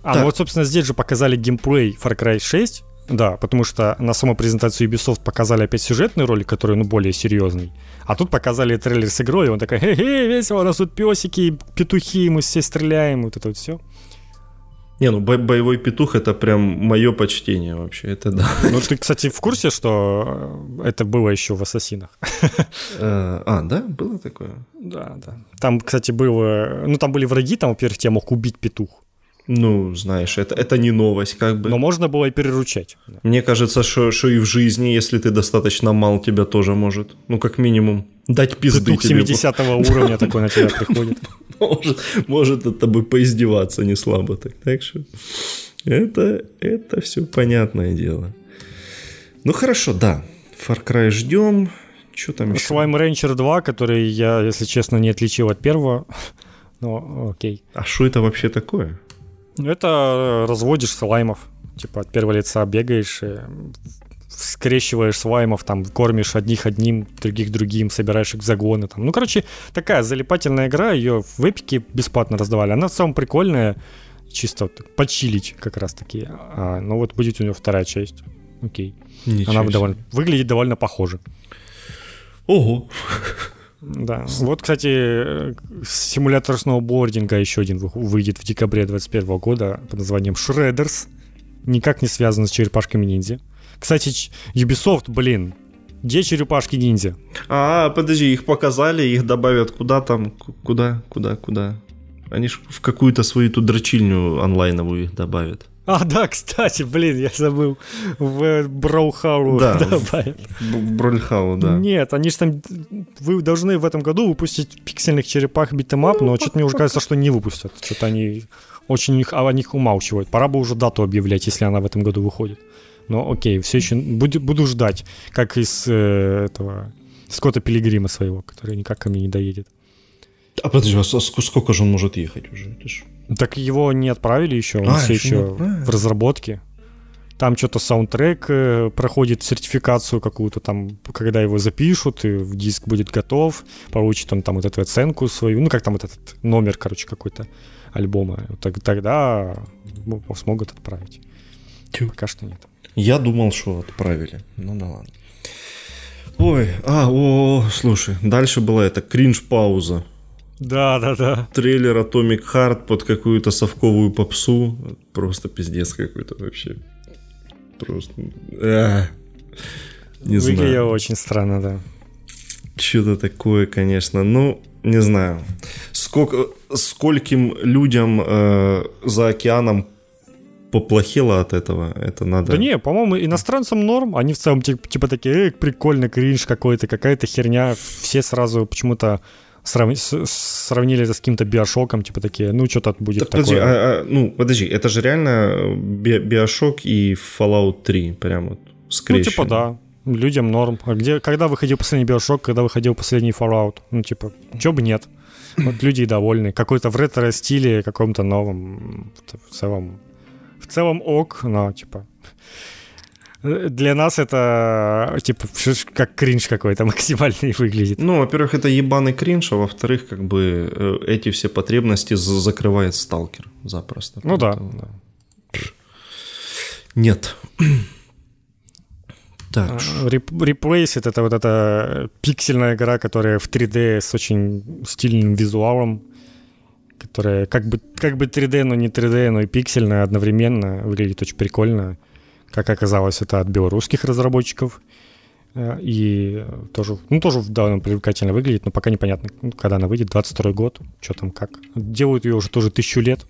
[SPEAKER 1] А, ну вот, собственно, здесь же показали геймплей Far Cry 6. Да, потому что на саму презентацию Ubisoft показали опять сюжетный ролик, который, ну, более серьезный. А тут показали трейлер с игрой, и он такой, хе-хе, весело, у нас тут песики, петухи, мы все стреляем, вот это вот все.
[SPEAKER 2] Не, ну бо- боевой петух это прям мое почтение вообще, это да.
[SPEAKER 1] Ну ты, кстати, в курсе, что э, это было еще в Ассасинах?
[SPEAKER 2] Э, а, да, было такое?
[SPEAKER 1] Да, да. Там, кстати, было, ну там были враги, там, во-первых, тебя мог убить петух.
[SPEAKER 2] Ну, знаешь, это, это не новость, как бы.
[SPEAKER 1] Но можно было и переручать.
[SPEAKER 2] Мне кажется, что, и в жизни, если ты достаточно мал, тебя тоже может. Ну, как минимум, дать пизды
[SPEAKER 1] Петух
[SPEAKER 2] тебе.
[SPEAKER 1] 70 уровня такой на тебя приходит.
[SPEAKER 2] Может, может от тобой поиздеваться не слабо так. Так что это, это все понятное дело. Ну, хорошо, да. Far Cry ждем. Что там еще?
[SPEAKER 1] Slime Rancher 2, который я, если честно, не отличил от первого. Но окей.
[SPEAKER 2] А что это вообще такое?
[SPEAKER 1] Это э, разводишь слаймов. Типа от первого лица бегаешь, скрещиваешь слаймов, там, кормишь одних одним, других другим, собираешь их в загоны. Там. Ну, короче, такая залипательная игра, ее в эпике бесплатно раздавали. Она в целом прикольная, чисто почилить как раз таки. А, ну вот будет у нее вторая часть. Окей. Ничего Она довольно, выглядит довольно похоже.
[SPEAKER 2] Ого.
[SPEAKER 1] Да. Вот, кстати, симулятор сноубординга еще один выйдет в декабре 2021 года под названием Shredders. Никак не связан с черепашками ниндзя. Кстати, Ubisoft, блин, где черепашки ниндзя?
[SPEAKER 2] А, подожди, их показали, их добавят куда там, куда, куда, куда? Они ж в какую-то свою тут дрочильню онлайновую их добавят.
[SPEAKER 1] А, да, кстати, блин, я забыл. В Браухау
[SPEAKER 2] да, добавят. В, в Брольхау, да.
[SPEAKER 1] Нет, они же там... Вы должны в этом году выпустить пиксельных черепах beat 'em up, но что-то мне уже кажется, что не выпустят. Что-то они очень их, о них умалчивают. Пора бы уже дату объявлять, если она в этом году выходит. Но окей, все еще буду, буду ждать, как из э, этого Скотта Пилигрима своего, который никак ко мне не доедет.
[SPEAKER 2] А подожди, а сколько же он может ехать уже? Ты ж...
[SPEAKER 1] Так его не отправили еще, он а, все еще, еще в разработке. Там что-то саундтрек э, проходит сертификацию какую-то там, когда его запишут, и диск будет готов, получит он там вот эту оценку свою, ну как там вот этот номер, короче, какой-то альбома. Тогда смогут отправить. Тю. Пока что нет.
[SPEAKER 2] Я думал, что отправили. Ну да ладно. Ой, а, о, слушай, дальше была эта кринж-пауза.
[SPEAKER 1] Да, да, да.
[SPEAKER 2] Трейлер Atomic Heart под какую-то совковую попсу. Просто пиздец какой-то вообще. Просто... А,
[SPEAKER 1] не Выглядел знаю. очень странно, да.
[SPEAKER 2] Что-то такое, конечно. Ну, не знаю. Сколько, скольким людям э, за океаном поплохело от этого, это надо...
[SPEAKER 1] Да не, по-моему, иностранцам норм, они в целом типа, типа такие, эй, прикольно, кринж какой-то, какая-то херня, все сразу почему-то срав... сравнили это с каким-то биошоком, типа такие, ну что-то будет так,
[SPEAKER 2] такое. Подожди, а, а, ну подожди, это же реально би- биошок и Fallout 3, прям вот скрещено.
[SPEAKER 1] Ну типа да, людям норм. А где, когда выходил последний биошок, когда выходил последний Fallout? Ну типа, чё бы нет. Вот люди довольны. Какой-то в ретро-стиле, каком-то новом, в целом, в целом ок, но типа для нас это, типа, как кринж какой-то максимальный выглядит.
[SPEAKER 2] Ну, во-первых, это ебаный кринж, а во-вторых, как бы э, эти все потребности закрывает сталкер запросто.
[SPEAKER 1] Ну да, да.
[SPEAKER 2] Нет.
[SPEAKER 1] Так. А, Replace это вот эта пиксельная игра, которая в 3D с очень стильным визуалом, которая как бы, как бы 3D, но не 3D, но и пиксельная одновременно, выглядит очень прикольно. Как оказалось, это от белорусских разработчиков. Э, и тоже, ну, тоже довольно привлекательно выглядит, но пока непонятно, когда она выйдет. 22 год, что там как. Делают ее уже тоже тысячу лет.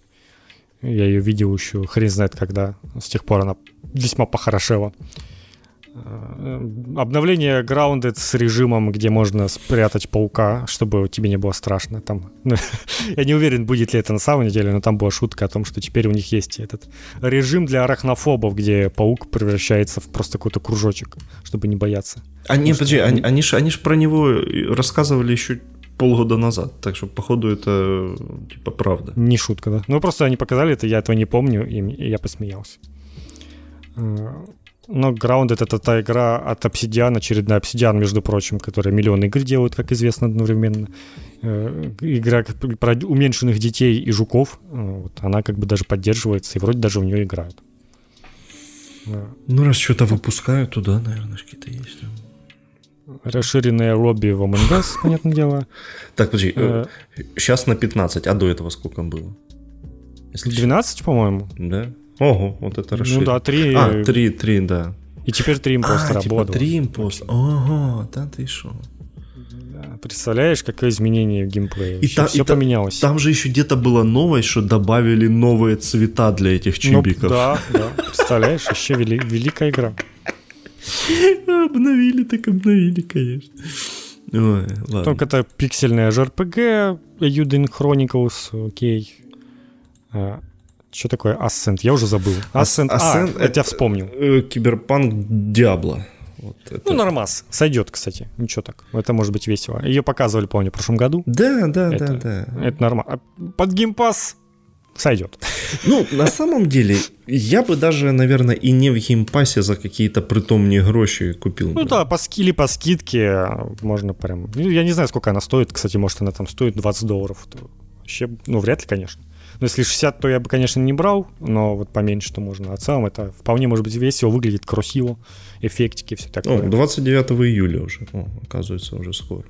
[SPEAKER 1] Я ее видел еще хрен знает когда. С тех пор она весьма похорошела. Э, обновление Grounded с режимом, где можно спрятать паука, чтобы тебе не было страшно. Там, ну, я не уверен, будет ли это на самом деле, но там была шутка о том, что теперь у них есть этот режим для арахнофобов, где паук превращается в просто какой-то кружочек, чтобы не бояться.
[SPEAKER 2] А не, подожди, они, они же они ж про него рассказывали еще полгода назад, так что, походу, это типа правда.
[SPEAKER 1] Не шутка, да? Ну, просто они показали это, я этого не помню, и я посмеялся. Но Grounded это та игра от Obsidian, очередная Obsidian, между прочим, которая миллион игр делают, как известно, одновременно. Э, игра про уменьшенных детей и жуков, э, вот, она как бы даже поддерживается, и вроде даже в нее играют.
[SPEAKER 2] Э, ну, раз что-то выпускают, туда, наверное, какие-то есть.
[SPEAKER 1] Расширенное лобби в Among Us, понятное дело.
[SPEAKER 2] Так, подожди, сейчас на 15, а до этого сколько было?
[SPEAKER 1] 12, по-моему.
[SPEAKER 2] Да? Ого, вот это расширение.
[SPEAKER 1] Ну да, 3.
[SPEAKER 2] А, 3, 3, да.
[SPEAKER 1] И теперь 3 импостера а,
[SPEAKER 2] типа 3 импостера. Ого, да ты шо.
[SPEAKER 1] Да, представляешь, какое изменение в геймплее. И та, все и поменялось.
[SPEAKER 2] Там же еще где-то было новость, что добавили новые цвета для этих чибиков. Ну,
[SPEAKER 1] да, да. Представляешь, еще вели, великая игра.
[SPEAKER 2] Обновили, так обновили, конечно. Ой, ладно.
[SPEAKER 1] Только это пиксельная JRPG, Euden Chronicles, окей. А, что такое Ascent? Я уже забыл.
[SPEAKER 2] Ascent, Ascent
[SPEAKER 1] а, я тебя вспомнил.
[SPEAKER 2] Э, киберпанк Диабло.
[SPEAKER 1] Вот это. Ну, нормас. Сойдет, кстати. Ничего так. Это может быть весело. Ее показывали, помню, в прошлом году.
[SPEAKER 2] Да, да,
[SPEAKER 1] это,
[SPEAKER 2] да, да.
[SPEAKER 1] Это нормально. Под геймпас сойдет.
[SPEAKER 2] Ну, на самом деле, я бы даже, наверное, и не в Game Pass е за какие-то притомные гроши купил.
[SPEAKER 1] Ну да, по скиле, по скидке можно прям... Ну, я не знаю, сколько она стоит. Кстати, может, она там стоит 20 долларов. Вообще, ну, вряд ли, конечно. Ну, если 60, то я бы, конечно, не брал, но вот поменьше, то можно. А в целом это вполне может быть весело, выглядит красиво, эффектики, все такое.
[SPEAKER 2] Ну, 29 июля уже, О, оказывается, уже скоро.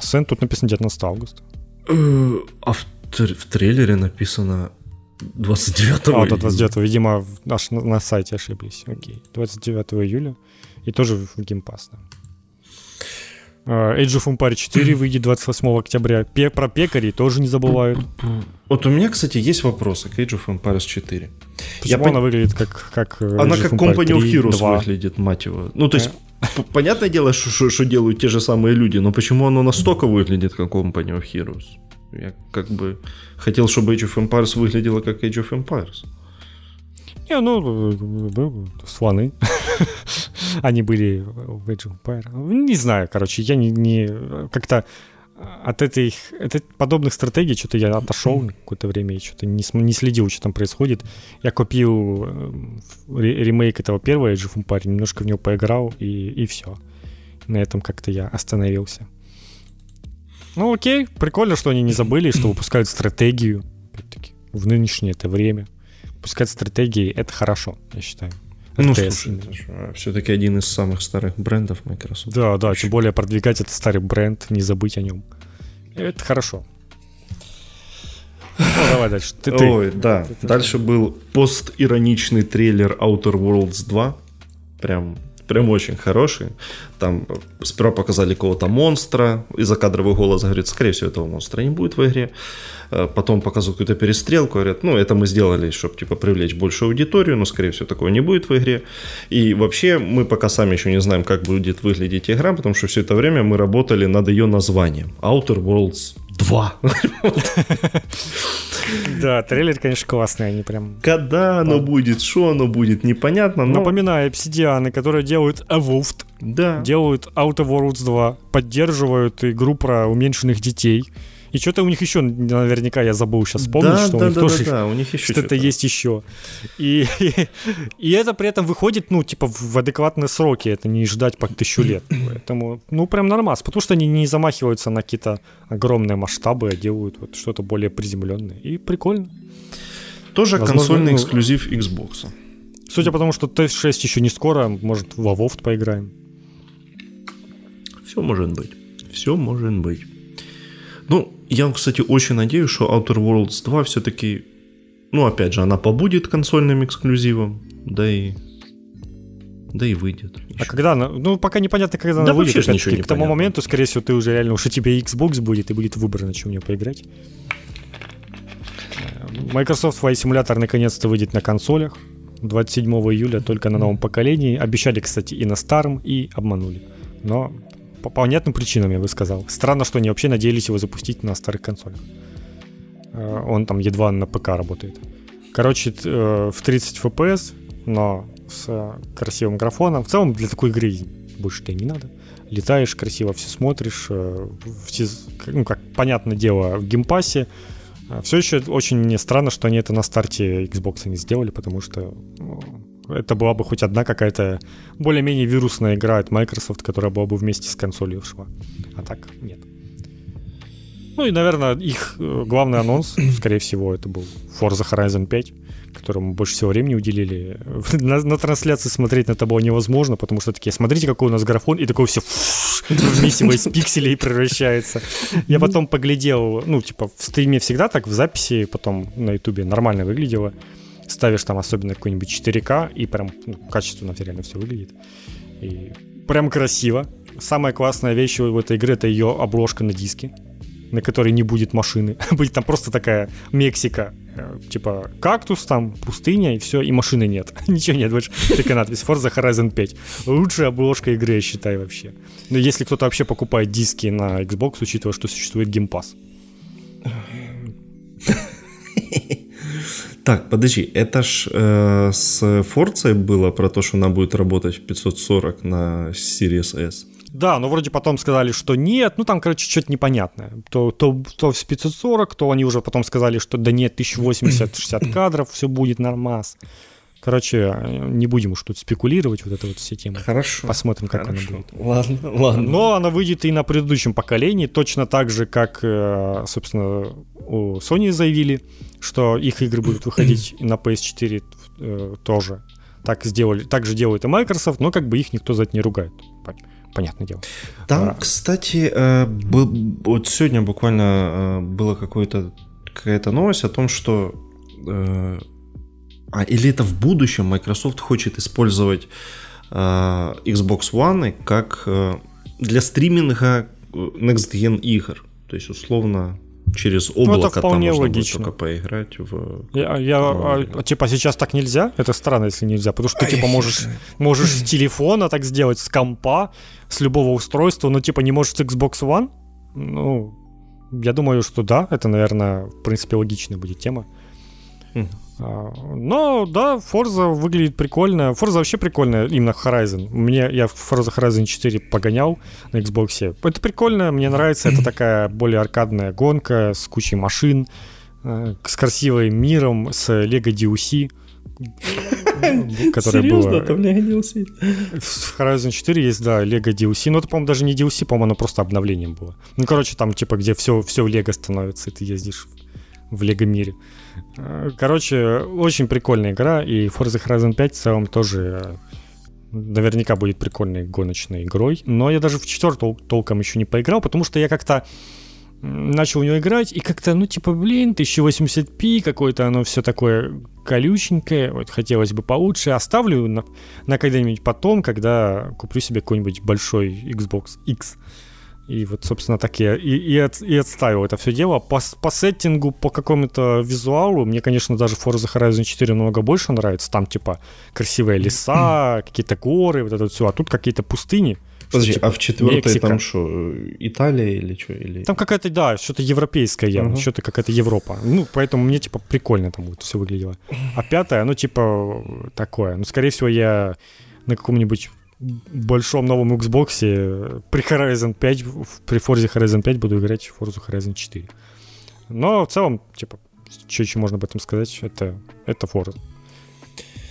[SPEAKER 1] Ascent тут написано 19 августа.
[SPEAKER 2] Э, а в, в трейлере написано 29
[SPEAKER 1] июля. А, да, 29 видимо, аж на, на сайте ошиблись. Окей. 29 июля. И тоже в Game Pass, да. Uh, Age of Empires 4 выйдет 28 октября. Пе- про пекарей тоже не забывают.
[SPEAKER 2] Вот у меня, кстати, есть вопросы к Age of Empires 4.
[SPEAKER 1] Почему Я она пон... выглядит как, как
[SPEAKER 2] Она как Company of Heroes 2. выглядит, мать его. Ну, то есть, э? понятное дело, что делают те же самые люди, но почему оно настолько выглядит как Company of Heroes? Я как бы хотел, чтобы Age of Empires выглядело как Age of Empires.
[SPEAKER 1] Не, ну, слоны. Они были в Age of Empires. Не знаю, короче, я не, не как-то от этой, от подобных стратегий что-то я отошел какое-то время и что-то не, не следил, что там происходит. Я купил э, ремейк этого первого Age of Empires, немножко в него поиграл и, и все. На этом как-то я остановился. Ну окей, прикольно, что они не забыли, что выпускают стратегию опять-таки, в нынешнее это время. Выпускать стратегии — это хорошо, я считаю.
[SPEAKER 2] Ну, слушай, все-таки один из самых старых брендов Microsoft.
[SPEAKER 1] Да, да, тем более продвигать этот старый бренд, не забыть о нем. Это хорошо. Ну, давай дальше.
[SPEAKER 2] Ты, ты. Ой, да. Ты, Дальше был постироничный трейлер Outer Worlds 2. Прям прям очень хороший. Там сперва показали какого-то монстра, и закадровый голос говорит, скорее всего, этого монстра не будет в игре. Потом показывают какую-то перестрелку, говорят, ну, это мы сделали, чтобы, типа, привлечь большую аудиторию, но, скорее всего, такого не будет в игре. И вообще, мы пока сами еще не знаем, как будет выглядеть игра, потому что все это время мы работали над ее названием. Outer Worlds 2.
[SPEAKER 1] Да, трейлер, конечно, классный, они прям...
[SPEAKER 2] Когда оно будет, что оно будет, непонятно,
[SPEAKER 1] но... Напоминаю, обсидианы, которые делают Evolved,
[SPEAKER 2] да.
[SPEAKER 1] делают Outer Worlds 2, поддерживают игру про уменьшенных детей, и что-то у них еще, наверняка, я забыл сейчас вспомнить, да, что да, у них да, тоже да, да, у них еще что-то, что-то есть еще. И, и, и это при этом выходит, ну, типа, в адекватные сроки, это не ждать по тысячу лет. Поэтому, ну, прям нормас, потому что они не замахиваются на какие-то огромные масштабы, а делают вот что-то более приземленное. И прикольно.
[SPEAKER 2] Тоже Возможно, консольный ну, эксклюзив Xbox.
[SPEAKER 1] Судя по тому, что Т6 еще не скоро, может, в Авофт поиграем.
[SPEAKER 2] Все может быть. Все может быть. Ну, я, кстати, очень надеюсь, что Outer Worlds 2 все-таки, ну, опять же, она побудет консольным эксклюзивом, да и да и выйдет.
[SPEAKER 1] А когда она, ну, пока непонятно, когда да она выйдет. Опять, ничего не к тому понятно. моменту, скорее всего, ты уже реально, уж у тебя Xbox будет, и будет выбор, на чем мне поиграть. Microsoft Flight Simulator наконец-то выйдет на консолях. 27 июля только на новом поколении. Обещали, кстати, и на старом, и обманули. Но по понятным причинам, я бы сказал. Странно, что они вообще надеялись его запустить на старых консолях. Э, он там едва на ПК работает. Короче, э, в 30 FPS, но с красивым графоном. В целом для такой игры больше тебе не надо. Летаешь красиво, все смотришь. Э, все, ну, как понятное дело, в Game Pass е. Все еще очень странно, что они это на старте Xbox не сделали, потому что ну, это была бы хоть одна какая-то более-менее вирусная игра от Microsoft, которая была бы вместе с консолью шла. А так нет. Ну и, наверное, их э, главный анонс, скорее всего, это был Forza Horizon 5, которому больше всего времени уделили. На, на трансляции смотреть на это было невозможно, потому что такие, смотрите, какой у нас графон, и такой все в месиво из пикселей превращается. Я потом поглядел, ну, типа, в стриме всегда так, в записи, потом на ютубе нормально выглядело ставишь там особенно какой-нибудь 4К, и прям ну, качественно реально все выглядит. И прям красиво. Самая классная вещь в этой игре это ее обложка на диске, на которой не будет машины. будет там просто такая Мексика, э, типа кактус там, пустыня и все, и машины нет. Ничего нет больше. Только надпись Forza Horizon 5. Лучшая обложка игры, я считаю, вообще. Но если кто-то вообще покупает диски на Xbox, учитывая, что существует Game Pass.
[SPEAKER 2] Так, подожди, это ж э, с Форцей было про то, что она будет работать в 540 на Series S.
[SPEAKER 1] Да, но вроде потом сказали, что нет, ну там, короче, что-то непонятное. То, то, то в 540, то они уже потом сказали, что да нет, 1080-60 кадров, все будет нормас. Короче, не будем уж тут спекулировать, вот это вот все темы.
[SPEAKER 2] Хорошо.
[SPEAKER 1] Посмотрим, как хорошо. она
[SPEAKER 2] будет. Ладно, ладно.
[SPEAKER 1] Но она выйдет и на предыдущем поколении, точно так же, как, э, собственно, у Sony заявили, что их игры будут выходить на PS4 э, тоже. Так сделали, так же делает и Microsoft, но как бы их никто за это не ругает. понятное дело.
[SPEAKER 2] Там, а, кстати, э, вот сегодня буквально э, была какая-то какая-то новость о том, что э, а или это в будущем Microsoft хочет использовать Xbox One как для стриминга Next Gen игр. То есть, условно, через облако ну, это вполне там можно логично. только поиграть в...
[SPEAKER 1] Я, я, а, типа, сейчас так нельзя? Это странно, если нельзя, потому что ты, типа, можешь, можешь с телефона так сделать, с компа, с любого устройства, но, типа, не можешь с Xbox One? Ну, я думаю, что да, это, наверное, в принципе, логичная будет тема. А, но да, Forza выглядит прикольно. Forza вообще прикольная, именно Horizon. Мне, я Forza Horizon 4 погонял на Xbox. Это прикольно, мне нравится. Это такая более аркадная гонка с кучей машин, э, с красивым миром, с Lego DLC.
[SPEAKER 2] Серьезно, было... там Lego DLC?
[SPEAKER 1] В Horizon 4 есть, да, Lego DLC. Но это, по-моему, даже не DLC, по-моему, оно просто обновлением было. Ну, короче, там, типа, где все, все в Лего становится, и ты ездишь в Лего мире. Э, короче, очень прикольная игра, и Forza Horizon 5 в целом тоже э, наверняка будет прикольной гоночной игрой. Но я даже в четвертую толком еще не поиграл, потому что я как-то начал в нее играть, и как-то, ну, типа, блин, 1080p, какое-то оно все такое колюченькое, вот хотелось бы получше. Оставлю на, на когда-нибудь потом, когда куплю себе какой-нибудь большой Xbox X. И вот, собственно, так я и, и, от, и отставил это все дело. По, по сеттингу, по какому-то визуалу, мне, конечно, даже Forza Horizon 4 намного больше нравится. Там, типа, красивые леса, какие-то горы, вот это все. А тут какие-то пустыни.
[SPEAKER 2] Подожди, что, типа, а в четвертой там что, Италия или что? Или...
[SPEAKER 1] Там какая-то, да, что-то европейское явно, uh-huh. что-то какая-то Европа. Ну, поэтому мне, типа, прикольно там вот все выглядело. А пятая, ну, типа, такое. Ну, скорее всего, я на каком-нибудь большом новом Xbox при Horizon 5, при Forza Horizon 5 буду играть в Forza Horizon 4. Но в целом, типа, что еще можно об этом сказать, это, это Forza.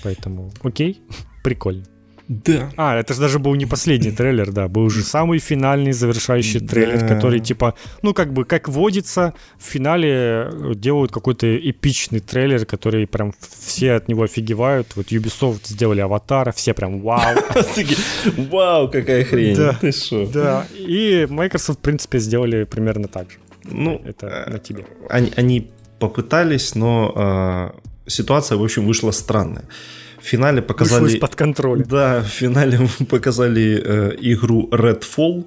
[SPEAKER 1] Поэтому, окей, прикольно.
[SPEAKER 2] Да.
[SPEAKER 1] А, это же даже был не последний трейлер, да, был уже самый финальный завершающий трейлер, да. который типа, ну как бы, как водится, в финале делают какой-то эпичный трейлер, который прям все от него офигевают. Вот Ubisoft сделали аватара, все прям вау.
[SPEAKER 2] Вау, какая хрень,
[SPEAKER 1] да, ты шо? Да, и Microsoft, в принципе, сделали примерно так же.
[SPEAKER 2] Ну, это на тебе. Они, они попытались, но э, ситуация, в общем, вышла странная. В финале показали...
[SPEAKER 1] под контроль.
[SPEAKER 2] Да, в финале показали э, игру Redfall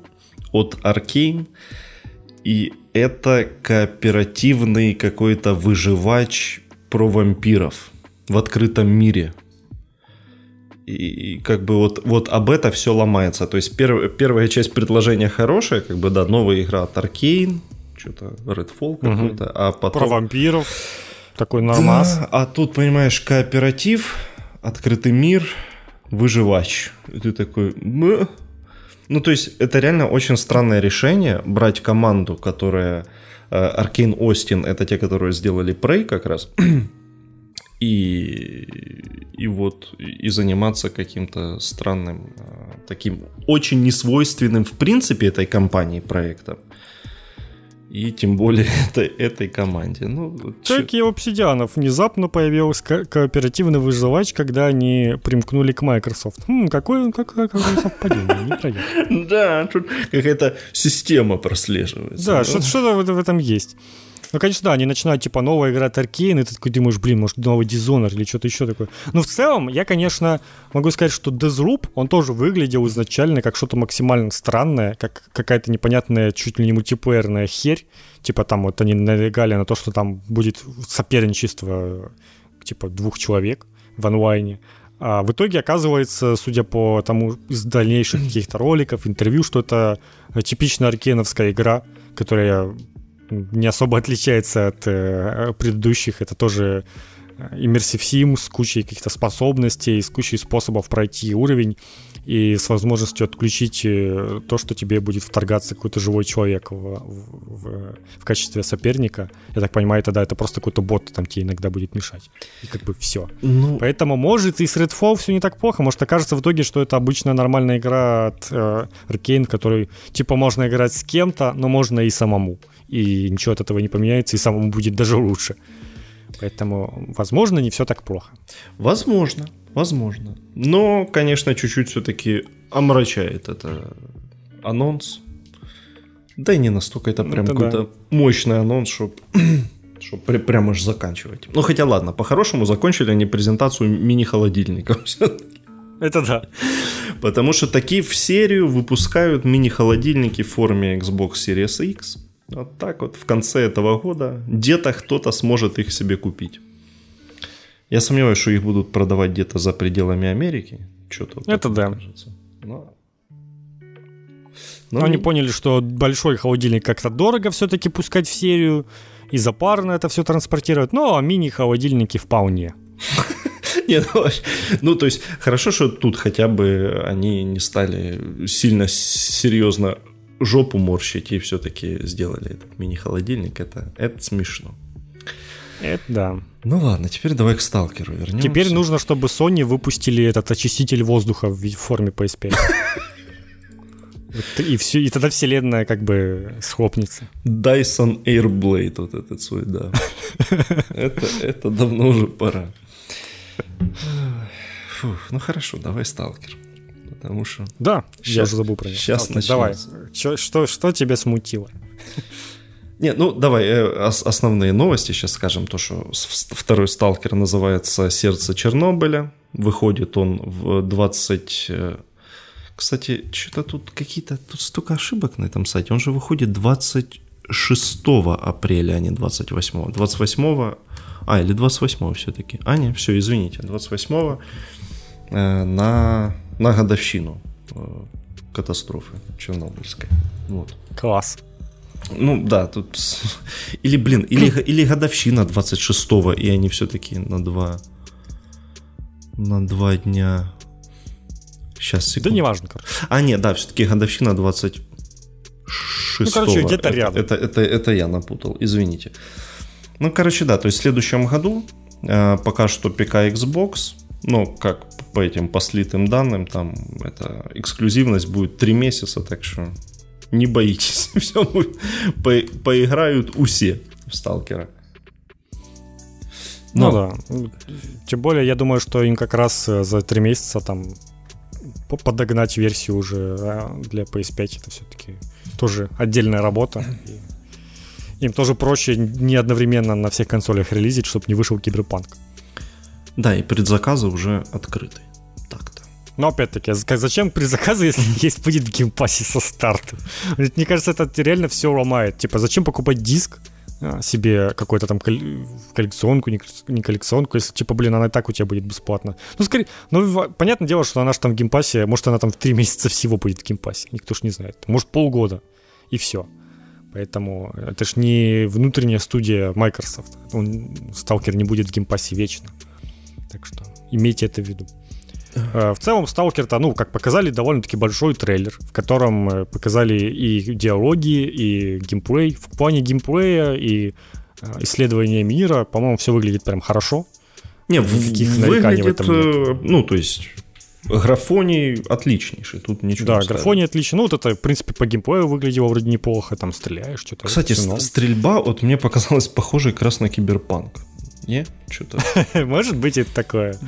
[SPEAKER 2] от Arkane. И это кооперативный какой-то выживач про вампиров в открытом мире. И, и как бы вот, вот об это все ломается. То есть перв, первая часть предложения хорошая, как бы да, новая игра от Arkane, что-то Redfall какой-то, угу. а потом...
[SPEAKER 1] Про вампиров, такой нормас.
[SPEAKER 2] Да, а тут, понимаешь, кооператив, открытый мир, выживач. И ты такой... Ну, то есть, это реально очень странное решение, брать команду, которая... Аркейн э, Остин, это те, которые сделали Prey как раз, и, и вот и заниматься каким-то странным, э, таким очень несвойственным в принципе этой компании проектом и тем более этой, этой команде. Ну,
[SPEAKER 1] как и обсидианов, внезапно появился ко- кооперативный выживач, когда они примкнули к Microsoft. Хм, какое, какое, какое совпадение,
[SPEAKER 2] невероятно. Да, тут какая-то система прослеживается.
[SPEAKER 1] Да, что-то в этом есть. Ну, конечно, да, они начинают, типа, новая игра от Arkane, и ты такой думаешь, блин, может, новый Dishonored или что-то еще такое. Но в целом, я, конечно, могу сказать, что Deathloop, он тоже выглядел изначально как что-то максимально странное, как какая-то непонятная, чуть ли не мультиплеерная херь. Типа, там вот они налегали на то, что там будет соперничество, типа, двух человек в онлайне. А в итоге оказывается, судя по тому из дальнейших каких-то роликов, интервью, что это типичная аркеновская игра, которая не особо отличается от э, предыдущих. Это тоже э, Immersive Sim с кучей каких-то способностей, с кучей способов пройти уровень и с возможностью отключить э, то, что тебе будет вторгаться какой-то живой человек в, в, в качестве соперника. Я так понимаю, тогда это просто какой-то бот там тебе иногда будет мешать. И как бы все. Ну... Поэтому может и с Redfall все не так плохо. Может окажется в итоге, что это обычная нормальная игра от э, Arkane, типа можно играть с кем-то, но можно и самому и ничего от этого не поменяется, и самому будет даже лучше. Поэтому, возможно, не все так плохо.
[SPEAKER 2] Возможно, возможно. Но, конечно, чуть-чуть все-таки омрачает это анонс. Да и не настолько это прям это какой-то да. мощный анонс, чтобы чтоб при, прямо аж заканчивать. Ну хотя ладно, по-хорошему закончили они презентацию мини-холодильников.
[SPEAKER 1] Это да.
[SPEAKER 2] Потому что такие в серию выпускают мини-холодильники в форме Xbox Series X. Вот так вот в конце этого года где-то кто-то сможет их себе купить. Я сомневаюсь, что их будут продавать где-то за пределами Америки. Что-то
[SPEAKER 1] Это да. Кажется. Но... Но, Но они поняли, что большой холодильник как-то дорого все-таки пускать в серию, и запарно это все транспортировать. Ну, а мини-холодильники вполне.
[SPEAKER 2] Нет, ну, ну, то есть, хорошо, что тут хотя бы они не стали сильно серьезно жопу морщить и все-таки сделали этот мини-холодильник. Это, это смешно.
[SPEAKER 1] Это да.
[SPEAKER 2] Ну ладно, теперь давай к сталкеру вернемся.
[SPEAKER 1] Теперь нужно, чтобы Sony выпустили этот очиститель воздуха в форме PS5. И, все, и тогда вселенная как бы схлопнется.
[SPEAKER 2] Dyson Airblade вот этот свой, да. это, это давно уже пора. Фух, ну хорошо, давай сталкер. Потому что...
[SPEAKER 1] Да, сейчас, я уже забыл про него.
[SPEAKER 2] Сейчас начнется.
[SPEAKER 1] Давай, что, что, что тебя смутило?
[SPEAKER 2] Не, ну давай э, основные новости сейчас скажем. То, что второй сталкер называется «Сердце Чернобыля». Выходит он в 20... Кстати, что-то тут какие-то... Тут столько ошибок на этом сайте. Он же выходит 26 апреля, а не 28. 28 а, или 28 все-таки. А, не, все, извините. 28 э, на, на годовщину э, катастрофы Чернобыльской. Вот.
[SPEAKER 1] Класс.
[SPEAKER 2] Ну да, тут... Или, блин, или, или годовщина 26-го, и они все-таки на два... На два дня... Сейчас, секунду.
[SPEAKER 1] Да неважно,
[SPEAKER 2] короче. А, нет, да, все-таки годовщина 26 Ну,
[SPEAKER 1] короче, где-то рядом.
[SPEAKER 2] Это, это, это, это я напутал, извините. Ну, короче, да, то есть в следующем году э, пока что ПК Xbox, ну, как по этим послитым данным, там это эксклюзивность будет 3 месяца, так что не боитесь, все будет, по, поиграют усе в Сталкера.
[SPEAKER 1] Но... Ну да. Тем более, я думаю, что им как раз э, за 3 месяца там подогнать версию уже э, для PS5 это все-таки тоже отдельная работа. Им тоже проще не одновременно на всех консолях релизить, чтобы не вышел киберпанк.
[SPEAKER 2] Да, и предзаказы уже открыты. Так-то.
[SPEAKER 1] Но опять-таки, зачем предзаказы, если есть будет в Game Pass е со старта? Мне кажется, это реально все ломает. Типа, зачем покупать диск, а, себе какую-то там коллекционку, не коллекционку, если, типа, блин, она и так у тебя будет бесплатно. Ну, скорее, ну, понятное дело, что она же там в Game Pass е, может, она там в три месяца всего будет в Game Pass е, никто ж не знает. Может, полгода, и все. Поэтому это ж не внутренняя студия Microsoft. Он, Сталкер не будет в Game Pass е вечно. Так что имейте это в виду. Э, в целом, Сталкер-то, ну, как показали, довольно-таки большой трейлер, в котором э, показали и диалоги, и геймплей. В плане геймплея и э, исследования мира, по-моему, все выглядит прям хорошо.
[SPEAKER 2] Не, выглядит, в этом нет. ну, то есть Графоний отличнейший, тут ничего
[SPEAKER 1] Да, графоний отличный. Ну, вот это, в принципе, по геймплею выглядело вроде неплохо, там стреляешь, что-то.
[SPEAKER 2] Кстати, стрельба вот мне показалась похожей как раз на киберпанк. Не? Что-то.
[SPEAKER 1] Может быть, это такое.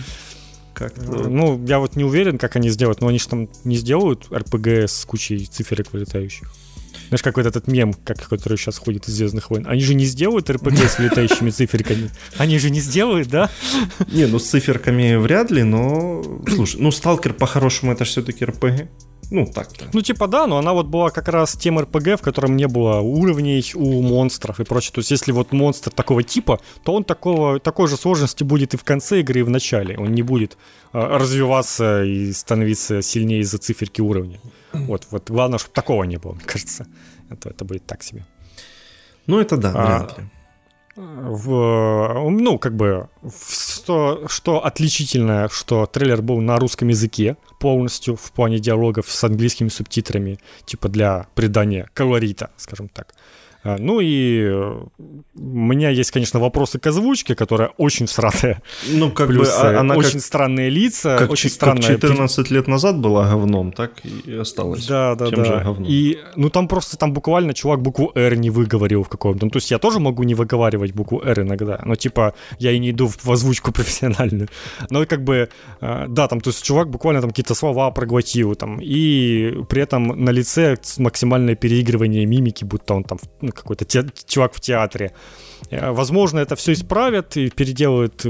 [SPEAKER 1] Как ну, я вот не уверен, как они сделают, но они же там не сделают РПГ с кучей циферок вылетающих. Знаешь, как вот этот мем, как, который сейчас ходит из Звездных войн. Они же не сделают РПГ с летающими циферками. Они же не сделают, да?
[SPEAKER 2] Не, ну с циферками вряд ли, но... Слушай, ну Сталкер по-хорошему это все-таки РПГ. Ну, так-то.
[SPEAKER 1] Ну, типа, да, но она вот была как раз тем РПГ, в котором не было уровней у монстров и прочее. То есть, если вот монстр такого типа, то он такого, такой же сложности будет и в конце игры, и в начале. Он не будет э, развиваться и становиться сильнее из-за циферки уровня. Вот, вот главное, чтобы такого не было, мне кажется. Это, это будет так себе.
[SPEAKER 2] Ну, это да, вряд
[SPEAKER 1] ли. В, ну, как бы, что, что отличительное, что трейлер был на русском языке полностью в плане диалогов с английскими субтитрами, типа для придания колорита, скажем так. А, ну и э, у меня есть, конечно, вопросы к озвучке, которая очень сратая.
[SPEAKER 2] Ну, как Плюс бы
[SPEAKER 1] а, она очень как, странные лица,
[SPEAKER 2] как,
[SPEAKER 1] очень
[SPEAKER 2] странная... Как 14 лет назад была говном, так и осталось.
[SPEAKER 1] Да, да, Тем да. И, ну, там просто, там буквально чувак букву «Р» не выговорил в каком-то. Ну, то есть я тоже могу не выговаривать букву «Р» иногда, но, типа, я и не иду в озвучку профессиональную. Но, как бы, э, да, там, то есть чувак буквально там какие-то слова проглотил, там, и при этом на лице максимальное переигрывание мимики, будто он там ну, какой-то те, чувак в театре. Э, возможно, это все исправят и переделают.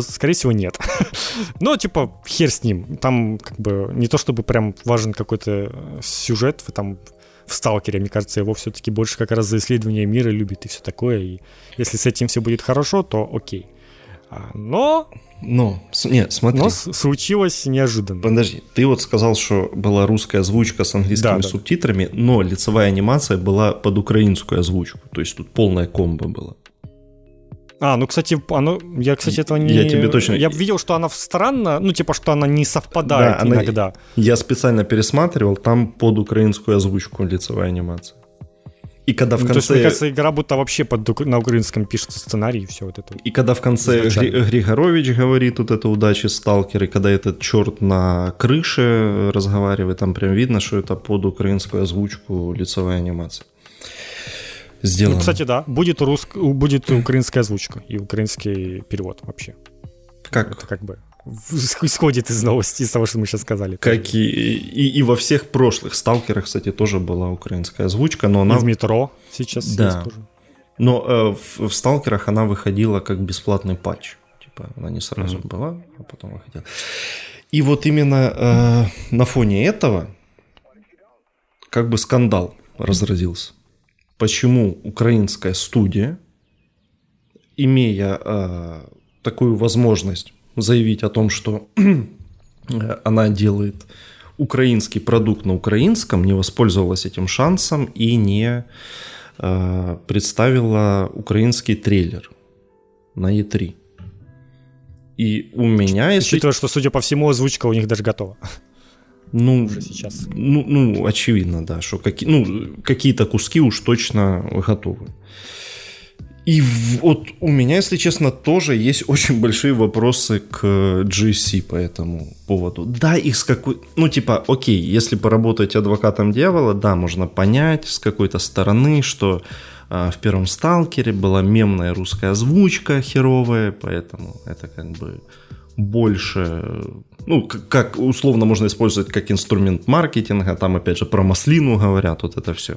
[SPEAKER 1] Скорее всего, нет. Но, типа, хер с ним. Там, как бы, не то чтобы прям важен какой-то э, сюжет, там в «Сталкере», мне кажется, его все-таки больше как раз за исследование мира любит и все такое. И если с этим все будет хорошо, то окей. А, но
[SPEAKER 2] но, нет, смотри.
[SPEAKER 1] Но случилось неожиданно.
[SPEAKER 2] Подожди, ты вот сказал, что была русская озвучка с английскими да, субтитрами, да. но лицевая анимация была под украинскую озвучку. То есть тут полная комбо была.
[SPEAKER 1] А, ну, кстати, оно, я, кстати, этого не...
[SPEAKER 2] Я тебе точно...
[SPEAKER 1] Я видел, что она странно, ну, типа, что она не совпадает да, иногда. Она...
[SPEAKER 2] Я специально пересматривал, там под украинскую озвучку лицевая анимация. И когда в конце... Ну, то есть,
[SPEAKER 1] мне кажется, игра будто вообще под, на украинском пишется сценарий и все вот это.
[SPEAKER 2] И когда в конце Гри- Григорович говорит вот это удачи сталкер, и когда этот черт на крыше разговаривает, там прям видно, что это под украинскую озвучку лицевая анимация. Сделано. Ну,
[SPEAKER 1] кстати, да, будет, руск... будет украинская озвучка и украинский перевод вообще.
[SPEAKER 2] Как?
[SPEAKER 1] Это как бы исходит из новости, из того, что мы сейчас сказали.
[SPEAKER 2] Как и, и, и во всех прошлых сталкерах, кстати, тоже была украинская озвучка, но она...
[SPEAKER 1] И в метро сейчас
[SPEAKER 2] да. есть тоже. Но э, в, в сталкерах она выходила как бесплатный патч. Типа она не сразу mm-hmm. была, а потом выходила. И вот именно э, на фоне этого как бы скандал разразился. Почему украинская студия, имея э, такую возможность заявить о том, что она делает украинский продукт на украинском, не воспользовалась этим шансом и не э, представила украинский трейлер на E3. И у меня,
[SPEAKER 1] если... Учитывая, что, судя по всему, озвучка у них даже готова.
[SPEAKER 2] Ну, уже сейчас. Ну, ну очевидно, да, что какие, ну, какие-то куски уж точно готовы. И вот у меня, если честно, тоже есть очень большие вопросы к GC по этому поводу. Да, их с какой... Ну, типа, окей, если поработать адвокатом дьявола, да, можно понять с какой-то стороны, что а, в первом «Сталкере» была мемная русская озвучка херовая, поэтому это как бы больше, ну, как условно можно использовать как инструмент маркетинга, там опять же про маслину говорят, вот это все.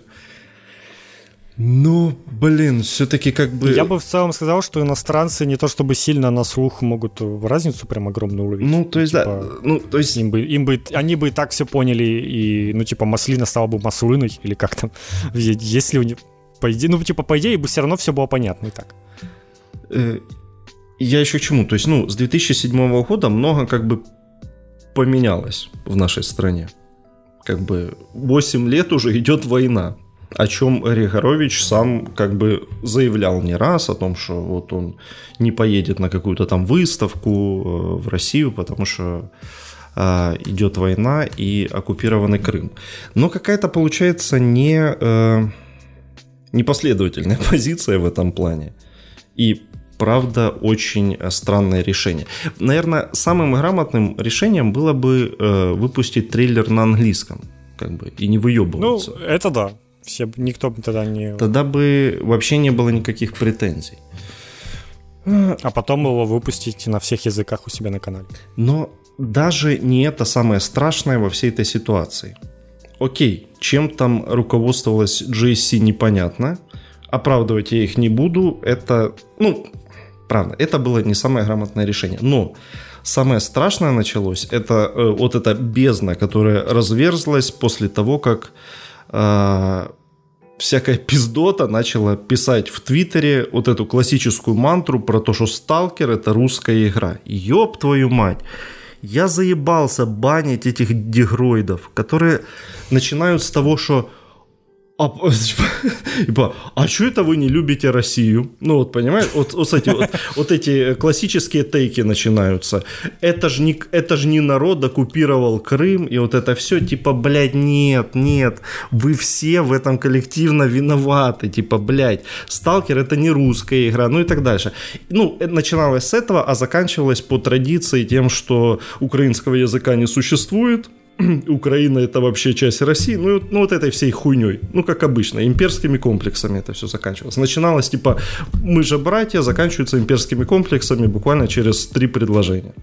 [SPEAKER 2] Ну, блин, все-таки как бы...
[SPEAKER 1] Я бы в целом сказал, что иностранцы не то чтобы сильно на слух могут разницу прям огромную уловить.
[SPEAKER 2] Ну, то есть, типа, да. Ну, то есть...
[SPEAKER 1] Им бы, им бы, они бы и так все поняли, и, ну, типа, маслина стала бы маслиной, или как там, если у них... По идее, ну, типа, по идее, бы все равно все было понятно и так.
[SPEAKER 2] Э, я еще к чему? То есть, ну, с 2007 года много как бы поменялось в нашей стране. Как бы 8 лет уже идет война о чем Григорович сам как бы заявлял не раз, о том, что вот он не поедет на какую-то там выставку э, в Россию, потому что э, идет война и оккупированный Крым. Но какая-то получается не, э, непоследовательная позиция в этом плане. И правда очень странное решение. Наверное, самым грамотным решением было бы выпустить трейлер на английском, как бы, и не выебываться.
[SPEAKER 1] Ну, это да все, никто бы тогда не...
[SPEAKER 2] Тогда бы вообще не было никаких претензий.
[SPEAKER 1] А потом его выпустить на всех языках у себя на канале.
[SPEAKER 2] Но даже не это самое страшное во всей этой ситуации. Окей, чем там руководствовалась GSC, непонятно. Оправдывать я их не буду. Это, ну, правда, это было не самое грамотное решение. Но самое страшное началось, это э, вот эта бездна, которая разверзлась после того, как э, всякая пиздота начала писать в Твиттере вот эту классическую мантру про то, что Сталкер это русская игра. Ёб твою мать. Я заебался банить этих дегроидов, которые начинают с того, что а, типа, а что это вы не любите Россию? Ну вот, понимаешь, вот, вот, кстати, вот, вот эти классические тейки начинаются. Это же не, ж не народ оккупировал Крым, и вот это все, типа, блядь, нет, нет, вы все в этом коллективно виноваты, типа, блядь, Сталкер это не русская игра, ну и так дальше. Ну, начиналось с этого, а заканчивалось по традиции тем, что украинского языка не существует, Украина это вообще часть России, ну, ну вот этой всей хуйней, ну как обычно, имперскими комплексами это все заканчивалось. Начиналось типа мы же братья, заканчивается имперскими комплексами буквально через три предложения.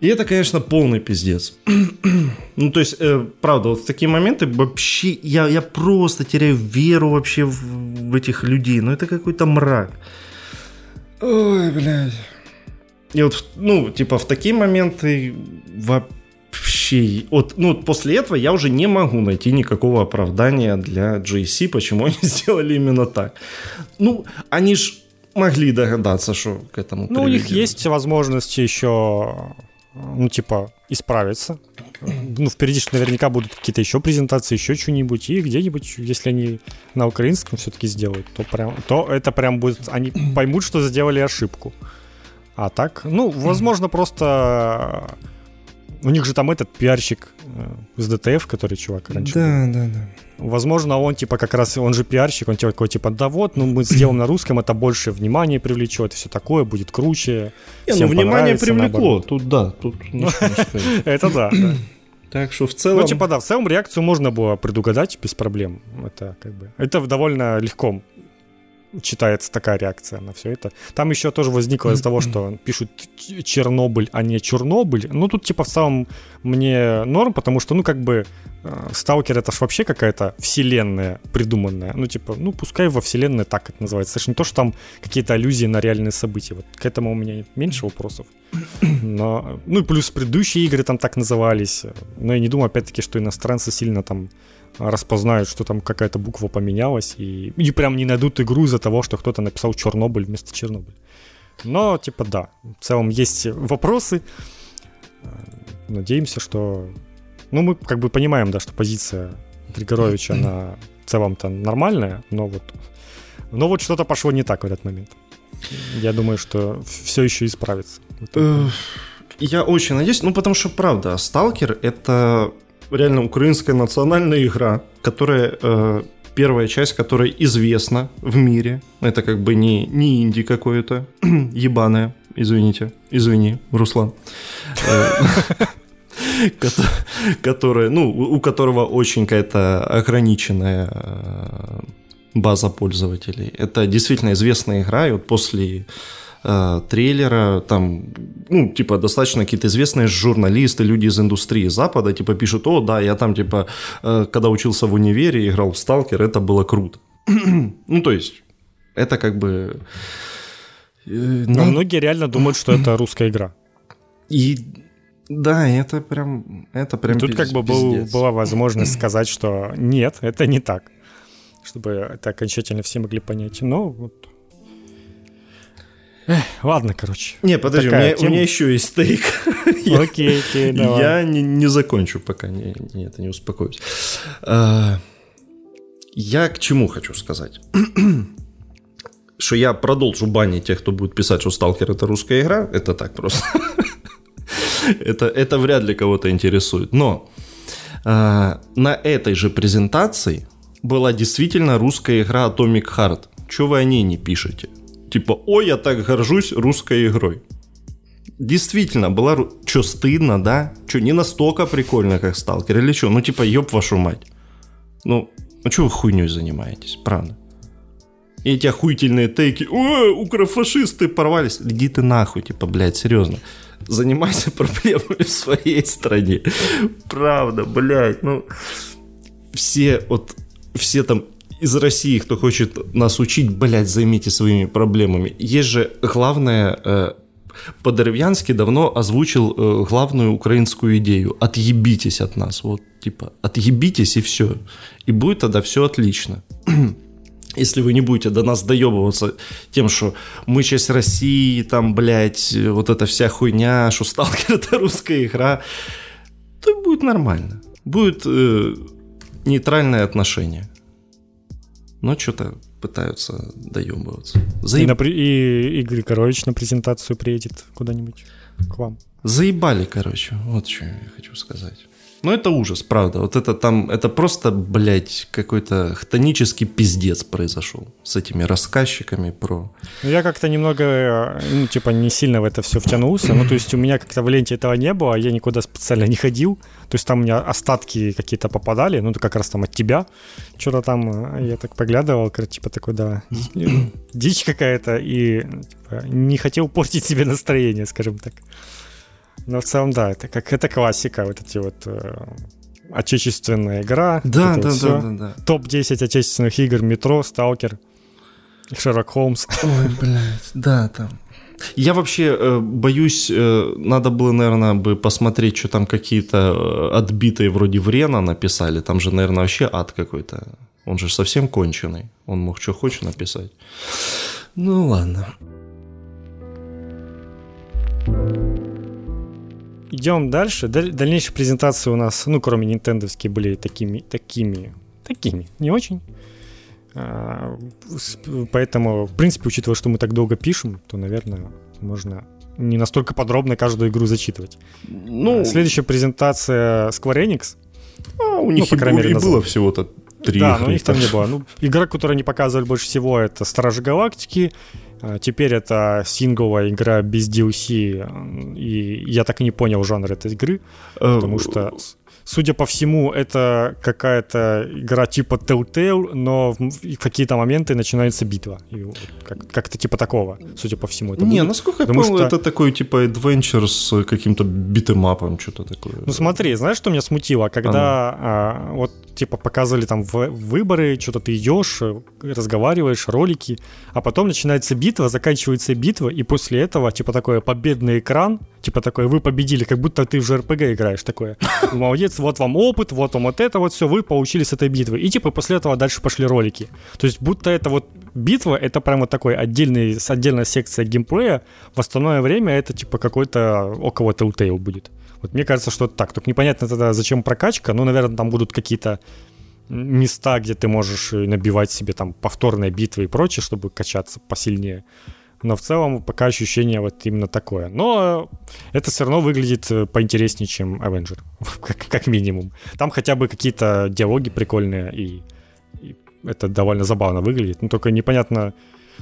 [SPEAKER 2] И это, конечно, полный пиздец. ну, то есть, э, правда, вот в такие моменты вообще я, я просто теряю веру вообще в, в этих людей. Ну, это какой-то мрак. Ой, блядь. И вот, ну, типа, в такие моменты вообще вообще... Вот, ну, после этого я уже не могу найти никакого оправдания для GC, почему они сделали именно так. Ну, они ж могли догадаться, что к этому
[SPEAKER 1] Ну, у них есть возможности еще, ну, типа, исправиться. Ну, впереди наверняка будут какие-то еще презентации, еще что-нибудь. И где-нибудь, если они на украинском все-таки сделают, то, прям, то это прям будет... Они поймут, что сделали ошибку. А так, ну, возможно, просто у них же там этот пиарщик из э, ДТФ, который чувак раньше.
[SPEAKER 2] Да, был. да, да.
[SPEAKER 1] Возможно, он типа как раз, он же пиарщик, он такой типа, да вот, ну мы сделаем на русском, это больше внимания привлечет, и все такое, будет круче.
[SPEAKER 2] Не, ну внимание привлекло, тут да, тут
[SPEAKER 1] Это да,
[SPEAKER 2] Так что в целом...
[SPEAKER 1] Ну, типа, да, в целом реакцию можно было предугадать без проблем. Это как бы... Это довольно легко читается такая реакция на все это. Там еще тоже возникло из-за того, что пишут Чернобыль, а не Чернобыль. Ну, тут типа в целом мне норм, потому что, ну, как бы э, Сталкер это ж вообще какая-то вселенная придуманная. Ну, типа, ну, пускай во вселенной так это называется. Это же не то, что там какие-то аллюзии на реальные события. Вот к этому у меня меньше вопросов. Но, ну, и плюс предыдущие игры там так назывались. Но я не думаю, опять-таки, что иностранцы сильно там распознают, что там какая-то буква поменялась, и, и прям не найдут игру из-за того, что кто-то написал Чернобыль вместо Чернобыль. Но, типа, да, в целом есть вопросы. Надеемся, что... Ну, мы как бы понимаем, да, что позиция Григоровича, она в целом-то нормальная, но вот... Но вот что-то пошло не так в этот момент. Я думаю, что все еще исправится.
[SPEAKER 2] Я очень надеюсь, ну потому что правда, Сталкер это реально украинская национальная игра, которая э, первая часть, которая известна в мире. Это как бы не, не инди какое-то, ебаное, извините, извини, Руслан. Э, которая, ну, у которого очень какая-то ограниченная э, база пользователей. Это действительно известная игра, и вот после э, трейлера, там, ну, типа, достаточно какие-то известные журналисты, люди из индустрии Запада, типа, пишут, о, да, я там, типа, э, когда учился в универе, играл в Сталкер, это было круто. ну, то есть, это как бы...
[SPEAKER 1] Э, Но ну, многие реально думают, что это русская игра.
[SPEAKER 2] И да, это прям, это прям.
[SPEAKER 1] Тут как бы был, была возможность сказать, что нет, это не так, чтобы это окончательно все могли понять. Но вот Эх, ладно, короче.
[SPEAKER 2] Не, подожди, у меня, у меня еще есть стейк.
[SPEAKER 1] Окей, окей, давай.
[SPEAKER 2] Я не, не закончу, пока не, не, это не успокоюсь. А, я к чему хочу сказать? что я продолжу банить тех, кто будет писать, что Сталкер это русская игра. Это так просто. это, это вряд ли кого-то интересует. Но а, на этой же презентации была действительно русская игра Atomic Heart. Чего вы о ней не пишете? Типа, ой, я так горжусь русской игрой. Действительно, была... Что, стыдно, да? Что, не настолько прикольно, как Сталкер? Или что? Ну, типа, ёб вашу мать. Ну, ну что вы хуйней занимаетесь, правда? И эти охуительные тейки, о, укрофашисты порвались. Иди ты нахуй, типа, блядь, серьезно. Занимайся проблемами в своей стране. Правда, блядь, ну... Все, вот, все там из России, кто хочет нас учить, блядь, займите своими проблемами. Есть же главное, э, Подеревьянский давно озвучил э, главную украинскую идею. Отъебитесь от нас. Вот, типа, отъебитесь и все. И будет тогда все отлично. Если вы не будете до нас доебываться тем, что мы часть России, там, блядь, вот эта вся хуйня, что сталкер это русская игра, то будет нормально. Будет э, нейтральное отношение. Но что-то пытаются доебываться.
[SPEAKER 1] Заеб... И, на, и Игорь Корович на презентацию приедет куда-нибудь к вам.
[SPEAKER 2] Заебали, короче. Вот что я хочу сказать. Ну, это ужас, правда. Вот это там, это просто, блядь, какой-то хтонический пиздец произошел с этими рассказчиками про...
[SPEAKER 1] Ну, я как-то немного, ну, типа, не сильно в это все втянулся. Ну, то есть у меня как-то в ленте этого не было, я никуда специально не ходил. То есть там у меня остатки какие-то попадали, ну, как раз там от тебя. Что-то там, я так поглядывал, типа, такой, да, дичь какая-то, и типа, не хотел портить себе настроение, скажем так. Но в целом, да, это как это классика, вот эти вот э, отечественная игра.
[SPEAKER 2] Да, да, да, да, да.
[SPEAKER 1] Топ-10 отечественных игр Метро, Сталкер, Шерлок Холмс.
[SPEAKER 2] Ой, блядь, да, там. Я вообще э, боюсь, э, надо было, наверное, бы посмотреть, что там какие-то э, отбитые вроде Врена написали. Там же, наверное, вообще ад какой-то. Он же совсем конченый. Он мог что хочет написать. Ну ладно.
[SPEAKER 1] Идем дальше. Дальнейшие презентации у нас, ну, кроме нинтендовские, были такими, такими, такими, не очень. А, поэтому, в принципе, учитывая, что мы так долго пишем, то, наверное, можно не настолько подробно каждую игру зачитывать. Ну, Следующая презентация Square Enix.
[SPEAKER 2] А, у них ну, по крайней мере, и было всего-то три.
[SPEAKER 1] Да, но у них там не было. Ну, игра, которую они показывали больше всего, это Стражи Галактики, а, теперь это сингловая игра без DLC, и я так и не понял жанр этой игры, э, потому что судя по всему, это какая-то игра типа Telltale, но в какие-то моменты начинается битва. Как- как-то типа такого, судя по всему.
[SPEAKER 2] Это Не, будет. насколько я понял, что... это такой типа adventure с каким-то битэмапом, что-то такое.
[SPEAKER 1] Ну смотри, знаешь, что меня смутило? Когда а, вот типа показывали там выборы, что-то ты идешь, э, разговариваешь, ролики, а потом начинается битва, заканчивается битва, и после этого типа такой победный экран, типа такой, вы победили, как будто ты в РПГ играешь, такое. Молодец, вот вам опыт, вот вам вот это вот все, вы получили с этой битвы. И типа после этого дальше пошли ролики. То есть будто это вот битва, это прямо такой отдельный, отдельная секция геймплея, в остальное время это типа какой-то около Telltale будет. Вот мне кажется, что это так. Только непонятно тогда, зачем прокачка. Ну, наверное, там будут какие-то места, где ты можешь набивать себе там повторные битвы и прочее, чтобы качаться посильнее. Но в целом пока ощущение вот именно такое. Но это все равно выглядит э, поинтереснее, чем Avenger, как, как минимум. Там хотя бы какие-то диалоги прикольные, и, и это довольно забавно выглядит. Ну, только непонятно...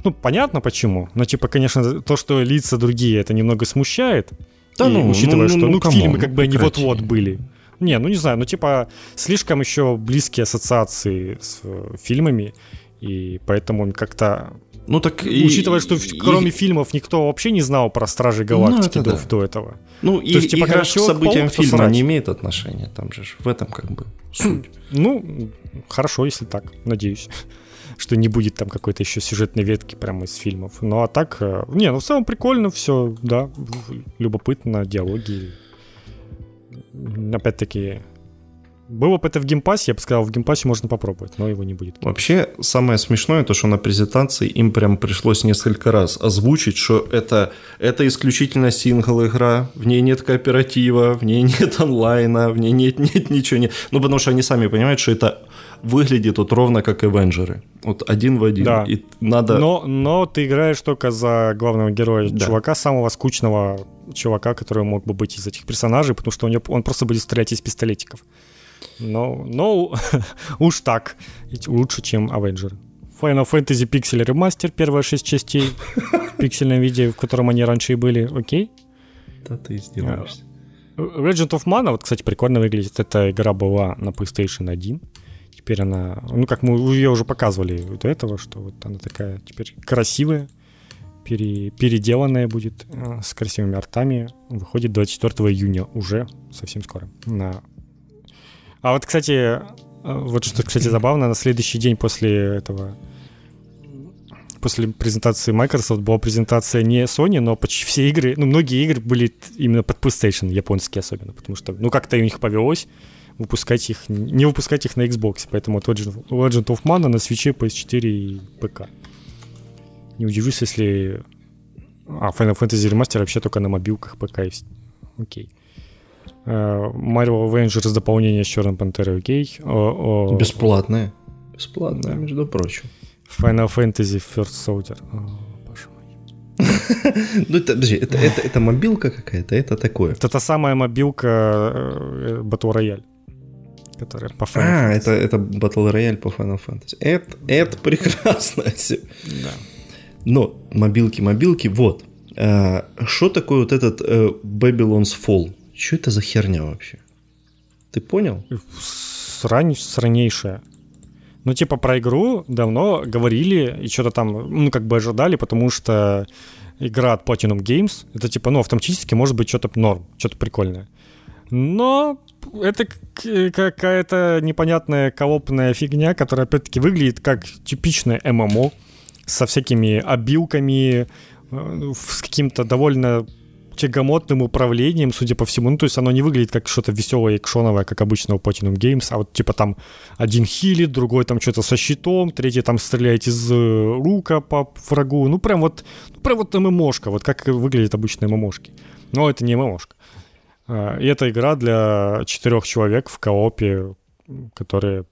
[SPEAKER 1] Ну, понятно почему, но, типа, конечно, то, что лица другие, это немного смущает. Да, и, ну, учитывая, ну, что, ну, ну фильмы как бы они вот-вот были. Не, ну не знаю, ну типа слишком еще близкие ассоциации с э, фильмами, и поэтому как-то ну так и, учитывая, что и, кроме и... фильмов никто вообще не знал про Стражи ну, Галактики ну, до, да. до этого.
[SPEAKER 2] Ну и, есть, типа, игра к событиям фильма не имеет отношения, там же в этом как бы суть.
[SPEAKER 1] Ну хорошо, если так, надеюсь что не будет там какой-то еще сюжетной ветки прямо из фильмов. Ну а так, э, не, ну в целом прикольно все, да, любопытно, диалоги. Опять-таки, было бы это в Game Pass е, я бы сказал, в Game Pass е можно попробовать, но его не будет.
[SPEAKER 2] Вообще, самое смешное, то, что на презентации им прям пришлось несколько раз озвучить, что это, это исключительно сингл-игра, в ней нет кооператива, в ней нет онлайна, в ней нет, нет ничего. Нет. Ну, потому что они сами понимают, что это выглядит вот ровно как Эвенджеры. Вот один в один. Да. И надо...
[SPEAKER 1] но, но ты играешь только за главного героя, да. чувака, самого скучного чувака, который мог бы быть из этих персонажей, потому что у него, он просто будет стрелять из пистолетиков. Но, но уж так. Лучше, чем Avenger. Final Fantasy Pixel Remaster, первые шесть частей в пиксельном виде, в котором они раньше и были. Окей?
[SPEAKER 2] Да ты издеваешься.
[SPEAKER 1] Legend of Mana, вот, кстати, прикольно выглядит. Эта игра была на PlayStation 1 теперь она, ну как мы ее уже показывали до этого, что вот она такая теперь красивая, пере, переделанная будет э, с красивыми артами. Выходит 24 июня уже, совсем скоро. На... А вот, кстати, э, вот что, кстати, забавно, на следующий день после этого после презентации Microsoft была презентация не Sony, но почти все игры, ну, многие игры были именно под PlayStation, японские особенно, потому что, ну, как-то у них повелось, выпускать их, не выпускать их на Xbox. Поэтому вот Legend, Legend of Mana на свече, PS4 и ПК. Не удивлюсь, если... А, Final Fantasy Remaster вообще только на мобилках ПК есть. Окей. Mario Avengers дополнение с Черным Пантерой, окей.
[SPEAKER 2] Бесплатное. Бесплатное, да. между прочим.
[SPEAKER 1] Final Fantasy First Soldier.
[SPEAKER 2] Ну, это, подожди, это, это, это мобилка какая-то, это такое.
[SPEAKER 1] Это та самая мобилка э, Battle Royale.
[SPEAKER 2] Которая по Final а, Fantasy. это, это Battle Royale по Final Fantasy. Это, это прекрасно. Да. Но мобилки-мобилки, вот. Что такое вот этот Babylon's Fall? Что это за херня вообще? Ты понял?
[SPEAKER 1] Срань сранейшая. Ну, типа, про игру давно говорили и что-то там, ну, как бы ожидали, потому что игра от Platinum Games, это, типа, ну, автоматически может быть что-то норм, что-то прикольное. Но это какая-то непонятная колопная фигня, которая, опять-таки, выглядит как типичное ММО со всякими обилками, э, с каким-то довольно тягомотным управлением, судя по всему. Ну, то есть оно не выглядит как что-то веселое, экшоновое, как обычно у Platinum Games, а вот типа там один хилит, другой там что-то со щитом, третий там стреляет из э, рука по врагу. Ну, прям вот, ну, прям вот ММОшка, вот как выглядит обычные ММОшки. Но это не ММОшка. А, и это игра для четырех человек в коопе, которые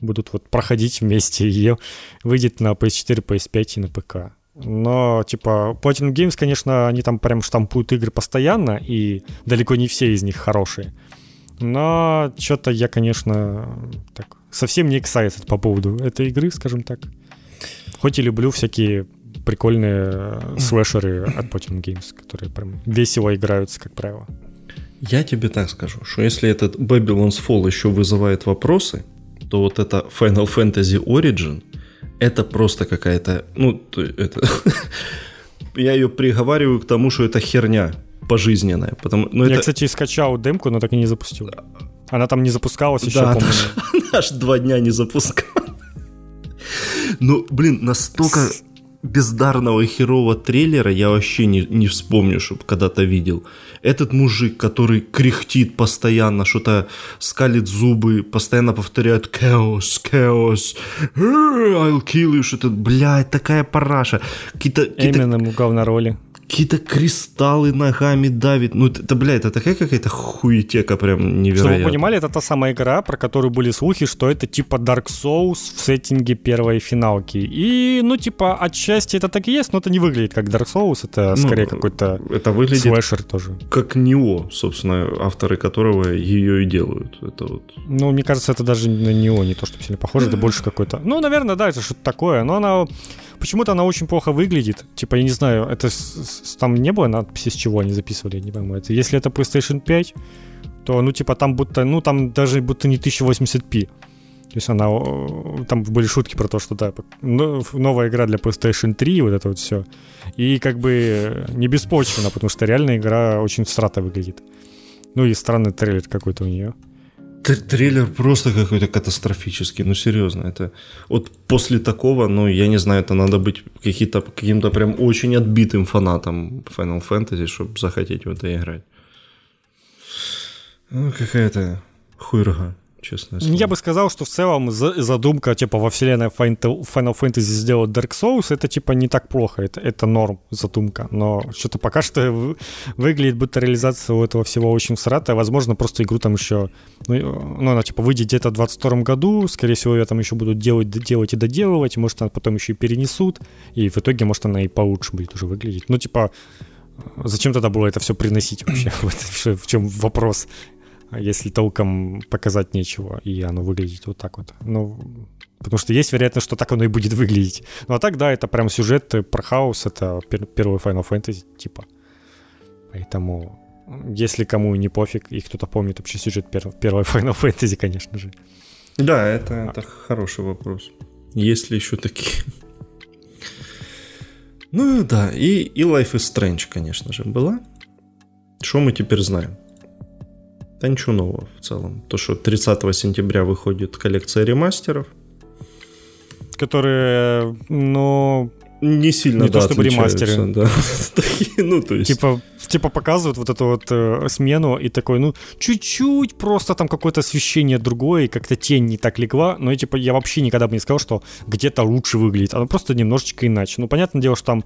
[SPEAKER 1] будут вот проходить вместе. Ее выйдет на PS4, PS5 и на ПК. Но, типа, Platinum Games, конечно, они там прям штампуют игры постоянно, и далеко не все из них хорошие. Но что-то я, конечно, так совсем не excited по поводу этой игры, скажем так. Хоть и люблю всякие прикольные слэшеры от Platinum Games, которые прям весело играются, как правило.
[SPEAKER 2] Я тебе так скажу, что если этот Babylon's Fall еще вызывает вопросы, то вот это Final Fantasy Origin — это просто какая-то, ну, это, я ее приговариваю к тому, что это херня пожизненная. Потому,
[SPEAKER 1] ну,
[SPEAKER 2] я,
[SPEAKER 1] это... кстати, скачал демку, но так и не запустил. Она там не запускалась еще,
[SPEAKER 2] да, помню. Она аж два дня не запускала. Ну, блин, настолько бездарного и херового трейлера я вообще не, не вспомню, чтобы когда-то видел. Этот мужик, который кряхтит постоянно, что-то скалит зубы, постоянно повторяет «Chaos, chaos, I'll kill you», что-то, блядь, такая параша.
[SPEAKER 1] Какие-то, какие-то... Эминем в говнороли
[SPEAKER 2] какие-то кристаллы ногами давит. Ну, это, бля, это такая какая-то хуетека прям невероятная. Чтобы
[SPEAKER 1] вы понимали, это та самая игра, про которую были слухи, что это типа Dark Souls в сеттинге первой финалки. И, ну, типа, отчасти это так и есть, но это не выглядит как Dark Souls, это ну, скорее какой-то
[SPEAKER 2] это выглядит
[SPEAKER 1] слэшер тоже.
[SPEAKER 2] Как Нео, собственно, авторы которого ее и делают. Это вот.
[SPEAKER 1] Ну, мне кажется, это даже на Нео не то, что сильно похоже, это больше какой-то... Ну, наверное, да, это что-то такое, но она Почему-то она очень плохо выглядит. Типа, я не знаю, это там не было надписи, с чего они записывали, я не пойму. Это, если это PlayStation 5, то, ну, типа, там будто, ну, там даже будто не 1080p. То есть она, там были шутки про то, что да, новая игра для PlayStation 3, вот это вот все. И как бы не беспочвенно, потому что реальная игра очень всрато выглядит. Ну и странный трейлер какой-то у нее.
[SPEAKER 2] Трейлер просто какой-то катастрофический, ну серьезно, это вот после такого, ну я не знаю, это надо быть каким-то каким-то прям очень отбитым фанатом Final Fantasy, чтобы захотеть в это играть. Ну, какая-то хуйрга честно.
[SPEAKER 1] Я бы сказал, что в целом задумка, типа, во вселенной Final Fantasy сделать Dark Souls, это, типа, не так плохо, это, это норм задумка, но что-то пока что выглядит, будто реализация у этого всего очень всратая, возможно, просто игру там еще, ну, ну она, типа, выйдет где-то в 22 году, скорее всего, ее там еще будут делать, делать и доделывать, может, она потом еще и перенесут, и в итоге, может, она и получше будет уже выглядеть. Ну, типа, Зачем тогда было это все приносить вообще? В чем вопрос? Если толком показать нечего, и оно выглядит вот так вот. Ну, потому что есть вероятность, что так оно и будет выглядеть. Ну, а так, да, это прям сюжет про хаос, это первый Final Fantasy, типа. Поэтому, если кому не пофиг, и кто-то помнит вообще сюжет первого Final Fantasy, конечно же.
[SPEAKER 2] Да, это, это хороший вопрос. Есть ли еще такие? Ну да, и, и Life is Strange, конечно же, была. Что мы теперь знаем? Да ничего нового в целом. То, что 30 сентября выходит коллекция ремастеров.
[SPEAKER 1] Которые, ну,
[SPEAKER 2] не сильно
[SPEAKER 1] не да, то чтобы ремастеры.
[SPEAKER 2] Да. ну, то есть...
[SPEAKER 1] Типа, типа показывают вот эту вот э, смену и такой, ну, чуть-чуть просто там какое-то освещение другое, и как-то тень не так легла, но типа я вообще никогда бы не сказал, что где-то лучше выглядит, оно просто немножечко иначе. Ну, понятное дело, что там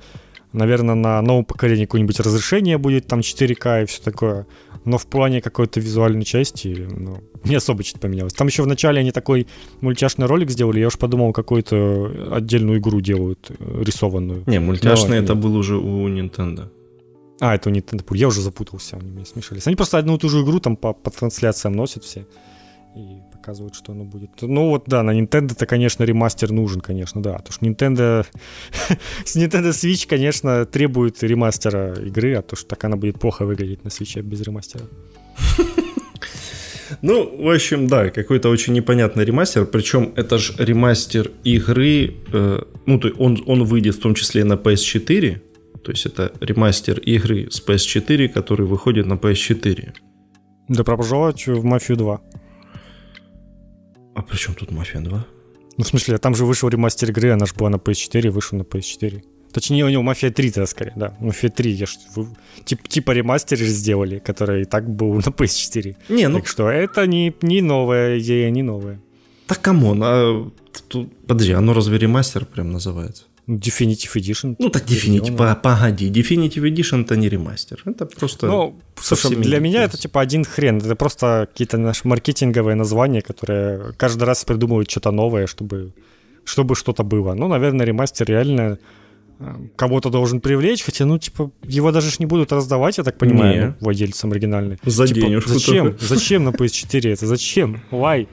[SPEAKER 1] Наверное, на новом поколении какое-нибудь разрешение будет, там 4К и все такое. Но в плане какой-то визуальной части, ну, не особо что-то поменялось. Там еще вначале они такой мультяшный ролик сделали, я уж подумал, какую-то отдельную игру делают, э, рисованную.
[SPEAKER 2] Не, мультяшный это был уже у Nintendo.
[SPEAKER 1] А, это у Nintendo. Я уже запутался, они меня смешались. Они просто одну и ту же игру там по, по трансляциям носят все. И показывают, что оно будет. Ну вот да, на Nintendo-то, конечно, ремастер нужен, конечно, да. Потому что Nintendo... с Nintendo Switch, конечно, требует ремастера игры, а то что так она будет плохо выглядеть на Switch без ремастера.
[SPEAKER 2] Ну, в общем, да, какой-то очень непонятный ремастер. Причем это же ремастер игры, э, ну, то он, он выйдет в том числе на PS4. То есть это ремастер игры с PS4, который выходит на PS4.
[SPEAKER 1] Добро пожаловать в Мафию 2.
[SPEAKER 2] А при чем тут Мафия 2?
[SPEAKER 1] Ну, в смысле, там же вышел ремастер игры, она же была на PS4, вышел на PS4. Точнее, у него Мафия 3 тогда скорее, да. Мафия 3, я ж, тип, типа ремастер же сделали, который и так был на PS4. Не, ну... Так что это не, не новая идея, не новая.
[SPEAKER 2] Так come on, а тут, подожди, оно разве ремастер прям называется?
[SPEAKER 1] Definitive Edition.
[SPEAKER 2] Ну так Definitive, погоди, Definitive Edition это не ремастер, это просто... Ну,
[SPEAKER 1] слушай, для меня это типа один хрен, это просто какие-то наши маркетинговые названия, которые каждый раз придумывают что-то новое, чтобы, чтобы что-то было. Ну, наверное, ремастер реально э, кого-то должен привлечь, хотя, ну, типа, его даже ж не будут раздавать, я так понимаю, не. владельцам оригинальной.
[SPEAKER 2] За
[SPEAKER 1] типа,
[SPEAKER 2] денежку
[SPEAKER 1] Зачем? Только. Зачем на PS4 это? Зачем? Why?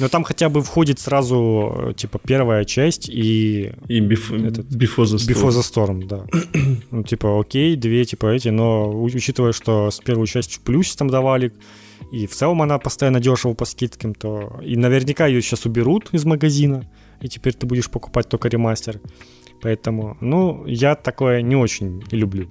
[SPEAKER 1] Но там хотя бы входит сразу, э, типа, первая часть и...
[SPEAKER 2] И биф... этот, Before the Storm.
[SPEAKER 1] Before the Storm, да. ну, типа, окей, две, типа, эти, но учитывая, что с первую часть в плюсе там давали, и в целом она постоянно дешево по скидкам, то... И наверняка ее сейчас уберут из магазина, и теперь ты будешь покупать только ремастер. Поэтому, ну, я такое не очень люблю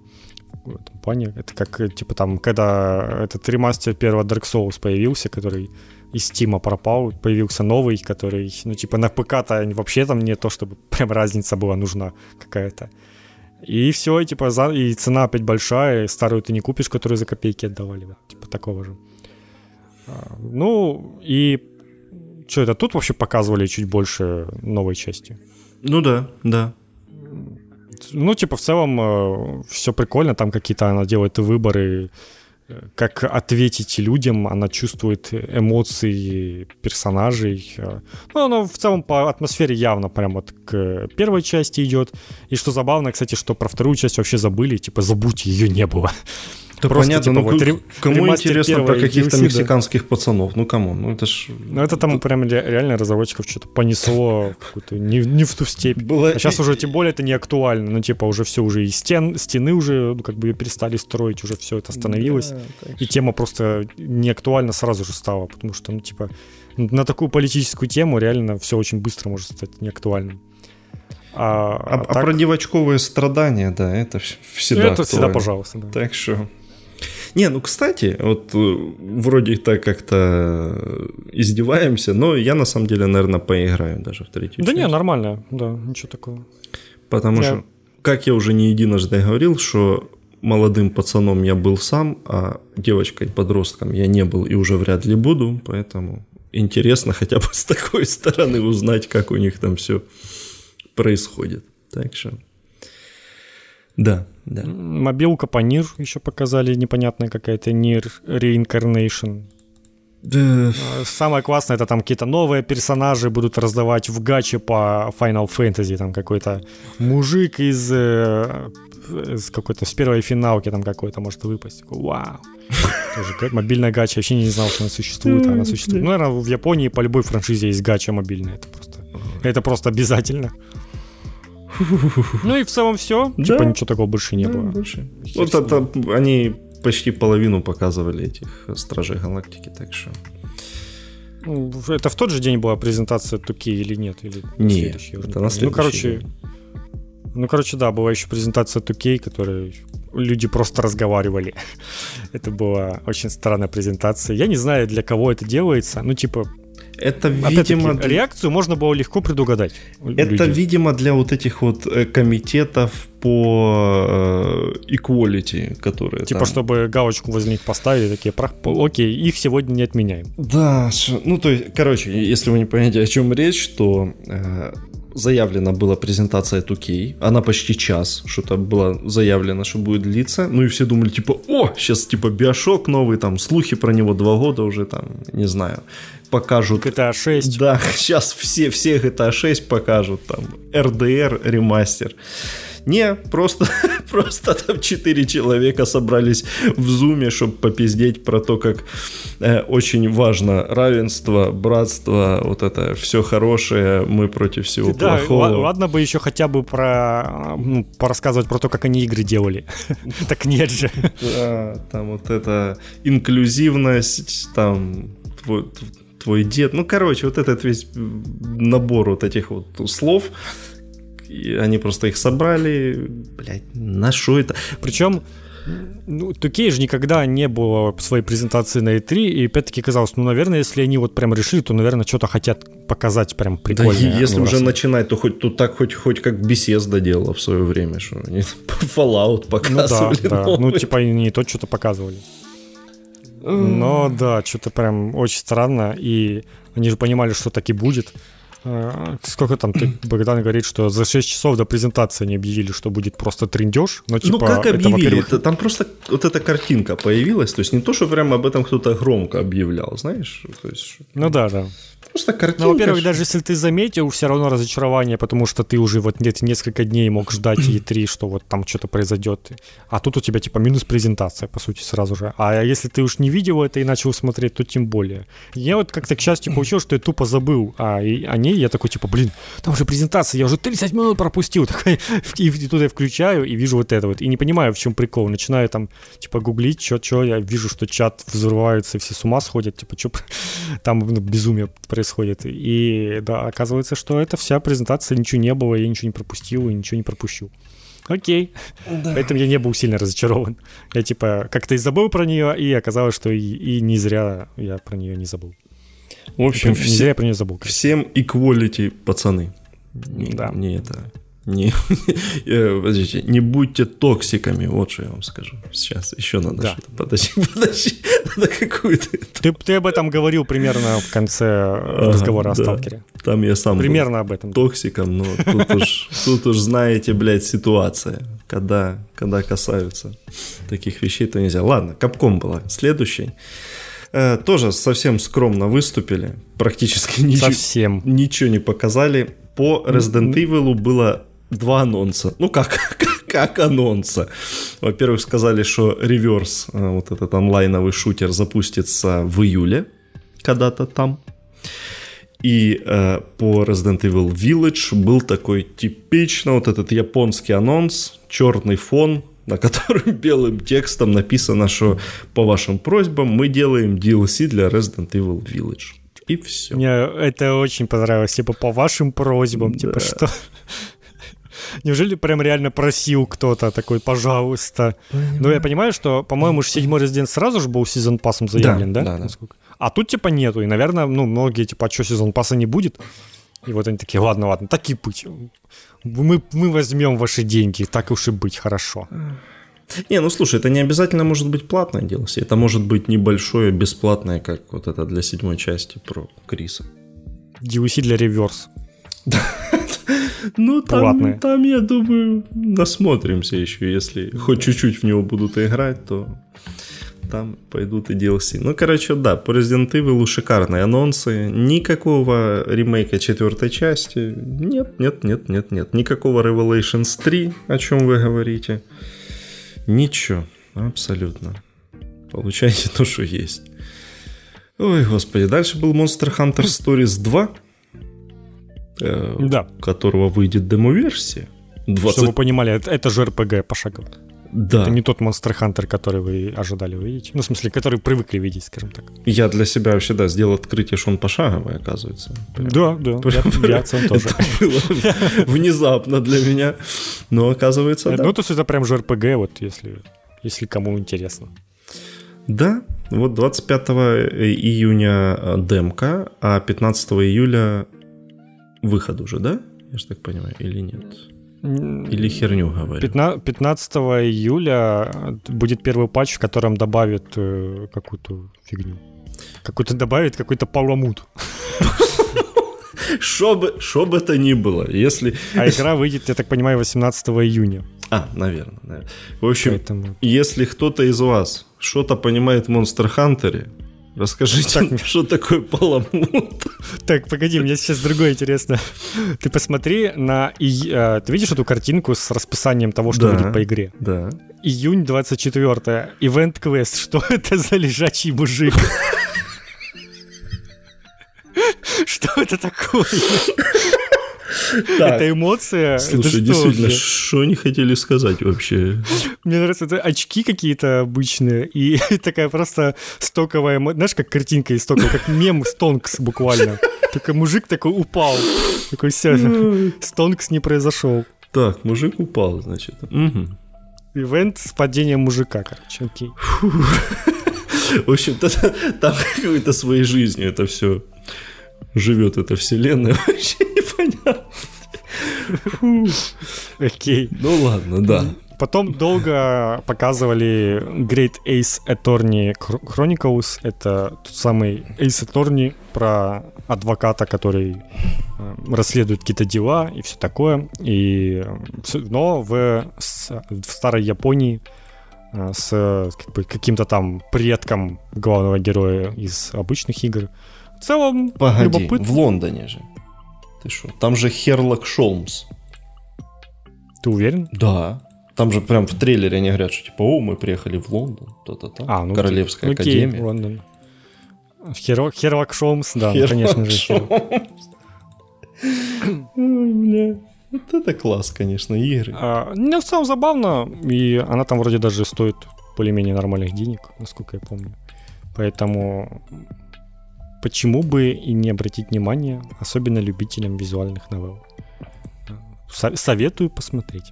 [SPEAKER 1] в этом плане. Это как, типа, там, когда этот ремастер первого Dark Souls появился, который из Стима пропал, появился новый, который, ну, типа, на ПК-то вообще там не то, чтобы прям разница была нужна какая-то. И все, и, типа, за, и цена опять большая, и старую ты не купишь, которую за копейки отдавали, да, типа, такого же. А, ну, и что это, тут вообще показывали чуть больше новой части?
[SPEAKER 2] Ну да, да.
[SPEAKER 1] Ну, типа, в целом э, все прикольно, там какие-то она делает выборы, как ответить людям, она чувствует эмоции персонажей. Ну, она в целом по атмосфере явно прям вот к первой части идет. И что забавно, кстати, что про вторую часть вообще забыли, типа забудьте, ее не было.
[SPEAKER 2] Да Просто, понятно, типа, ну вот, ре- кому интересно про каких-то мексиканских да. пацанов? Ну, кому? Ну, это ж...
[SPEAKER 1] Ну, это там прям реально разработчиков что-то понесло не, не в ту степь. Было... А сейчас уже, тем более, это не актуально. Ну, типа, уже все, уже и стен, стены уже, ну, как бы перестали строить, уже все это остановилось. Да, и тема просто не актуальна сразу же стала, потому что, ну, типа, на такую политическую тему реально все очень быстро может стать неактуальным.
[SPEAKER 2] А, а, а, так... а про девочковые страдания, да, это всегда Это
[SPEAKER 1] актуально. всегда, пожалуйста. Да.
[SPEAKER 2] Так что не, ну, кстати, вот э, вроде так как-то издеваемся, но я на самом деле, наверное, поиграю даже в третью
[SPEAKER 1] Да часть. не, нормально, да, ничего такого.
[SPEAKER 2] Потому я... что, как я уже не единожды говорил, что молодым пацаном я был сам, а девочкой-подростком я не был и уже вряд ли буду, поэтому интересно хотя бы с такой стороны узнать, как у них там все происходит. Так что, да, да.
[SPEAKER 1] Мобилка по Нир еще показали, непонятная какая-то Нир Reincarnation. Да. А, самое классное, это там какие-то новые персонажи будут раздавать в гаче по Final Fantasy, там какой-то мужик из, э, из какой-то, с первой финалки там какой-то может выпасть. Вау. Тоже мобильная гача, вообще не знал, что она существует, а она существует. Ну, наверное, в Японии по любой франшизе есть гача мобильная, это просто, это просто обязательно. Ну и в целом все. Да. Типа ничего такого больше не да, было. Больше.
[SPEAKER 2] Вот это они почти половину показывали этих Стражей Галактики, так что...
[SPEAKER 1] Ну, это в тот же день была презентация Туки или нет? Или
[SPEAKER 2] нет, это на
[SPEAKER 1] Ну, короче, ну, короче, да, была еще презентация Тукей, которая люди просто разговаривали. это была очень странная презентация. Я не знаю, для кого это делается. Ну, типа,
[SPEAKER 2] это, видимо...
[SPEAKER 1] Для... Реакцию можно было легко предугадать.
[SPEAKER 2] Это, людей. видимо, для вот этих вот э, комитетов по э, equality, которые
[SPEAKER 1] Типа, там... чтобы галочку возле них поставили, такие, окей, их сегодня не отменяем.
[SPEAKER 2] Да, ну, то есть, короче, если вы не понимаете, о чем речь, то э, заявлена была презентация 2K, она почти час, что-то было заявлено, что будет длиться, ну и все думали, типа, о, сейчас, типа, Биошок новый, там, слухи про него два года уже, там, не знаю, покажут.
[SPEAKER 1] GTA 6.
[SPEAKER 2] Да, сейчас все, все GTA 6 покажут, там, RDR ремастер. Не, просто, просто там четыре человека собрались в зуме, чтобы попиздеть про то, как э, очень важно равенство, братство, вот это все хорошее, мы против всего да, плохого.
[SPEAKER 1] Ладно бы еще хотя бы про ну, порассказывать про то, как они игры делали. Так нет же.
[SPEAKER 2] Да, там вот это инклюзивность, там твой дед. Ну, короче, вот этот весь набор вот этих вот слов, и они просто их собрали. Блять, на что это?
[SPEAKER 1] Причем ну, Тукей же никогда не было своей презентации на E3, и опять-таки казалось, ну, наверное, если они вот прям решили, то, наверное, что-то хотят показать прям прикольное.
[SPEAKER 2] Да, если ну, уже раз... начинать, то хоть тут так хоть, хоть как Bethesda делала в свое время, что они Fallout показывали.
[SPEAKER 1] Ну да, да. ну типа не то что-то показывали. Но да, что-то прям очень странно, и они же понимали, что так и будет. А, сколько там, ты, Богдан говорит, что за 6 часов до презентации они объявили, что будет просто трендеж. Но, ну, типа,
[SPEAKER 2] ну как объявили? Это, там просто вот эта картинка появилась, то есть не то, что прямо об этом кто-то громко объявлял, знаешь? То есть,
[SPEAKER 1] ну да, да. Просто картинка. Ну, во-первых, даже если ты заметил, все равно разочарование, потому что ты уже вот нет, несколько дней мог ждать E3, что вот там что-то произойдет. А тут у тебя типа минус презентация, по сути, сразу же. А если ты уж не видел это и начал смотреть, то тем более. Я вот как-то, к счастью, получил, что я тупо забыл а, и, о ней. Я такой, типа, блин, там уже презентация, я уже 30 минут пропустил. Такой, и, и тут я включаю и вижу вот это вот. И не понимаю, в чем прикол. Начинаю там, типа, гуглить, что-что. Я вижу, что чат взрывается, все с ума сходят. Типа, что там ну, безумие происходит. И да, оказывается, что это вся презентация, ничего не было, я ничего не пропустил и ничего не пропущу. Окей. Да. Поэтому я не был сильно разочарован. Я типа как-то и забыл про нее, и оказалось, что и, и не зря я про нее не забыл.
[SPEAKER 2] В общем, не зря я про нее забыл. Всем equality, пацаны.
[SPEAKER 1] Да.
[SPEAKER 2] Не это не, э, подождите, не будьте токсиками, вот что я вам скажу. Сейчас еще надо да. что-то. Подожди, подожди, надо какую-то...
[SPEAKER 1] Ты, ты об этом говорил примерно в конце ага, разговора да. о сталкере.
[SPEAKER 2] Там я сам
[SPEAKER 1] Примерно об этом.
[SPEAKER 2] Токсиком, но тут уж, тут уж знаете, блядь, ситуация. Когда, когда касаются таких вещей, то нельзя. Ладно, капком была. Следующий. Э, тоже совсем скромно выступили. Практически ничего, совсем. ничего не показали. По Resident Evil было два анонса. Ну, как, как, как анонса. Во-первых, сказали, что реверс, э, вот этот онлайновый шутер, запустится в июле, когда-то там. И э, по Resident Evil Village был такой типично вот этот японский анонс, черный фон, на котором белым текстом написано, что по вашим просьбам мы делаем DLC для Resident Evil Village. И все.
[SPEAKER 1] Мне это очень понравилось, типа по вашим просьбам, типа, да. типа что... Неужели прям реально просил кто-то такой, пожалуйста? Понимаю. Ну, я понимаю, что, по-моему, же седьмой резидент сразу же был сезон пассом заявлен, да? Да, да. А тут, типа, нету. И, наверное, ну, многие, типа, а что, сезон пасса не будет? И вот они такие, ладно, ладно, так и быть. Мы, мы возьмем ваши деньги, так уж и быть, хорошо.
[SPEAKER 2] Не, ну слушай, это не обязательно может быть платное DLC. Это может быть небольшое, бесплатное, как вот это для седьмой части про Криса.
[SPEAKER 1] DLC для реверс.
[SPEAKER 2] Ну, там, там, я думаю, насмотримся еще. Если хоть чуть-чуть в него будут играть, то там пойдут и DLC. Ну, короче, да, по Resident Evil шикарные анонсы. Никакого ремейка четвертой части. Нет, нет, нет, нет, нет. Никакого Revelations 3, о чем вы говорите. Ничего, абсолютно. Получайте то, что есть. Ой, господи, дальше был Monster Hunter Stories 2 э, да. которого выйдет демо-версия.
[SPEAKER 1] 20... Чтобы вы понимали, это, это же RPG пошагово. Да. Это не тот Monster Hunter, который вы ожидали увидеть. Ну, в смысле, который привыкли видеть, скажем так.
[SPEAKER 2] Я для себя вообще, да, сделал открытие, что он пошаговый, оказывается.
[SPEAKER 1] Прям. Да, да. Прям, я, я тоже. было
[SPEAKER 2] внезапно для меня. Но оказывается,
[SPEAKER 1] да. Ну, то есть это прям же RPG, вот если, если кому интересно.
[SPEAKER 2] Да, вот 25 июня э, демка, а 15 июля выход уже, да? Я же так понимаю, или нет? Или херню говорю?
[SPEAKER 1] 15 июля будет первый патч, в котором добавит э, какую-то фигню. Какой-то добавит какой-то паламут.
[SPEAKER 2] Что бы, это ни было, если...
[SPEAKER 1] А игра выйдет, я так понимаю, 18 июня.
[SPEAKER 2] А, наверное, наверное. В общем, Поэтому... если кто-то из вас что-то понимает в Monster Hunter, Расскажите так, мне, что такое паламут.
[SPEAKER 1] Так, погоди, мне сейчас другое интересно. Ты посмотри на... Э, ты видишь эту картинку с расписанием того, что да, будет по игре?
[SPEAKER 2] Да.
[SPEAKER 1] Июнь 24 Ивент квест. Что это за лежачий мужик? Что это такое? Это эмоция.
[SPEAKER 2] Слушай, действительно, что они хотели сказать вообще?
[SPEAKER 1] Мне нравится, это очки какие-то обычные, и такая просто стоковая, знаешь, как картинка из стокового, как мем Стонкс буквально. Только мужик такой упал. Такой, все, Стонкс не произошел.
[SPEAKER 2] Так, мужик упал, значит. Угу.
[SPEAKER 1] Ивент с падением мужика, короче, окей.
[SPEAKER 2] В общем-то, там какой-то своей жизнью это все живет, эта вселенная. Вообще непонятно.
[SPEAKER 1] Окей.
[SPEAKER 2] Ну ладно, да.
[SPEAKER 1] Потом долго показывали Great Ace Attorney Chronicles. Это тот самый Ace Attorney про адвоката, который э, расследует какие-то дела и все такое. И, но в, в старой Японии э, с как бы, каким-то там предком главного героя из обычных игр. В целом,
[SPEAKER 2] Погоди, любопытно. в Лондоне же. Ты что? Там же Херлок Шолмс.
[SPEAKER 1] Ты уверен?
[SPEAKER 2] Да. Там же прям в трейлере они говорят, что типа, о, мы приехали в Лондон, то-то-то. А, ну, Королевская окей, академия.
[SPEAKER 1] Лондон. Херо, Херлок Шолмс, да, Херлок ну, конечно же.
[SPEAKER 2] Ой, бля. Вот это класс, конечно, игры.
[SPEAKER 1] А, ну, в целом забавно, и она там вроде даже стоит более-менее нормальных денег, насколько я помню. Поэтому почему бы и не обратить внимание, особенно любителям визуальных новелл. Советую посмотреть.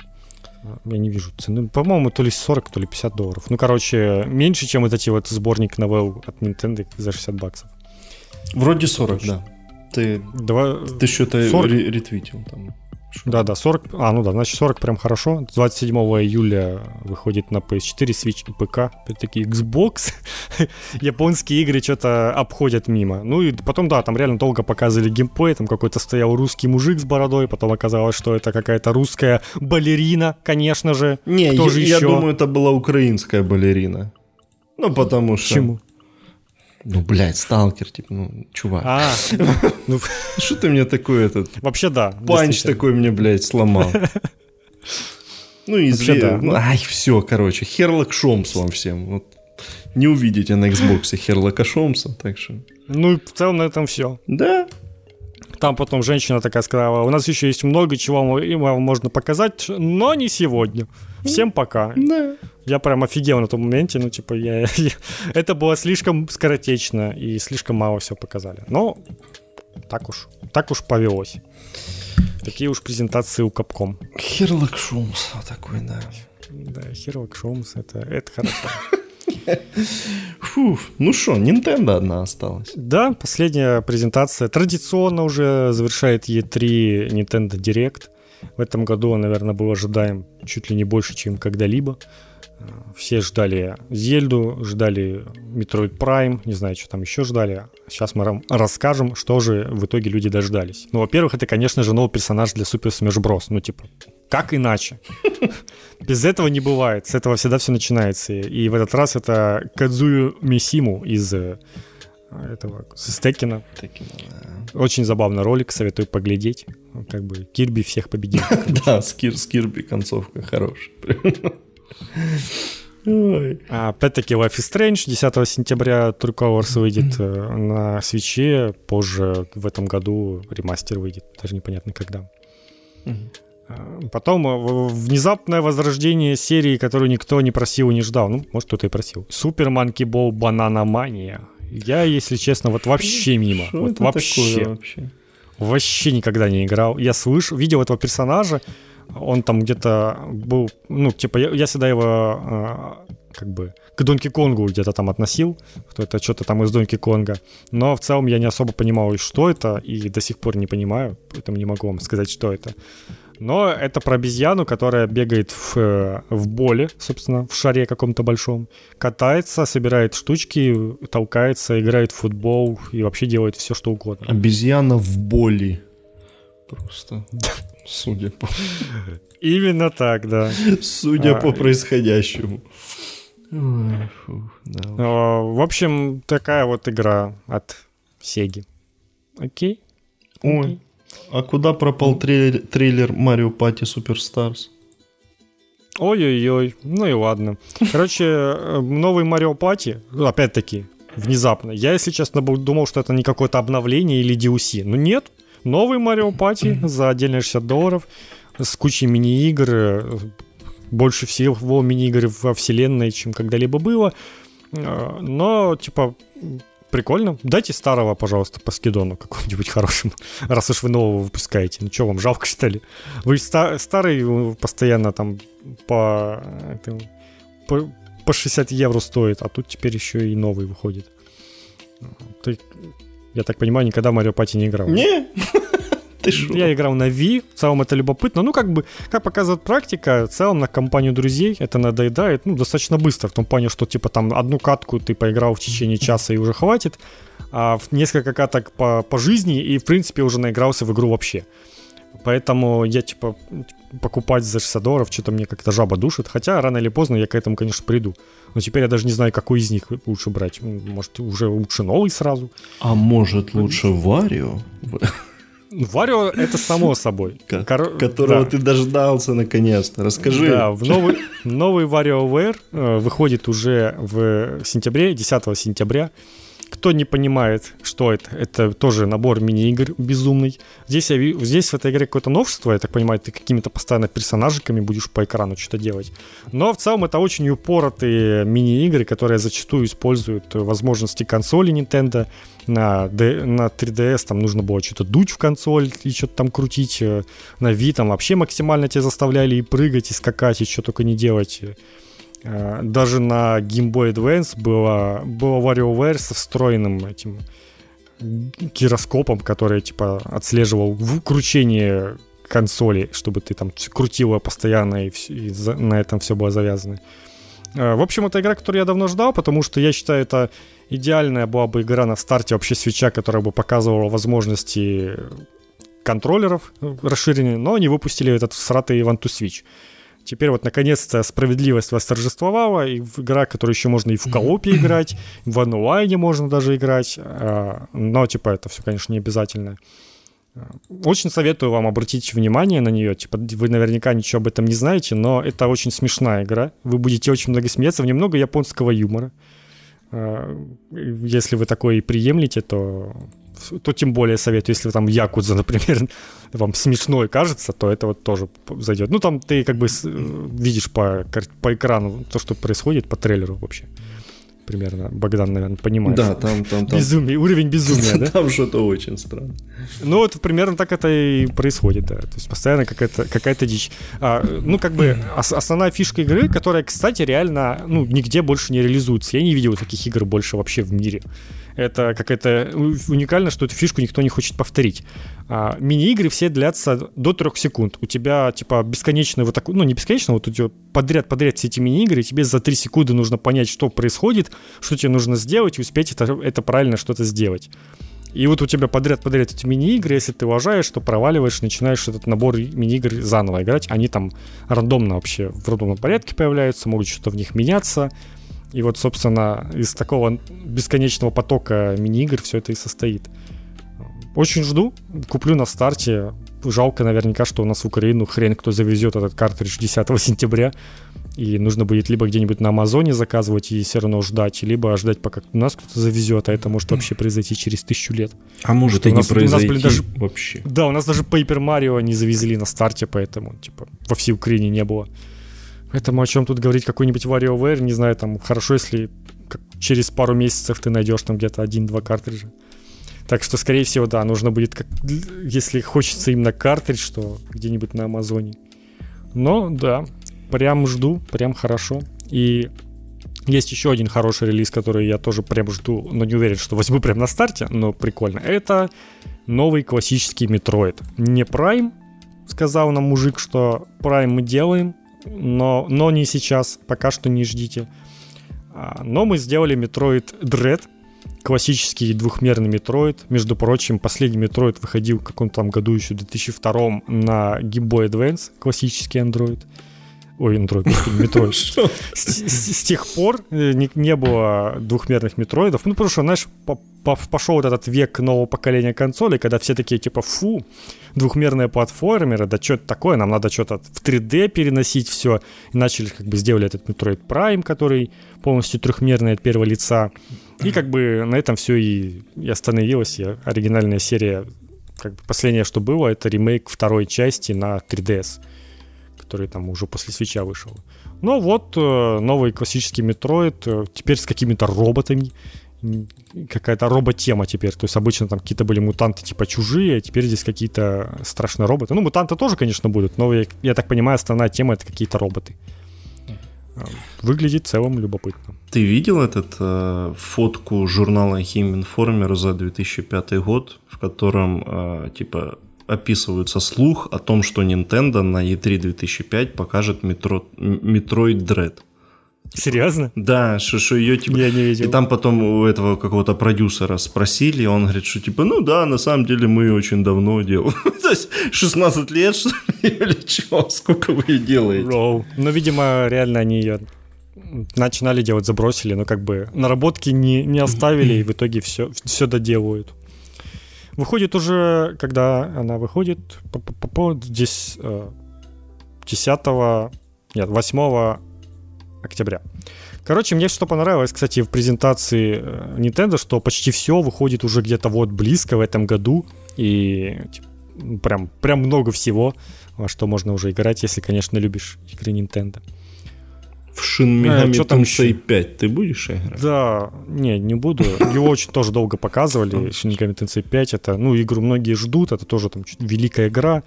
[SPEAKER 1] Я не вижу цены. По-моему, то ли 40, то ли 50 долларов. Ну, короче, меньше, чем вот эти вот сборник новелл от Nintendo за 60 баксов.
[SPEAKER 2] Вроде 40, да. Ты, Два... ты что-то 40... ретвитил там.
[SPEAKER 1] Да, да, 40, а, ну да, значит 40 прям хорошо. 27 июля выходит на PS4, Switch и ПК. Опять-таки Xbox. Японские игры что-то обходят мимо. Ну и потом, да, там реально долго показывали геймплей, там какой-то стоял русский мужик с бородой, потом оказалось, что это какая-то русская балерина, конечно же.
[SPEAKER 2] Не, Кто я, же я думаю, это была украинская балерина. Ну, потому что...
[SPEAKER 1] Почему?
[SPEAKER 2] Ну, блядь, сталкер, типа, ну, чувак. А, ну... Что ты мне такой этот...
[SPEAKER 1] Вообще да.
[SPEAKER 2] Панч такой мне, блядь, сломал. Ну, извини. Да. Ну, ай, все, короче, Херлок Шомс вам всем. Вот. Не увидите на Xbox Херлока Шомса, так что...
[SPEAKER 1] Ну, и в целом на этом все.
[SPEAKER 2] Да.
[SPEAKER 1] Там потом женщина такая сказала, у нас еще есть много чего вам можно показать, но не сегодня. Всем пока.
[SPEAKER 2] Да.
[SPEAKER 1] Я прям офигел на том моменте, ну, типа, я, я, это было слишком скоротечно и слишком мало все показали. Но так уж, так уж повелось. Такие уж презентации у Капком.
[SPEAKER 2] Херлок Шумс, такой, да.
[SPEAKER 1] Да, Херлок Шумс, это, это хорошо.
[SPEAKER 2] Фу, ну что, Nintendo одна осталась.
[SPEAKER 1] Да, последняя презентация традиционно уже завершает E3 Nintendo Direct. В этом году, наверное, был ожидаем чуть ли не больше, чем когда-либо. Все ждали Зельду, ждали Metroid Prime, не знаю, что там еще ждали. Сейчас мы расскажем, что же в итоге люди дождались. Ну, во-первых, это, конечно же, новый персонаж для Super Smash Bros. Ну, типа, как иначе? Без этого не бывает. С этого всегда все начинается. И в этот раз это Кадзую Мисиму из э, этого с Текина. Очень забавный ролик, советую поглядеть. Как бы Кирби всех победил.
[SPEAKER 2] Да, с Кирби концовка хорошая.
[SPEAKER 1] Ой. А, опять-таки Life is Strange 10 сентября True Colors выйдет э, на свече, позже в этом году ремастер выйдет, даже непонятно когда. А, потом э, внезапное возрождение серии, которую никто не просил и не ждал. Ну, может, кто-то и просил. Супер Monkey Ball Banana Mania. Я, если честно, вот вообще мимо. Что вот вообще. вообще. Вообще никогда не играл. Я слышу, видел этого персонажа, он там где-то был, ну, типа, я, я всегда его э, как бы к Донки Конгу где-то там относил, что это что-то там из Донки Конга. Но в целом я не особо понимал, что это, и до сих пор не понимаю, поэтому не могу вам сказать, что это. Но это про обезьяну, которая бегает в, э, в боле, собственно, в шаре каком-то большом, катается, собирает штучки, толкается, играет в футбол и вообще делает все, что угодно.
[SPEAKER 2] Обезьяна в боли. Просто, судя по...
[SPEAKER 1] Именно так, да.
[SPEAKER 2] Судя а, по происходящему.
[SPEAKER 1] Ой, фух, да. А, в общем, такая вот игра от Сеги. Окей?
[SPEAKER 2] Ой. Окей. А куда пропал трейлер, трейлер Mario Party Superstars?
[SPEAKER 1] Ой-ой-ой, ну и ладно. Короче, э, новый Mario Party, опять-таки, внезапно. Я, если честно, думал, что это не какое-то обновление или DLC. Но нет, новый Mario Party за отдельные 60 долларов с кучей мини-игр, э, больше всего мини-игр во вселенной, чем когда-либо было. Э, но, типа, прикольно. Дайте старого, пожалуйста, по скидону какому-нибудь хорошему, раз уж вы нового выпускаете. Ну что вам, жалко что ли? Вы ста- старый э, постоянно там по, по, по 60 евро стоит, а тут теперь еще и новый выходит. Ты, я так понимаю, никогда Марио Пати не играл.
[SPEAKER 2] Не,
[SPEAKER 1] Ты шо? Я играл на Wii, в целом это любопытно. Ну, как бы, как показывает практика, в целом на компанию друзей это надоедает, ну, достаточно быстро, в том плане, что, типа, там, одну катку ты поиграл в течение часа и уже хватит, а в несколько каток по, по жизни и, в принципе, уже наигрался в игру вообще. Поэтому я, типа, покупать за 60 долларов, что-то мне как-то жаба душит. Хотя рано или поздно я к этому, конечно, приду. Но теперь я даже не знаю, какой из них лучше брать. Может, уже лучше новый сразу.
[SPEAKER 2] А может, лучше Варио?
[SPEAKER 1] Варио это само собой.
[SPEAKER 2] Кор... Которого да. ты дождался наконец-то. Расскажи.
[SPEAKER 1] Да, в новый, новый WarioWare э, выходит уже в сентябре, 10 сентября. Кто не понимает, что это, это тоже набор мини-игр безумный. Здесь, я, здесь в этой игре какое-то новшество, я так понимаю, ты какими-то постоянно персонажиками будешь по экрану что-то делать. Но в целом это очень упоротые мини-игры, которые зачастую используют возможности консоли Nintendo. На, D, на 3DS там нужно было что-то дуть в консоль и что-то там крутить. Э, на Wii там вообще максимально тебя заставляли и прыгать, и скакать, и что только не делать. Э, даже на Game Boy Advance было, было WarioWare со встроенным этим гироскопом, который типа отслеживал кручение консоли, чтобы ты там крутил ее постоянно и, и на этом все было завязано. Э, в общем, это игра, которую я давно ждал, потому что я считаю, это идеальная была бы игра на старте вообще свеча, которая бы показывала возможности контроллеров расширенные, но они выпустили этот сратый One to Switch. Теперь вот наконец-то справедливость восторжествовала, и в игра, которую еще можно и в коопе играть, в онлайне можно даже играть, а, но типа это все, конечно, не обязательно. Очень советую вам обратить внимание на нее. Типа, вы наверняка ничего об этом не знаете, но это очень смешная игра. Вы будете очень много смеяться. В немного японского юмора. А, если вы такое и приемлете, то то тем более советую, если там Якудза, например, вам смешной кажется, то это вот тоже зайдет. Ну, там ты как бы видишь по, по экрану то, что происходит, по трейлеру вообще. Примерно, Богдан, наверное, понимает.
[SPEAKER 2] Да, там, там, там.
[SPEAKER 1] Безумие, уровень безумия, да?
[SPEAKER 2] Там что-то очень странно.
[SPEAKER 1] Ну, вот примерно так это и происходит, да. То есть постоянно какая-то какая дичь. А, ну, как бы основная фишка игры, которая, кстати, реально, ну, нигде больше не реализуется. Я не видел таких игр больше вообще в мире это какая-то уникально, что эту фишку никто не хочет повторить. А, мини-игры все длятся до трех секунд. У тебя, типа, бесконечно вот так, ну, не бесконечно, вот у тебя подряд-подряд все эти мини-игры, тебе за три секунды нужно понять, что происходит, что тебе нужно сделать, и успеть это, это правильно что-то сделать. И вот у тебя подряд-подряд эти мини-игры, если ты уважаешь, то проваливаешь, начинаешь этот набор мини-игр заново играть. Они там рандомно вообще в рандомном порядке появляются, могут что-то в них меняться. И вот, собственно, из такого бесконечного потока мини-игр все это и состоит. Очень жду, куплю на старте. Жалко наверняка, что у нас в Украину хрен кто завезет этот картридж 10 сентября. И нужно будет либо где-нибудь на Амазоне заказывать и все равно ждать, либо ждать, пока у нас кто-то завезет, а это может вообще произойти через тысячу лет.
[SPEAKER 2] А может что и нас, не произойти у нас, блин, даже, вообще.
[SPEAKER 1] Да, у нас даже Paper Mario не завезли на старте, поэтому, типа, во всей Украине не было. Поэтому о чем тут говорить, какой-нибудь WarioWare, не знаю, там хорошо, если через пару месяцев ты найдешь там где-то один-два картриджа. Так что, скорее всего, да, нужно будет, как, если хочется именно картридж, то где-нибудь на Амазоне. Но, да, прям жду, прям хорошо. И есть еще один хороший релиз, который я тоже прям жду, но не уверен, что возьму прям на старте, но прикольно. Это новый классический Metroid. Не Prime, сказал нам мужик, что Prime мы делаем, но, но не сейчас, пока что не ждите. А, но мы сделали Metroid Dread, классический двухмерный Metroid. Между прочим, последний Metroid выходил в каком-то там году еще в 2002 на Game Boy Advance, классический Android. Ой, Android, Metroid. С, тех пор э, не, было двухмерных метроидов. Ну, потому что, знаешь, по, по, пошел вот этот век нового поколения консолей, когда все такие, типа, фу, двухмерные платформеры, да что это такое, нам надо что-то в 3D переносить все. И начали, как бы, сделали этот Metroid Prime, который полностью трехмерный от первого лица. И, как бы, на этом все и, и остановилось. И оригинальная серия, как бы, последнее, что было, это ремейк второй части на 3DS который там уже после Switch а вышел. Но вот э, новый классический Metroid, э, теперь с какими-то роботами, какая-то робот-тема теперь. То есть обычно там какие-то были мутанты типа чужие, а теперь здесь какие-то страшные роботы. Ну, мутанты тоже, конечно, будут, но я, я так понимаю, основная тема это какие-то роботы. Э, выглядит в целом любопытно.
[SPEAKER 2] Ты видел этот э, фотку журнала Game Informer за 2005 год, в котором э, типа описываются слух о том, что Nintendo на E3 2005 покажет метро, Metroid Dread.
[SPEAKER 1] Серьезно?
[SPEAKER 2] Да, что, что ее типа...
[SPEAKER 1] Я не видел.
[SPEAKER 2] И там потом у этого какого-то продюсера спросили, и он говорит, что типа, ну да, на самом деле мы очень давно делаем. То есть 16 лет, что ли, или чего? Сколько вы ее делаете?
[SPEAKER 1] Роу. Ну, видимо, реально они ее начинали делать, забросили, но как бы наработки не, не оставили, и в итоге все, все доделают. Выходит уже, когда она выходит, здесь 10, э, нет, 8 октября. Короче, мне что понравилось, кстати, в презентации э, Nintendo, что почти все выходит уже где-то вот близко в этом году. И прям, прям много всего, во что можно уже играть, если, конечно, любишь игры Nintendo.
[SPEAKER 2] В Shin Megami э, Tensei 5 ты будешь играть?
[SPEAKER 1] Да, не, не буду. Его очень тоже долго показывали. Shin Megami Tensei 5 это, ну, игру многие ждут, это тоже там великая игра.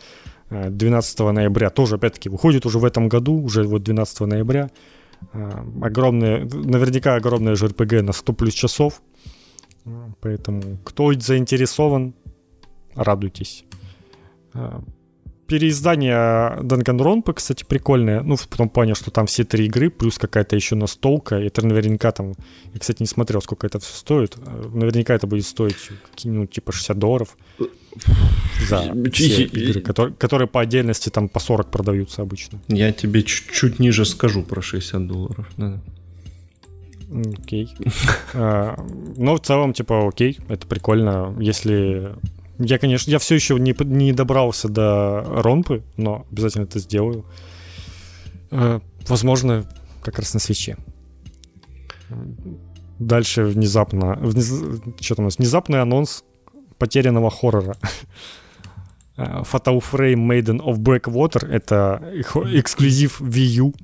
[SPEAKER 1] 12 э, ноября тоже, опять-таки, выходит уже в этом году, уже вот 12 ноября. Э, огромное, наверняка огромное же RPG на 100 плюс часов. Поэтому, кто заинтересован, радуйтесь переиздание Данганронпы, кстати, прикольное. Ну, в том плане, что там все три игры, плюс какая-то еще настолка. Это наверняка там... Я, кстати, не смотрел, сколько это все стоит. Наверняка это будет стоить какие-нибудь типа 60 долларов за все игры, которые, которые по отдельности там по 40 продаются обычно.
[SPEAKER 2] Я тебе чуть-чуть ниже скажу про 60 долларов. Да.
[SPEAKER 1] Окей. А, но в целом, типа, окей, это прикольно. Если я, конечно, я все еще не, не добрался до ромпы, но обязательно это сделаю. Э, возможно, как раз на свече. Дальше внезапно... Внез... Что там у нас? Внезапный анонс потерянного хоррора. Э, Fatal Frame Maiden of Blackwater — это эксклюзив Wii U,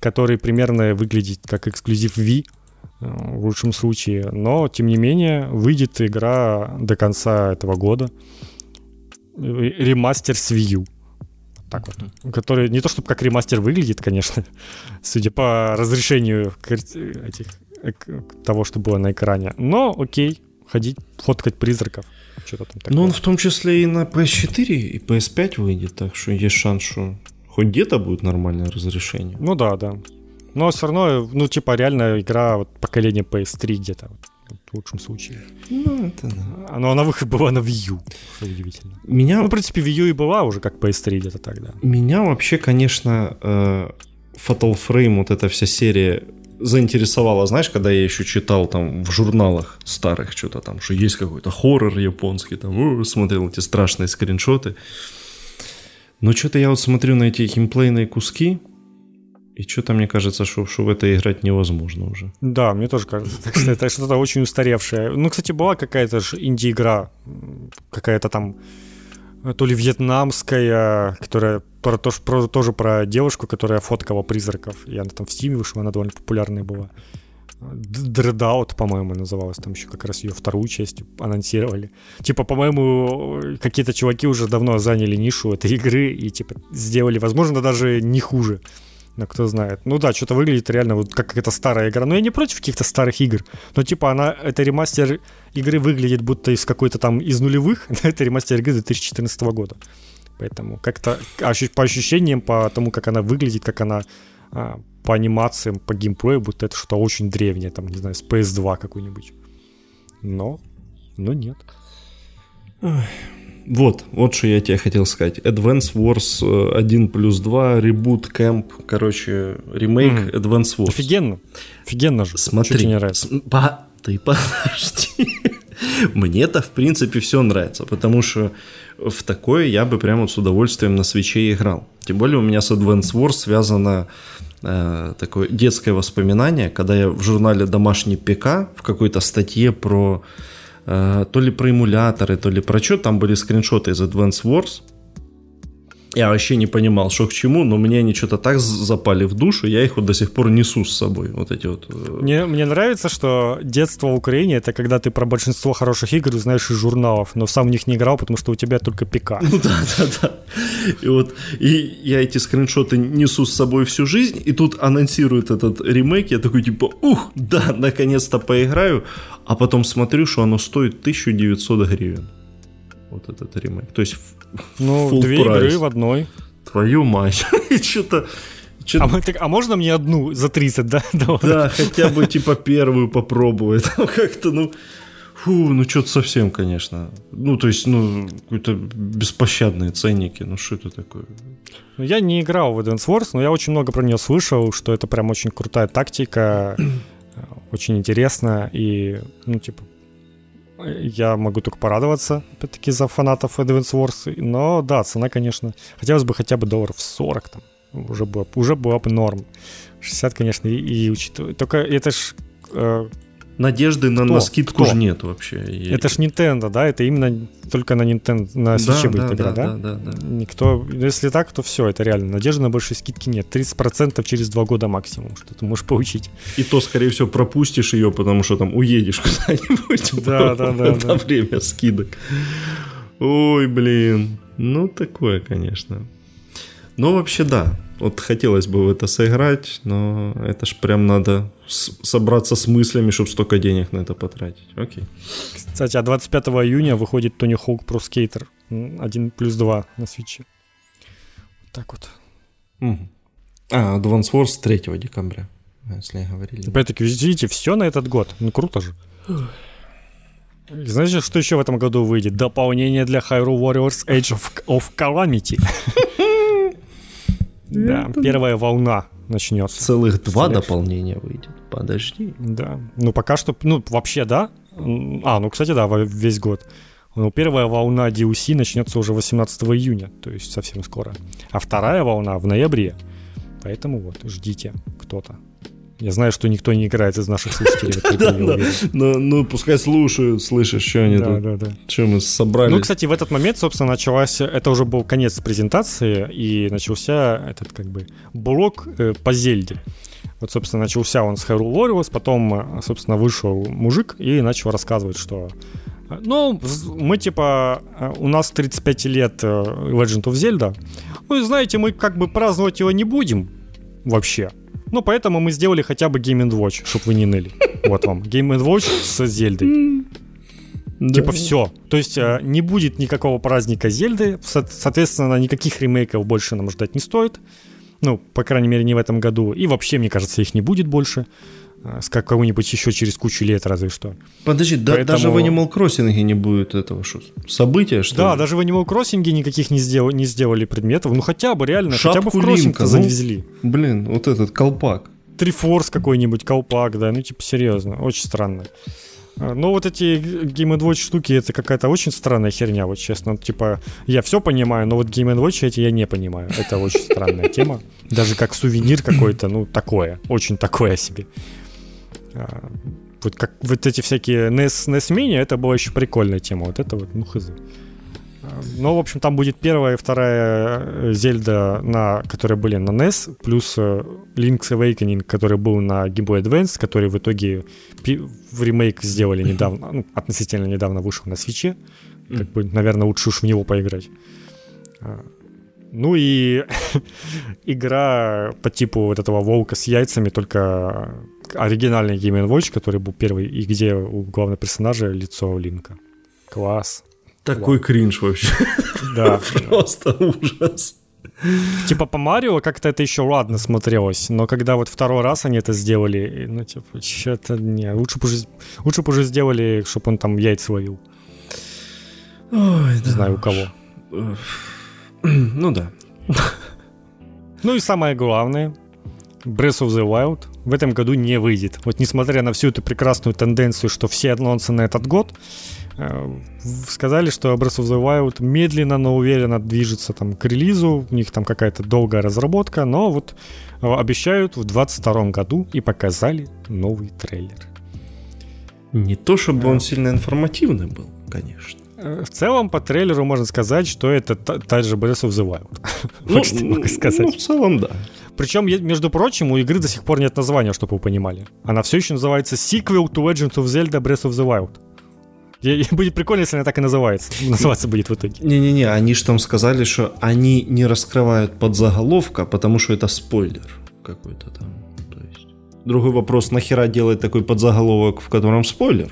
[SPEAKER 1] который примерно выглядит как эксклюзив Wii в лучшем случае. Но, тем не менее, выйдет игра до конца этого года. Ремастер с Wii U. Так вот. Который не то чтобы как ремастер выглядит, конечно, судя по разрешению этих, того, что было на экране. Но окей, ходить, фоткать призраков.
[SPEAKER 2] Что-то там такое. Ну, он в том числе и на PS4 и PS5 выйдет, так что есть шанс, что хоть где-то будет нормальное разрешение.
[SPEAKER 1] Ну да, да. Но все равно, ну, типа, реально игра вот, поколения PS3 где-то. Вот, в лучшем случае.
[SPEAKER 2] Ну, это да.
[SPEAKER 1] Но она выход была на Wii U, что удивительно.
[SPEAKER 2] Меня...
[SPEAKER 1] Ну, в принципе, Wii U и была уже как PS3 где-то тогда.
[SPEAKER 2] Меня вообще, конечно, э, Fatal Frame, вот эта вся серия заинтересовала, знаешь, когда я еще читал там в журналах старых что-то там, что есть какой-то хоррор японский, там, смотрел эти страшные скриншоты. Но что-то я вот смотрю на эти геймплейные куски, и что-то мне кажется, что, что в это играть невозможно уже.
[SPEAKER 1] Да, мне тоже кажется. Это что-то очень устаревшее. Ну, кстати, была какая-то же инди-игра, какая-то там то ли вьетнамская, которая про, то, про, тоже про девушку, которая фоткала призраков. И она там в Стиме вышла, она довольно популярная была. Dreadout, по-моему, называлась. Там еще как раз ее вторую часть анонсировали. Типа, по-моему, какие-то чуваки уже давно заняли нишу этой игры и, типа, сделали, возможно, даже не хуже. Но кто знает. Ну да, что-то выглядит реально вот как какая-то старая игра. Но я не против каких-то старых игр. Но типа она, это ремастер игры выглядит будто из какой-то там из нулевых. это ремастер игры 2014 года. Поэтому как-то по ощущениям, по тому, как она выглядит, как она а, по анимациям, по геймплею, будто это что-то очень древнее, там, не знаю, с PS2 какой-нибудь. но, но нет.
[SPEAKER 2] Вот, вот что я тебе хотел сказать. Advance Wars 1 плюс 2, ребут, кэмп, короче, ремейк mm. Advance Wars.
[SPEAKER 1] Офигенно. Офигенно же.
[SPEAKER 2] Смотри. Чуть не нравится. С- по- ты подожди. Мне-то, в принципе, все нравится, потому что в такое я бы прямо с удовольствием на свече играл. Тем более у меня с Advance Wars связано э, такое детское воспоминание, когда я в журнале «Домашний ПК» в какой-то статье про э, то ли про эмуляторы, то ли про что, там были скриншоты из Advance Wars – я вообще не понимал, что к чему, но мне они что-то так запали в душу, я их вот до сих пор несу с собой, вот эти вот.
[SPEAKER 1] Э, мне, мне нравится, что детство в Украине — это когда ты про большинство хороших игр знаешь из журналов, но сам в них не играл, потому что у тебя только ПК.
[SPEAKER 2] Ну да, да, да. И вот и я эти скриншоты несу с собой всю жизнь, и тут анонсируют этот ремейк, я такой типа, ух, да, наконец-то поиграю, а потом смотрю, что оно стоит 1900 гривен вот этот ремейк. То есть
[SPEAKER 1] ну, две прайс. игры в одной.
[SPEAKER 2] Твою мать. Что-то...
[SPEAKER 1] А, мы, так, а можно мне одну за 30, да?
[SPEAKER 2] Да, хотя бы типа первую попробовать. Как-то, ну... Фу, ну что-то совсем, конечно. Ну, то есть, ну, какие-то беспощадные ценники. Ну, что это такое?
[SPEAKER 1] Ну, я не играл в Advance Wars, но я очень много про нее слышал, что это прям очень крутая тактика, очень интересно и, ну, типа, я могу только порадоваться, опять-таки, за фанатов Advance Wars. Но да, цена, конечно, хотелось бы хотя бы долларов 40 там. Уже было, уже была бы норм. 60, конечно, и, и учитывая. Только это ж
[SPEAKER 2] э, надежды на, на скидку Кто? же нет вообще.
[SPEAKER 1] Это ж Nintendo, да? Это именно только на Nintendo, на Switch да, будет да, игра, да? Да, да, да. Никто, если так, то все, это реально. Надежды на большие скидки нет. 30% через два года максимум, что ты можешь получить.
[SPEAKER 2] И то, скорее всего, пропустишь ее, потому что там уедешь куда-нибудь
[SPEAKER 1] да, да, да,
[SPEAKER 2] на время скидок. Ой, блин. Ну, такое, конечно. Но вообще, да. Вот хотелось бы в это сыграть, но это ж прям надо собраться с мыслями, чтобы столько денег на это потратить. Окей.
[SPEAKER 1] Кстати, а 25 июня выходит Тони Хоук Pro Skater 1 плюс 2 на свече. Вот так вот.
[SPEAKER 2] Угу. А, Advance Wars 3 декабря, если говорили.
[SPEAKER 1] Опять-таки, видите, все на этот год. Ну, круто же. Знаете, что еще в этом году выйдет? Дополнение для Hyrule Warriors Age of, of Calamity. Да, первая волна начнется.
[SPEAKER 2] Целых два дополнения выйдет. Подожди.
[SPEAKER 1] Да. Ну, пока что, ну, вообще, да. А, ну, кстати, да, весь год. Но первая волна DLC начнется уже 18 июня, то есть совсем скоро. А вторая волна в ноябре. Поэтому вот, ждите кто-то. Я знаю, что никто не играет из наших слушателей.
[SPEAKER 2] Ну, ну, пускай слушают, слышишь, что они тут. Что мы собрали.
[SPEAKER 1] Ну, кстати, в этот момент, собственно, началась... Это уже был конец презентации, и начался этот, как бы, блок э, по Зельде. Вот, собственно, начался он с Hyrule Warriors, потом, э, собственно, вышел мужик и начал рассказывать, что э, ну, мы типа, у нас 35 лет Legend of Zelda. Вы знаете, мы как бы праздновать его не будем вообще. Ну, поэтому мы сделали хотя бы Game Watch, чтобы вы не ныли. Вот вам. Game Watch с Зельдой. Да. Типа все. То есть э, не будет никакого праздника Зельды. Соответственно, никаких ремейков больше нам ждать не стоит. Ну, по крайней мере, не в этом году. И вообще, мне кажется, их не будет больше. Э, с какого-нибудь еще через кучу лет, разве что.
[SPEAKER 2] Подожди, Поэтому... да, даже в Animal Crossing не будет этого что, события, что
[SPEAKER 1] Да, ли? даже в Animal Crossing никаких не, сдел... не сделали предметов. Ну хотя бы реально, Шапку хотя бы в Crossing ну, завезли.
[SPEAKER 2] Блин, вот этот колпак.
[SPEAKER 1] Трифорс какой-нибудь, колпак, да, ну типа серьезно, очень странно. А, но вот эти Game Watch штуки, это какая-то очень странная херня, вот честно. Типа, я все понимаю, но вот Game Watch эти я не понимаю. Это очень странная тема. Даже как сувенир какой-то, ну, такое. Очень такое себе. А, вот как вот эти всякие NES, NES Mini, это была еще прикольная тема. Вот это вот, ну, хз. А, ну, в общем, там будет первая и вторая э, Зельда, на, которые были на NES, плюс э, Link's Awakening, который был на Game Boy Advance, который в итоге в ремейк сделали недавно, ну, относительно недавно вышел на свече. Как бы, наверное, лучше уж в него поиграть. А, ну и игра по типу вот этого волка с яйцами, только оригинальный Game Watch, который был первый, и где у главного персонажа лицо Линка. Класс.
[SPEAKER 2] Такой Класс. кринж вообще.
[SPEAKER 1] Да.
[SPEAKER 2] Просто ужас.
[SPEAKER 1] Типа по Марио как-то это еще ладно смотрелось, но когда вот второй раз они это сделали, ну, типа, что-то не, лучше бы уже, лучше бы уже сделали, чтобы он там яйца ловил. Ой, не да знаю, у кого.
[SPEAKER 2] Ну да.
[SPEAKER 1] Ну и самое главное, Breath of the Wild в этом году не выйдет. Вот несмотря на всю эту прекрасную тенденцию, что все анонсы на этот год, э, сказали, что Breath of the Wild медленно, но уверенно движется там к релизу, у них там какая-то долгая разработка, но вот э, обещают в 2022 году и показали новый трейлер.
[SPEAKER 2] Не то, чтобы он сильно информативный был, конечно.
[SPEAKER 1] Э, в целом, по трейлеру можно сказать, что это та, та же Breath of the Wild.
[SPEAKER 2] Ну, сказать. ну, в целом, да.
[SPEAKER 1] Причем, между прочим, у игры до сих пор нет названия, чтобы вы понимали. Она все еще называется Sequel to Legend of Zelda Breath of the Wild. И будет прикольно, если она так и называется. Называться будет в итоге.
[SPEAKER 2] Не-не-не, они же там сказали, что они не раскрывают подзаголовка, потому что это спойлер какой-то там. То есть... Другой вопрос, нахера делать такой подзаголовок, в котором спойлер?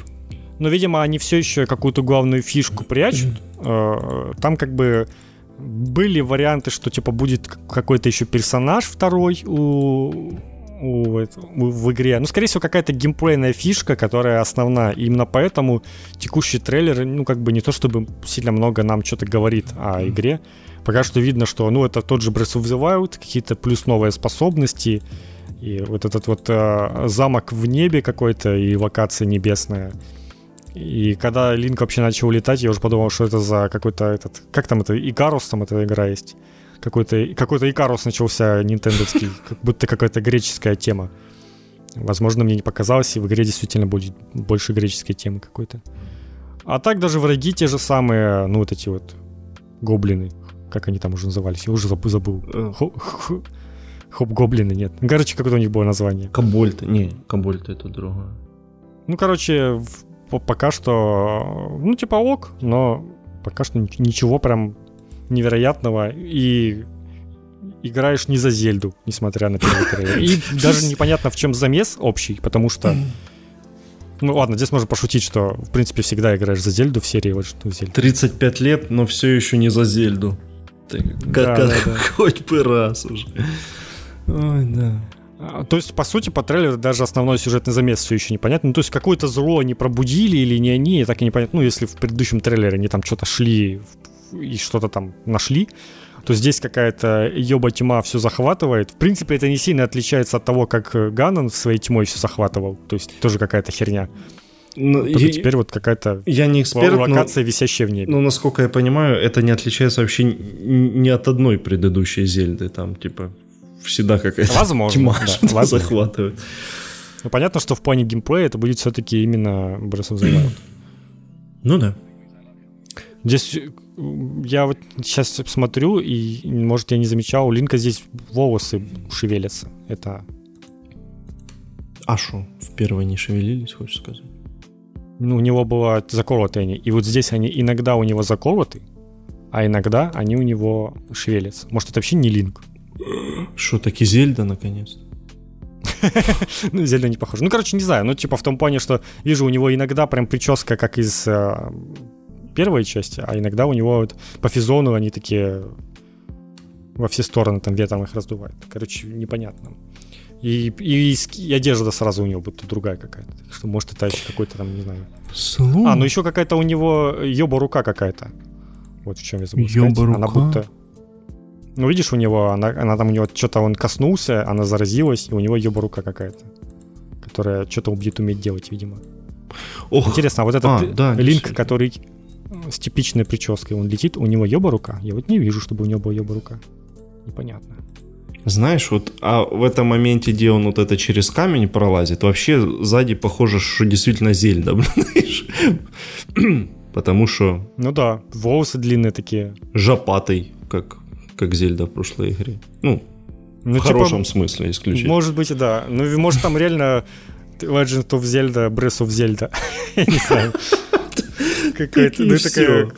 [SPEAKER 1] но, видимо, они все еще какую-то главную фишку прячут. Э, там как бы были варианты, что типа будет какой-то еще персонаж второй у, у, у, в игре. Ну, скорее всего, какая-то геймплейная фишка, которая основна. И именно поэтому текущий трейлер, ну, как бы не то чтобы сильно много нам что-то говорит о игре. Пока что видно, что, ну, это тот же Breath of the Wild, какие-то плюс новые способности, и вот этот вот э, замок в небе какой-то, и локация небесная. И когда Линк вообще начал улетать, я уже подумал, что это за какой-то этот... Как там это? Икарус там эта игра есть? Какой-то, какой-то Икарус начался нинтендовский, как будто какая-то греческая тема. Возможно, мне не показалось, и в игре действительно будет больше греческой темы какой-то. А так даже враги те же самые, ну вот эти вот гоблины, как они там уже назывались, я уже забыл. Э. Хоп-гоблины, нет. Короче, какое-то у них было название.
[SPEAKER 2] Кабольт, не, Кабольт это другое.
[SPEAKER 1] Ну, короче, пока что, ну, типа ок, но пока что ничего прям невероятного. И играешь не за Зельду, несмотря на первый трейлер. И даже непонятно, в чем замес общий, потому что... Ну ладно, здесь можно пошутить, что в принципе всегда играешь за Зельду в серии вот что
[SPEAKER 2] Зельда. 35 лет, но все еще не за Зельду. Ты, как, да, да, да. Хоть бы раз уже.
[SPEAKER 1] Ой, да. А, то есть, по сути, по трейлеру даже основной сюжетный замес все еще непонятно. Ну, то есть, какое-то зло они пробудили или не они, так и непонятно. Ну, если в предыдущем трейлере они там что-то шли и что-то там нашли, то здесь какая-то ёба тьма все захватывает. В принципе, это не сильно отличается от того, как Ганнон своей тьмой все захватывал. То есть, тоже какая-то херня. Ну, я, теперь вот какая-то
[SPEAKER 2] я не эксперт,
[SPEAKER 1] локация, но, висящая в небе.
[SPEAKER 2] Ну, насколько я понимаю, это не отличается вообще ни от одной предыдущей Зельды. Там, типа, всегда какая-то
[SPEAKER 1] возможно, тьма
[SPEAKER 2] да, возможно. захватывает.
[SPEAKER 1] Ну, понятно, что в плане геймплея это будет все-таки именно Breath of the Wild.
[SPEAKER 2] Ну да.
[SPEAKER 1] Здесь я вот сейчас смотрю, и, может, я не замечал, у Линка здесь волосы шевелятся. Это...
[SPEAKER 2] А что, в первой не шевелились, хочешь сказать?
[SPEAKER 1] Ну, у него было заколоты они. И вот здесь они иногда у него заколоты, а иногда они у него шевелятся. Может, это вообще не Линк?
[SPEAKER 2] Что, таки Зельда, наконец
[SPEAKER 1] ну, Зельда не похоже. Ну, короче, не знаю. Ну, типа в том плане, что вижу у него иногда прям прическа, как из э, первой части, а иногда у него вот по физону они такие во все стороны там ветром их раздувают. Короче, непонятно. И, и, и одежда сразу у него будет другая какая-то. Что, может, это еще какой-то там, не знаю. Слух. А, ну еще какая-то у него ёба рука какая-то. Вот в чем я забыл сказать. Ёба рука? Она будто... Ну, видишь, у него, она, она там у него что-то он коснулся, она заразилась, и у него еба рука какая-то, которая что-то будет уметь делать, видимо. Ох. Интересно, а вот этот а, да, линк, который с типичной прической, он летит, у него еба рука? Я вот не вижу, чтобы у него была еба рука. Непонятно.
[SPEAKER 2] Знаешь, вот а в этом моменте, где он вот это через камень пролазит, вообще сзади похоже, что действительно Зельда, знаешь. Потому что...
[SPEAKER 1] Ну да, волосы длинные такие.
[SPEAKER 2] Жопатый, как как Зельда в прошлой игре. Ну, ну в типа, хорошем смысле исключительно.
[SPEAKER 1] Может быть, да. Ну, может, там реально Legend of Zelda, Breath of Zelda. Я не знаю. Какая-то, ну, такая...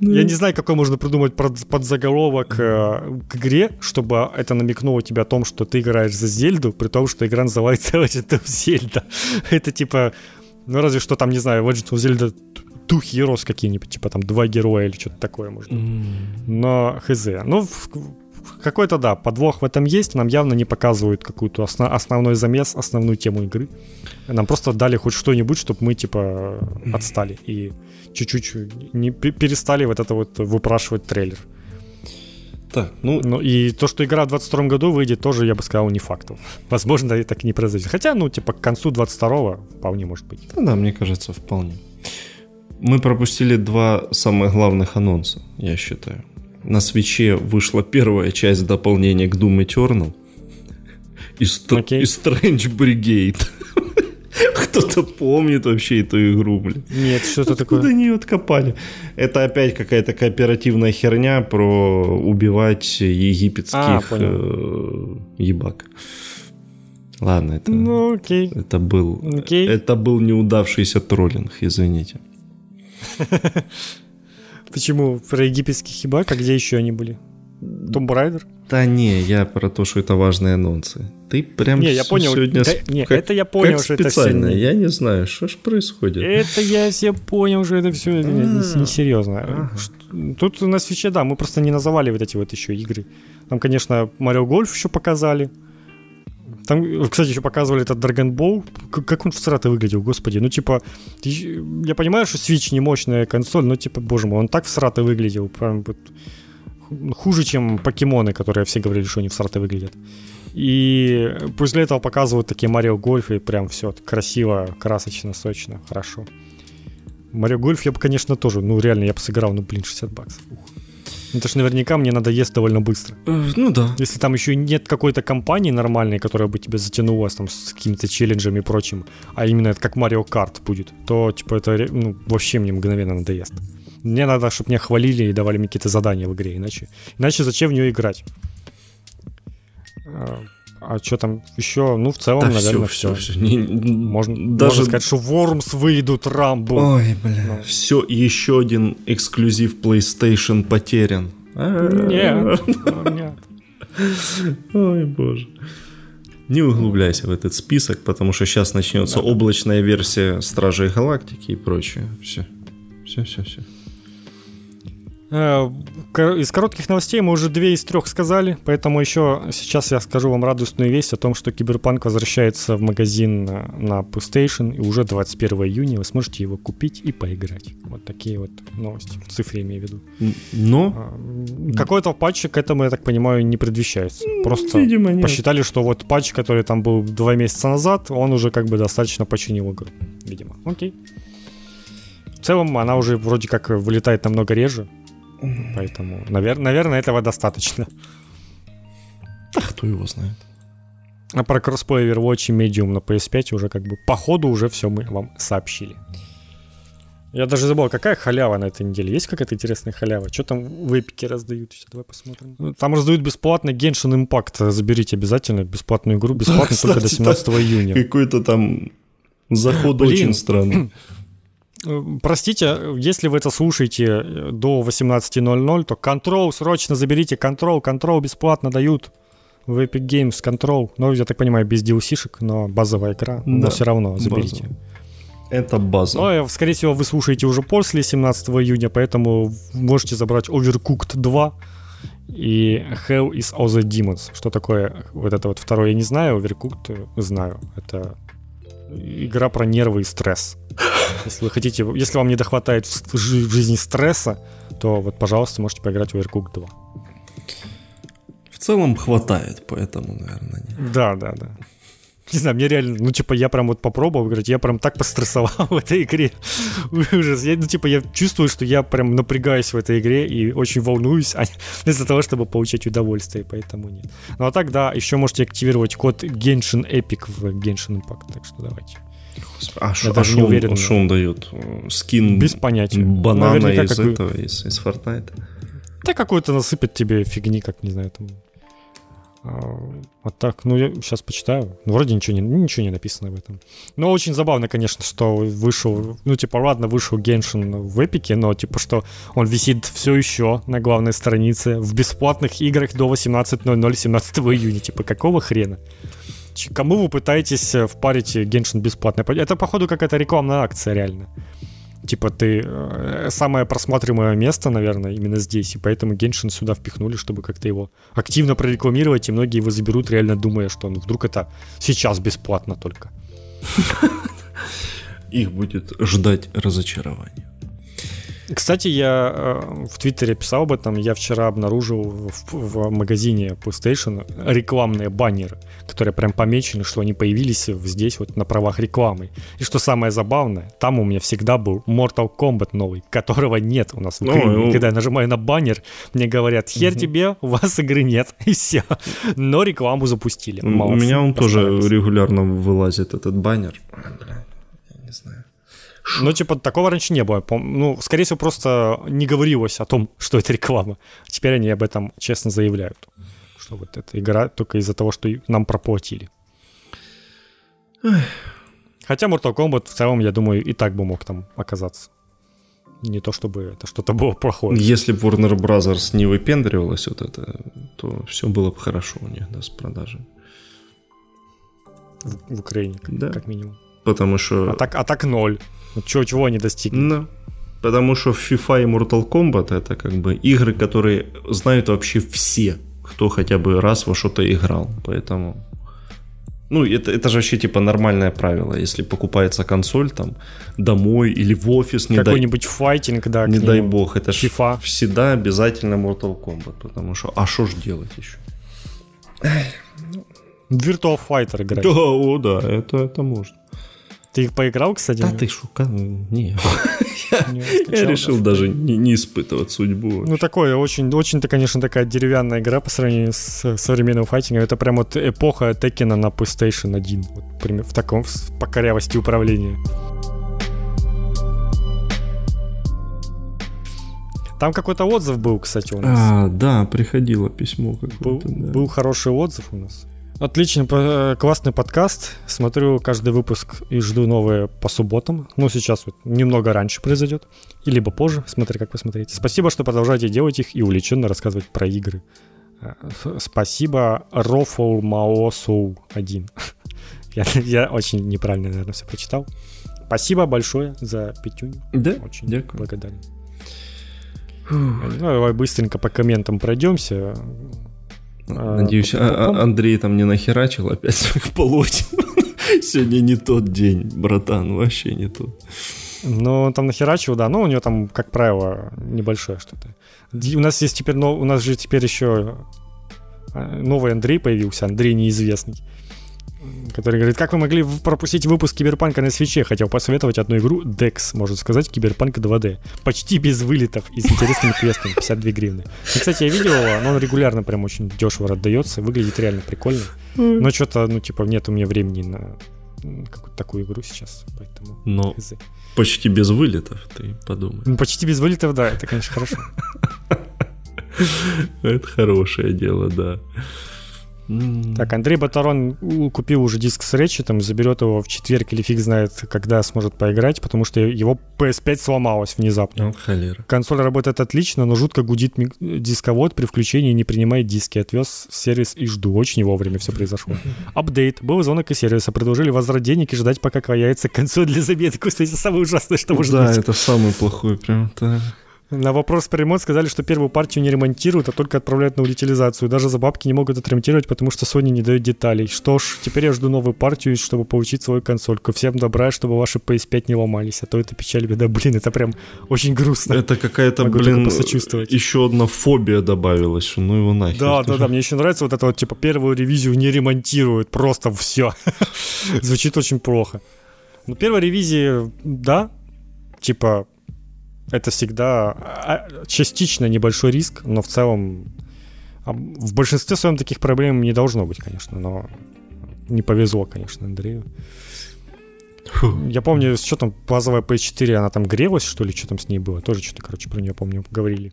[SPEAKER 1] Я не знаю, какой можно придумать подзаголовок э, к игре, чтобы это намекнуло тебе о том, что ты играешь за Зельду, при том, что игра называется Legend of Zelda. Это типа, ну разве что там, не знаю, Legend of Zelda two heroes какие-нибудь, типа там два героя или что-то такое может быть. Mm. Но хз. Ну, в, какой-то, да, подвох в этом есть, нам явно не показывают какую-то основ, основной замес, основную тему игры. Нам просто дали хоть что-нибудь, чтобы мы, типа, отстали и чуть-чуть не перестали вот это вот выпрашивать трейлер.
[SPEAKER 2] Так, ну...
[SPEAKER 1] ну... И то, что игра в 22 году выйдет, тоже, я бы сказал, не фактом. Возможно, и так и не произойдет. Хотя, ну, типа, к концу 22-го вполне может быть.
[SPEAKER 2] Да, да, мне кажется, вполне. Мы пропустили два самых главных анонса, я считаю. На свече вышла первая часть дополнения к Doom Eternal и, Ст- okay. и Strange Brigade. Кто-то помнит вообще эту игру, блин.
[SPEAKER 1] Нет, что-то такое.
[SPEAKER 2] Откуда они ее откопали? Это опять какая-то кооперативная херня про убивать египетских а, э, ебак. Ладно, это,
[SPEAKER 1] ну, окей.
[SPEAKER 2] это был,
[SPEAKER 1] окей.
[SPEAKER 2] это был неудавшийся троллинг, извините.
[SPEAKER 1] Почему про египетских ебак, а где еще они были? Tomb Raider?
[SPEAKER 2] Да не, я про то, что это важные анонсы. Ты прям
[SPEAKER 1] не, я понял.
[SPEAKER 2] сегодня
[SPEAKER 1] да, не, как, это я понял,
[SPEAKER 2] как
[SPEAKER 1] что
[SPEAKER 2] специально.
[SPEAKER 1] это все...
[SPEAKER 2] Я не знаю, что ж происходит.
[SPEAKER 1] Это я все понял, что это все несерьезно. Не, ага. Тут на свече, да, мы просто не называли вот эти вот еще игры. Там, конечно, Марио Гольф еще показали. Там, кстати, еще показывали этот Dragon Ball. Как он в всратый выглядел, господи. Ну, типа, я понимаю, что Switch не мощная консоль, но, типа, боже мой, он так всратый выглядел. Прям вот хуже, чем покемоны, которые все говорили, что они в всратый выглядят. И после этого показывают такие Марио Гольф, и прям все красиво, красочно, сочно, хорошо. Марио Гольф я бы, конечно, тоже, ну, реально, я бы сыграл, ну, блин, 60 баксов. Ух. Это ж наверняка мне надоест довольно быстро.
[SPEAKER 2] Э, ну да.
[SPEAKER 1] Если там еще нет какой-то компании нормальной, которая бы тебя затянула там, с какими-то челленджами и прочим, а именно это как Марио Карт будет, то типа это ну, вообще мне мгновенно надоест. Мне надо, чтобы меня хвалили и давали мне какие-то задания в игре, иначе, иначе зачем в нее играть? А, а что там еще? Ну, в целом, да наверное, все. все. все. Не, можно, даже... можно сказать, что Вормс выйдут Рамбо.
[SPEAKER 2] Ой, бля. Ну. Все, еще один эксклюзив PlayStation потерян.
[SPEAKER 1] Нет, нет.
[SPEAKER 2] Ой, боже. Не углубляйся в этот список, потому что сейчас начнется облачная версия Стражей Галактики и прочее. Все. Все, все, все.
[SPEAKER 1] Э, из коротких новостей мы уже две из трех сказали, поэтому еще сейчас я скажу вам радостную весть о том, что Киберпанк возвращается в магазин на, на PlayStation, и уже 21 июня вы сможете его купить и поиграть. Вот такие вот новости, в цифре имею в виду.
[SPEAKER 2] Но?
[SPEAKER 1] А, какой-то патч к этому, я так понимаю, не предвещается. Просто Видимо, нет. посчитали, что вот патч, который там был два месяца назад, он уже как бы достаточно починил игру. Видимо. Окей. В целом она уже вроде как вылетает намного реже, Поэтому, навер- наверное, этого достаточно.
[SPEAKER 2] Да кто его знает.
[SPEAKER 1] А про кроссплей Overwatch и Medium на PS5 уже как бы по ходу уже все мы вам сообщили. Я даже забыл, какая халява на этой неделе. Есть какая-то интересная халява? Что там в эпике раздают? Сейчас давай посмотрим. Ну, там раздают бесплатно Genshin Impact. Заберите обязательно бесплатную игру. Бесплатно да, только до 17 июня.
[SPEAKER 2] Какой-то там заход Блин. очень странный.
[SPEAKER 1] Э, простите, если вы это слушаете э, до 18.00, то Control, срочно заберите Control, Control бесплатно дают в Epic Games Control. Ну, я так понимаю, без DLC-шек, но базовая игра, да, но все равно заберите. База.
[SPEAKER 2] Это база.
[SPEAKER 1] Ну, э, скорее всего, вы слушаете уже после 17 июня, поэтому можете забрать Overcooked 2 и Hell is all the Demons. Что такое вот это вот второе, я не знаю, Overcooked знаю. Это игра про нервы и стресс. Если вы хотите, если вам не дохватает в жизни стресса, то вот, пожалуйста, можете поиграть в Overcooked 2.
[SPEAKER 2] В целом хватает, поэтому, наверное,
[SPEAKER 1] нет. Да, да, да. Не знаю, мне реально, ну, типа, я прям вот попробовал играть, я прям так пострессовал в этой игре. Ужас. Я, ну, типа, я чувствую, что я прям напрягаюсь в этой игре и очень волнуюсь, а вместо того, чтобы получать удовольствие, поэтому нет. Ну, а так, да, еще можете активировать код Genshin Epic в Genshin Impact, так что давайте.
[SPEAKER 2] А, ш, а что, он, что он дает? Скин
[SPEAKER 1] Без понятия.
[SPEAKER 2] Банана Наверняка из какой... этого, из, из Fortnite?
[SPEAKER 1] Да какой-то насыпет тебе фигни, как, не знаю, там... А, а так, ну, я сейчас почитаю. Ну, вроде ничего не, ничего не написано об этом. Но очень забавно, конечно, что вышел... Ну, типа, ладно, вышел Геншин в Эпике, но, типа, что он висит все еще на главной странице в бесплатных играх до 18.00 17 июня. Типа, какого хрена? Кому вы пытаетесь э, впарить Геншин бесплатно? Это, походу, какая-то рекламная акция, реально. типа ты э, самое просматриваемое место, наверное, именно здесь, и поэтому Геншин сюда впихнули, чтобы как-то его активно прорекламировать, и многие его заберут, реально думая, что он вдруг это сейчас бесплатно только.
[SPEAKER 2] Их будет ждать разочарование.
[SPEAKER 1] Кстати, я э, в Твиттере писал об этом. Я вчера обнаружил в, в магазине PlayStation рекламные баннеры, которые прям помечены, что они появились здесь вот на правах рекламы. И что самое забавное, там у меня всегда был Mortal Kombat новый, которого нет у нас в Украине. Ну, когда я нажимаю на баннер, мне говорят, хер угу. тебе, у вас игры нет, и все. Но рекламу запустили.
[SPEAKER 2] Молодцы, у меня он тоже регулярно вылазит, этот баннер. Бля,
[SPEAKER 1] я не знаю. Ну, типа, такого раньше не было. Ну, скорее всего, просто не говорилось о том, что это реклама. Теперь они об этом честно заявляют. Что вот эта игра только из-за того, что нам проплатили. Хотя Mortal Kombat в целом, я думаю, и так бы мог там оказаться. Не то чтобы это что-то было плохое.
[SPEAKER 2] Если бы Warner Brothers не выпендривалась вот это, то все было бы хорошо у них, да, с продажей.
[SPEAKER 1] В, в Украине, да. как минимум.
[SPEAKER 2] Потому что...
[SPEAKER 1] А так, а так ноль. Ну, чего, чего они достигли?
[SPEAKER 2] Да. Потому что FIFA и Mortal Kombat это как бы игры, которые знают вообще все, кто хотя бы раз во что-то играл. Поэтому ну, это, это же вообще типа нормальное правило. Если покупается консоль там домой или в офис,
[SPEAKER 1] не Какой-нибудь дай... файтинг, да.
[SPEAKER 2] Не дай бог, это же всегда обязательно Mortal Kombat. Потому что, а что ж делать еще?
[SPEAKER 1] Virtual Fighter играть.
[SPEAKER 2] Да, о, да, это, это можно.
[SPEAKER 1] Ты их поиграл, кстати?
[SPEAKER 2] Да ты шука, не. Я решил даже не испытывать судьбу.
[SPEAKER 1] Ну, такое, очень, очень-то, конечно, такая деревянная игра по сравнению с современным файтингом. Это прям вот эпоха Текина на PlayStation 1. В таком по корявости управления. Там какой-то отзыв был, кстати, у нас.
[SPEAKER 2] А, да, приходило письмо.
[SPEAKER 1] Был, да. был хороший отзыв у нас. Отлично, э, классный подкаст. Смотрю каждый выпуск и жду новые по субботам. Ну, сейчас вот немного раньше произойдет. И либо позже, смотри, как вы смотрите. Спасибо, что продолжаете делать их и увлеченно рассказывать про игры. Э, спасибо Рофол Маосу 1. я, я очень неправильно, наверное, все прочитал. Спасибо большое за пятюню.
[SPEAKER 2] Да,
[SPEAKER 1] очень дякую. благодарен. Ну, давай быстренько по комментам пройдемся.
[SPEAKER 2] А, Надеюсь, а, а, Андрей там не нахерачил опять своих полотен. Сегодня не тот день, братан, вообще не тот.
[SPEAKER 1] Ну, он там нахерачил, да, но у него там, как правило, небольшое что-то. У нас есть теперь, но у нас же теперь еще новый Андрей появился, Андрей неизвестный который говорит, как вы могли пропустить выпуск Киберпанка на свече? Хотел посоветовать одну игру, Dex, можно сказать, Киберпанк 2D. Почти без вылетов и с интересными квестами, 52 гривны. И, кстати, я видел его, но он регулярно прям очень дешево отдается, выглядит реально прикольно. Но что-то, ну, типа, нет у меня времени на какую-то такую игру сейчас, поэтому...
[SPEAKER 2] Но почти без вылетов, ты подумай. Ну,
[SPEAKER 1] почти без вылетов, да, это, конечно, хорошо.
[SPEAKER 2] Это хорошее дело, да.
[SPEAKER 1] Так, Андрей Батарон купил уже диск с Речетом, заберет его в четверг или фиг знает, когда сможет поиграть, потому что его PS5 сломалась внезапно.
[SPEAKER 2] Ну, холера.
[SPEAKER 1] Консоль работает отлично, но жутко гудит дисковод при включении не принимает диски. Отвез сервис и жду. Очень вовремя все произошло. Апдейт. Был звонок из сервиса. Предложили возврат денег и ждать, пока кваяется консоль для заметки. Кстати, самое ужасное, что может
[SPEAKER 2] да, быть. Да, это самый плохой прям. Да.
[SPEAKER 1] На вопрос про ремонт сказали, что первую партию не ремонтируют, а только отправляют на утилизацию. Даже за бабки не могут отремонтировать, потому что Sony не дает деталей. Что ж, теперь я жду новую партию, чтобы получить свою консольку. Всем добра, чтобы ваши PS5 не ломались, а то это печаль, беда. Блин, это прям очень грустно.
[SPEAKER 2] Это какая-то, Могу блин, еще одна фобия добавилась, ну его нахер.
[SPEAKER 1] Да, да, да, мне еще нравится вот это вот, типа, первую ревизию не ремонтируют, просто все. Звучит очень плохо. Ну, первая ревизия, да, типа, это всегда а, частично небольшой риск, но в целом в большинстве своем таких проблем не должно быть, конечно, но не повезло, конечно, Андрею. Фу. Я помню, что там, базовая PS4, она там грелась, что ли, что там с ней было? Тоже что-то, короче, про нее, помню, говорили.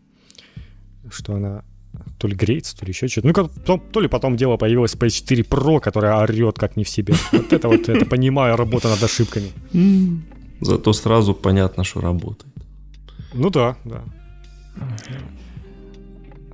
[SPEAKER 1] Что она то ли греется, то ли еще что-то. Ну, как, то, то ли потом дело появилось PS4 Pro, которая орет как не в себе. Вот это вот, это понимаю, работа над ошибками.
[SPEAKER 2] Зато сразу понятно, что работает.
[SPEAKER 1] Ну да, да.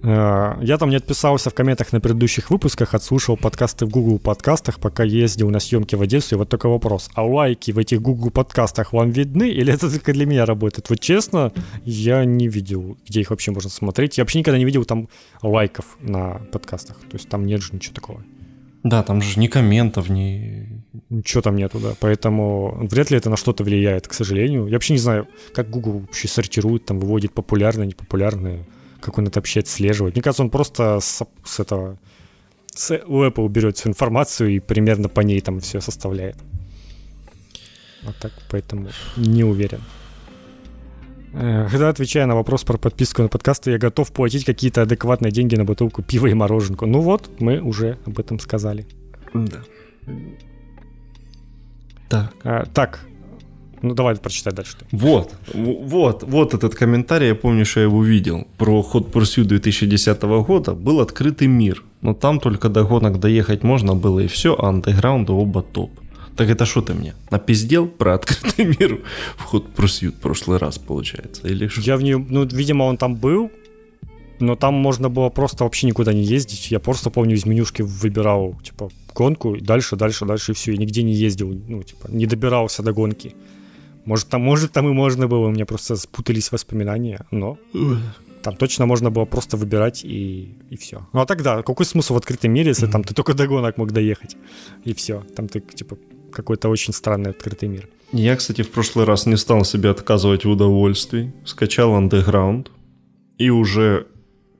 [SPEAKER 1] Э, я там не отписался в комментах на предыдущих выпусках, отслушал подкасты в Google подкастах, пока ездил на съемки в Одессу. И вот только вопрос, а лайки в этих Google подкастах вам видны или это только для меня работает? Вот честно, я не видел, где их вообще можно смотреть. Я вообще никогда не видел там лайков на подкастах. То есть там нет же ничего такого.
[SPEAKER 2] Да, там же ни комментов, ни...
[SPEAKER 1] Ничего там нету, да. Поэтому вряд ли это на что-то влияет, к сожалению. Я вообще не знаю, как Google вообще сортирует, там выводит популярные, непопулярные как он это вообще отслеживает. Мне кажется, он просто с, с этого с, у Apple берет всю информацию и примерно по ней там все составляет. Вот так, поэтому не уверен. Э, когда отвечая на вопрос про подписку на подкасты, я готов платить какие-то адекватные деньги на бутылку пива и мороженку. Ну вот, мы уже об этом сказали.
[SPEAKER 2] Да.
[SPEAKER 1] Так. А, так, ну, давай прочитай дальше.
[SPEAKER 2] Вот, вот, вот этот комментарий, я помню, что я его видел. Про Hot Pursuit 2010 года был открытый мир. Но там только до гонок доехать можно было и все, а андеграунда оба топ. Так это что ты мне? Напиздел про открытый мир в Hot Pursuit в прошлый раз, получается? Или что?
[SPEAKER 1] Я в нее, ну, видимо, он там был, но там можно было просто вообще никуда не ездить. Я просто, помню, из менюшки выбирал, типа, гонку, и дальше, дальше, дальше, и все. И нигде не ездил, ну, типа, не добирался до гонки. Может, там, может, там и можно было, у меня просто спутались воспоминания, но там точно можно было просто выбирать и, и все. Ну а тогда, какой смысл в открытом мире, если mm-hmm. там ты только до гонок мог доехать, и все. Там ты, типа, какой-то очень странный открытый мир.
[SPEAKER 2] Я, кстати, в прошлый раз не стал себе отказывать в удовольствии. Скачал Underground и уже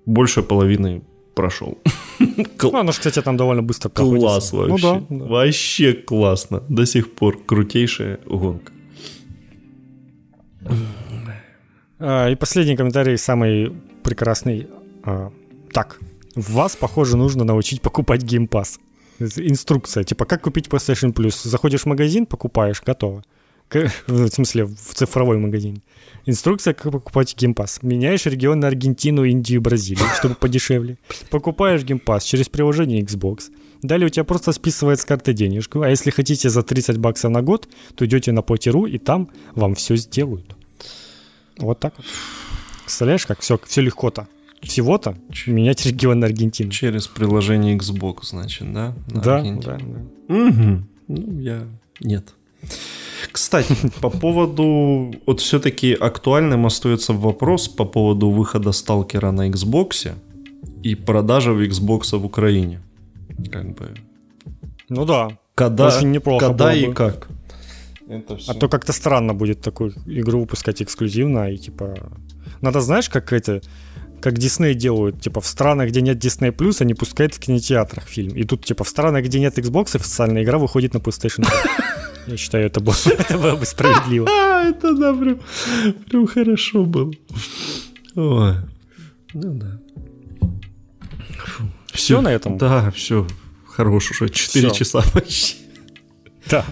[SPEAKER 2] больше половины прошел.
[SPEAKER 1] Ну, оно, кстати, там довольно быстро
[SPEAKER 2] проходится. Класс вообще. Ну, да, да. Вообще классно. До сих пор крутейшая гонка.
[SPEAKER 1] А, и последний комментарий, самый прекрасный. А, так, вас, похоже, нужно научить покупать Game Pass. Инструкция, типа, как купить PlayStation Plus. Заходишь в магазин, покупаешь, готово. В смысле, в цифровой магазин. Инструкция, как покупать Pass. Меняешь регион на Аргентину, Индию, Бразилию, чтобы подешевле. Покупаешь Pass через приложение Xbox. Далее у тебя просто списывает с карты денежку. А если хотите за 30 баксов на год, то идете на Платиру, и там вам все сделают. Вот так вот. Представляешь, как все, все легко-то. Всего-то менять регион на Аргентину.
[SPEAKER 2] Через приложение Xbox, значит, да?
[SPEAKER 1] На да, да, да.
[SPEAKER 2] Угу. Ну, я... Нет. Кстати, по поводу... Вот все-таки актуальным остается вопрос по поводу выхода Сталкера на Xbox и продажи в Xbox в Украине. Как бы...
[SPEAKER 1] Ну да.
[SPEAKER 2] Когда, Очень неплохо когда и бы. как.
[SPEAKER 1] Это все. А то как-то странно будет такую игру выпускать эксклюзивно и типа... Надо, знаешь, как эти как Дисней делают, типа в странах, где нет Disney Plus, они пускают в кинотеатрах фильм. И тут, типа, в странах, где нет Xbox, официальная игра выходит на PlayStation 5. Я считаю, это было, это было бы справедливо.
[SPEAKER 2] А, это да, прям, прям хорошо было. Ой. Ну да.
[SPEAKER 1] Все на этом?
[SPEAKER 2] Да, все. Хорош уже. 4 часа почти.
[SPEAKER 1] Да.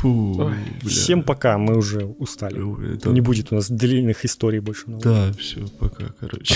[SPEAKER 1] Фу, Ой, всем пока, мы уже устали. Это... Не будет у нас длинных историй больше.
[SPEAKER 2] Да, все, пока, короче.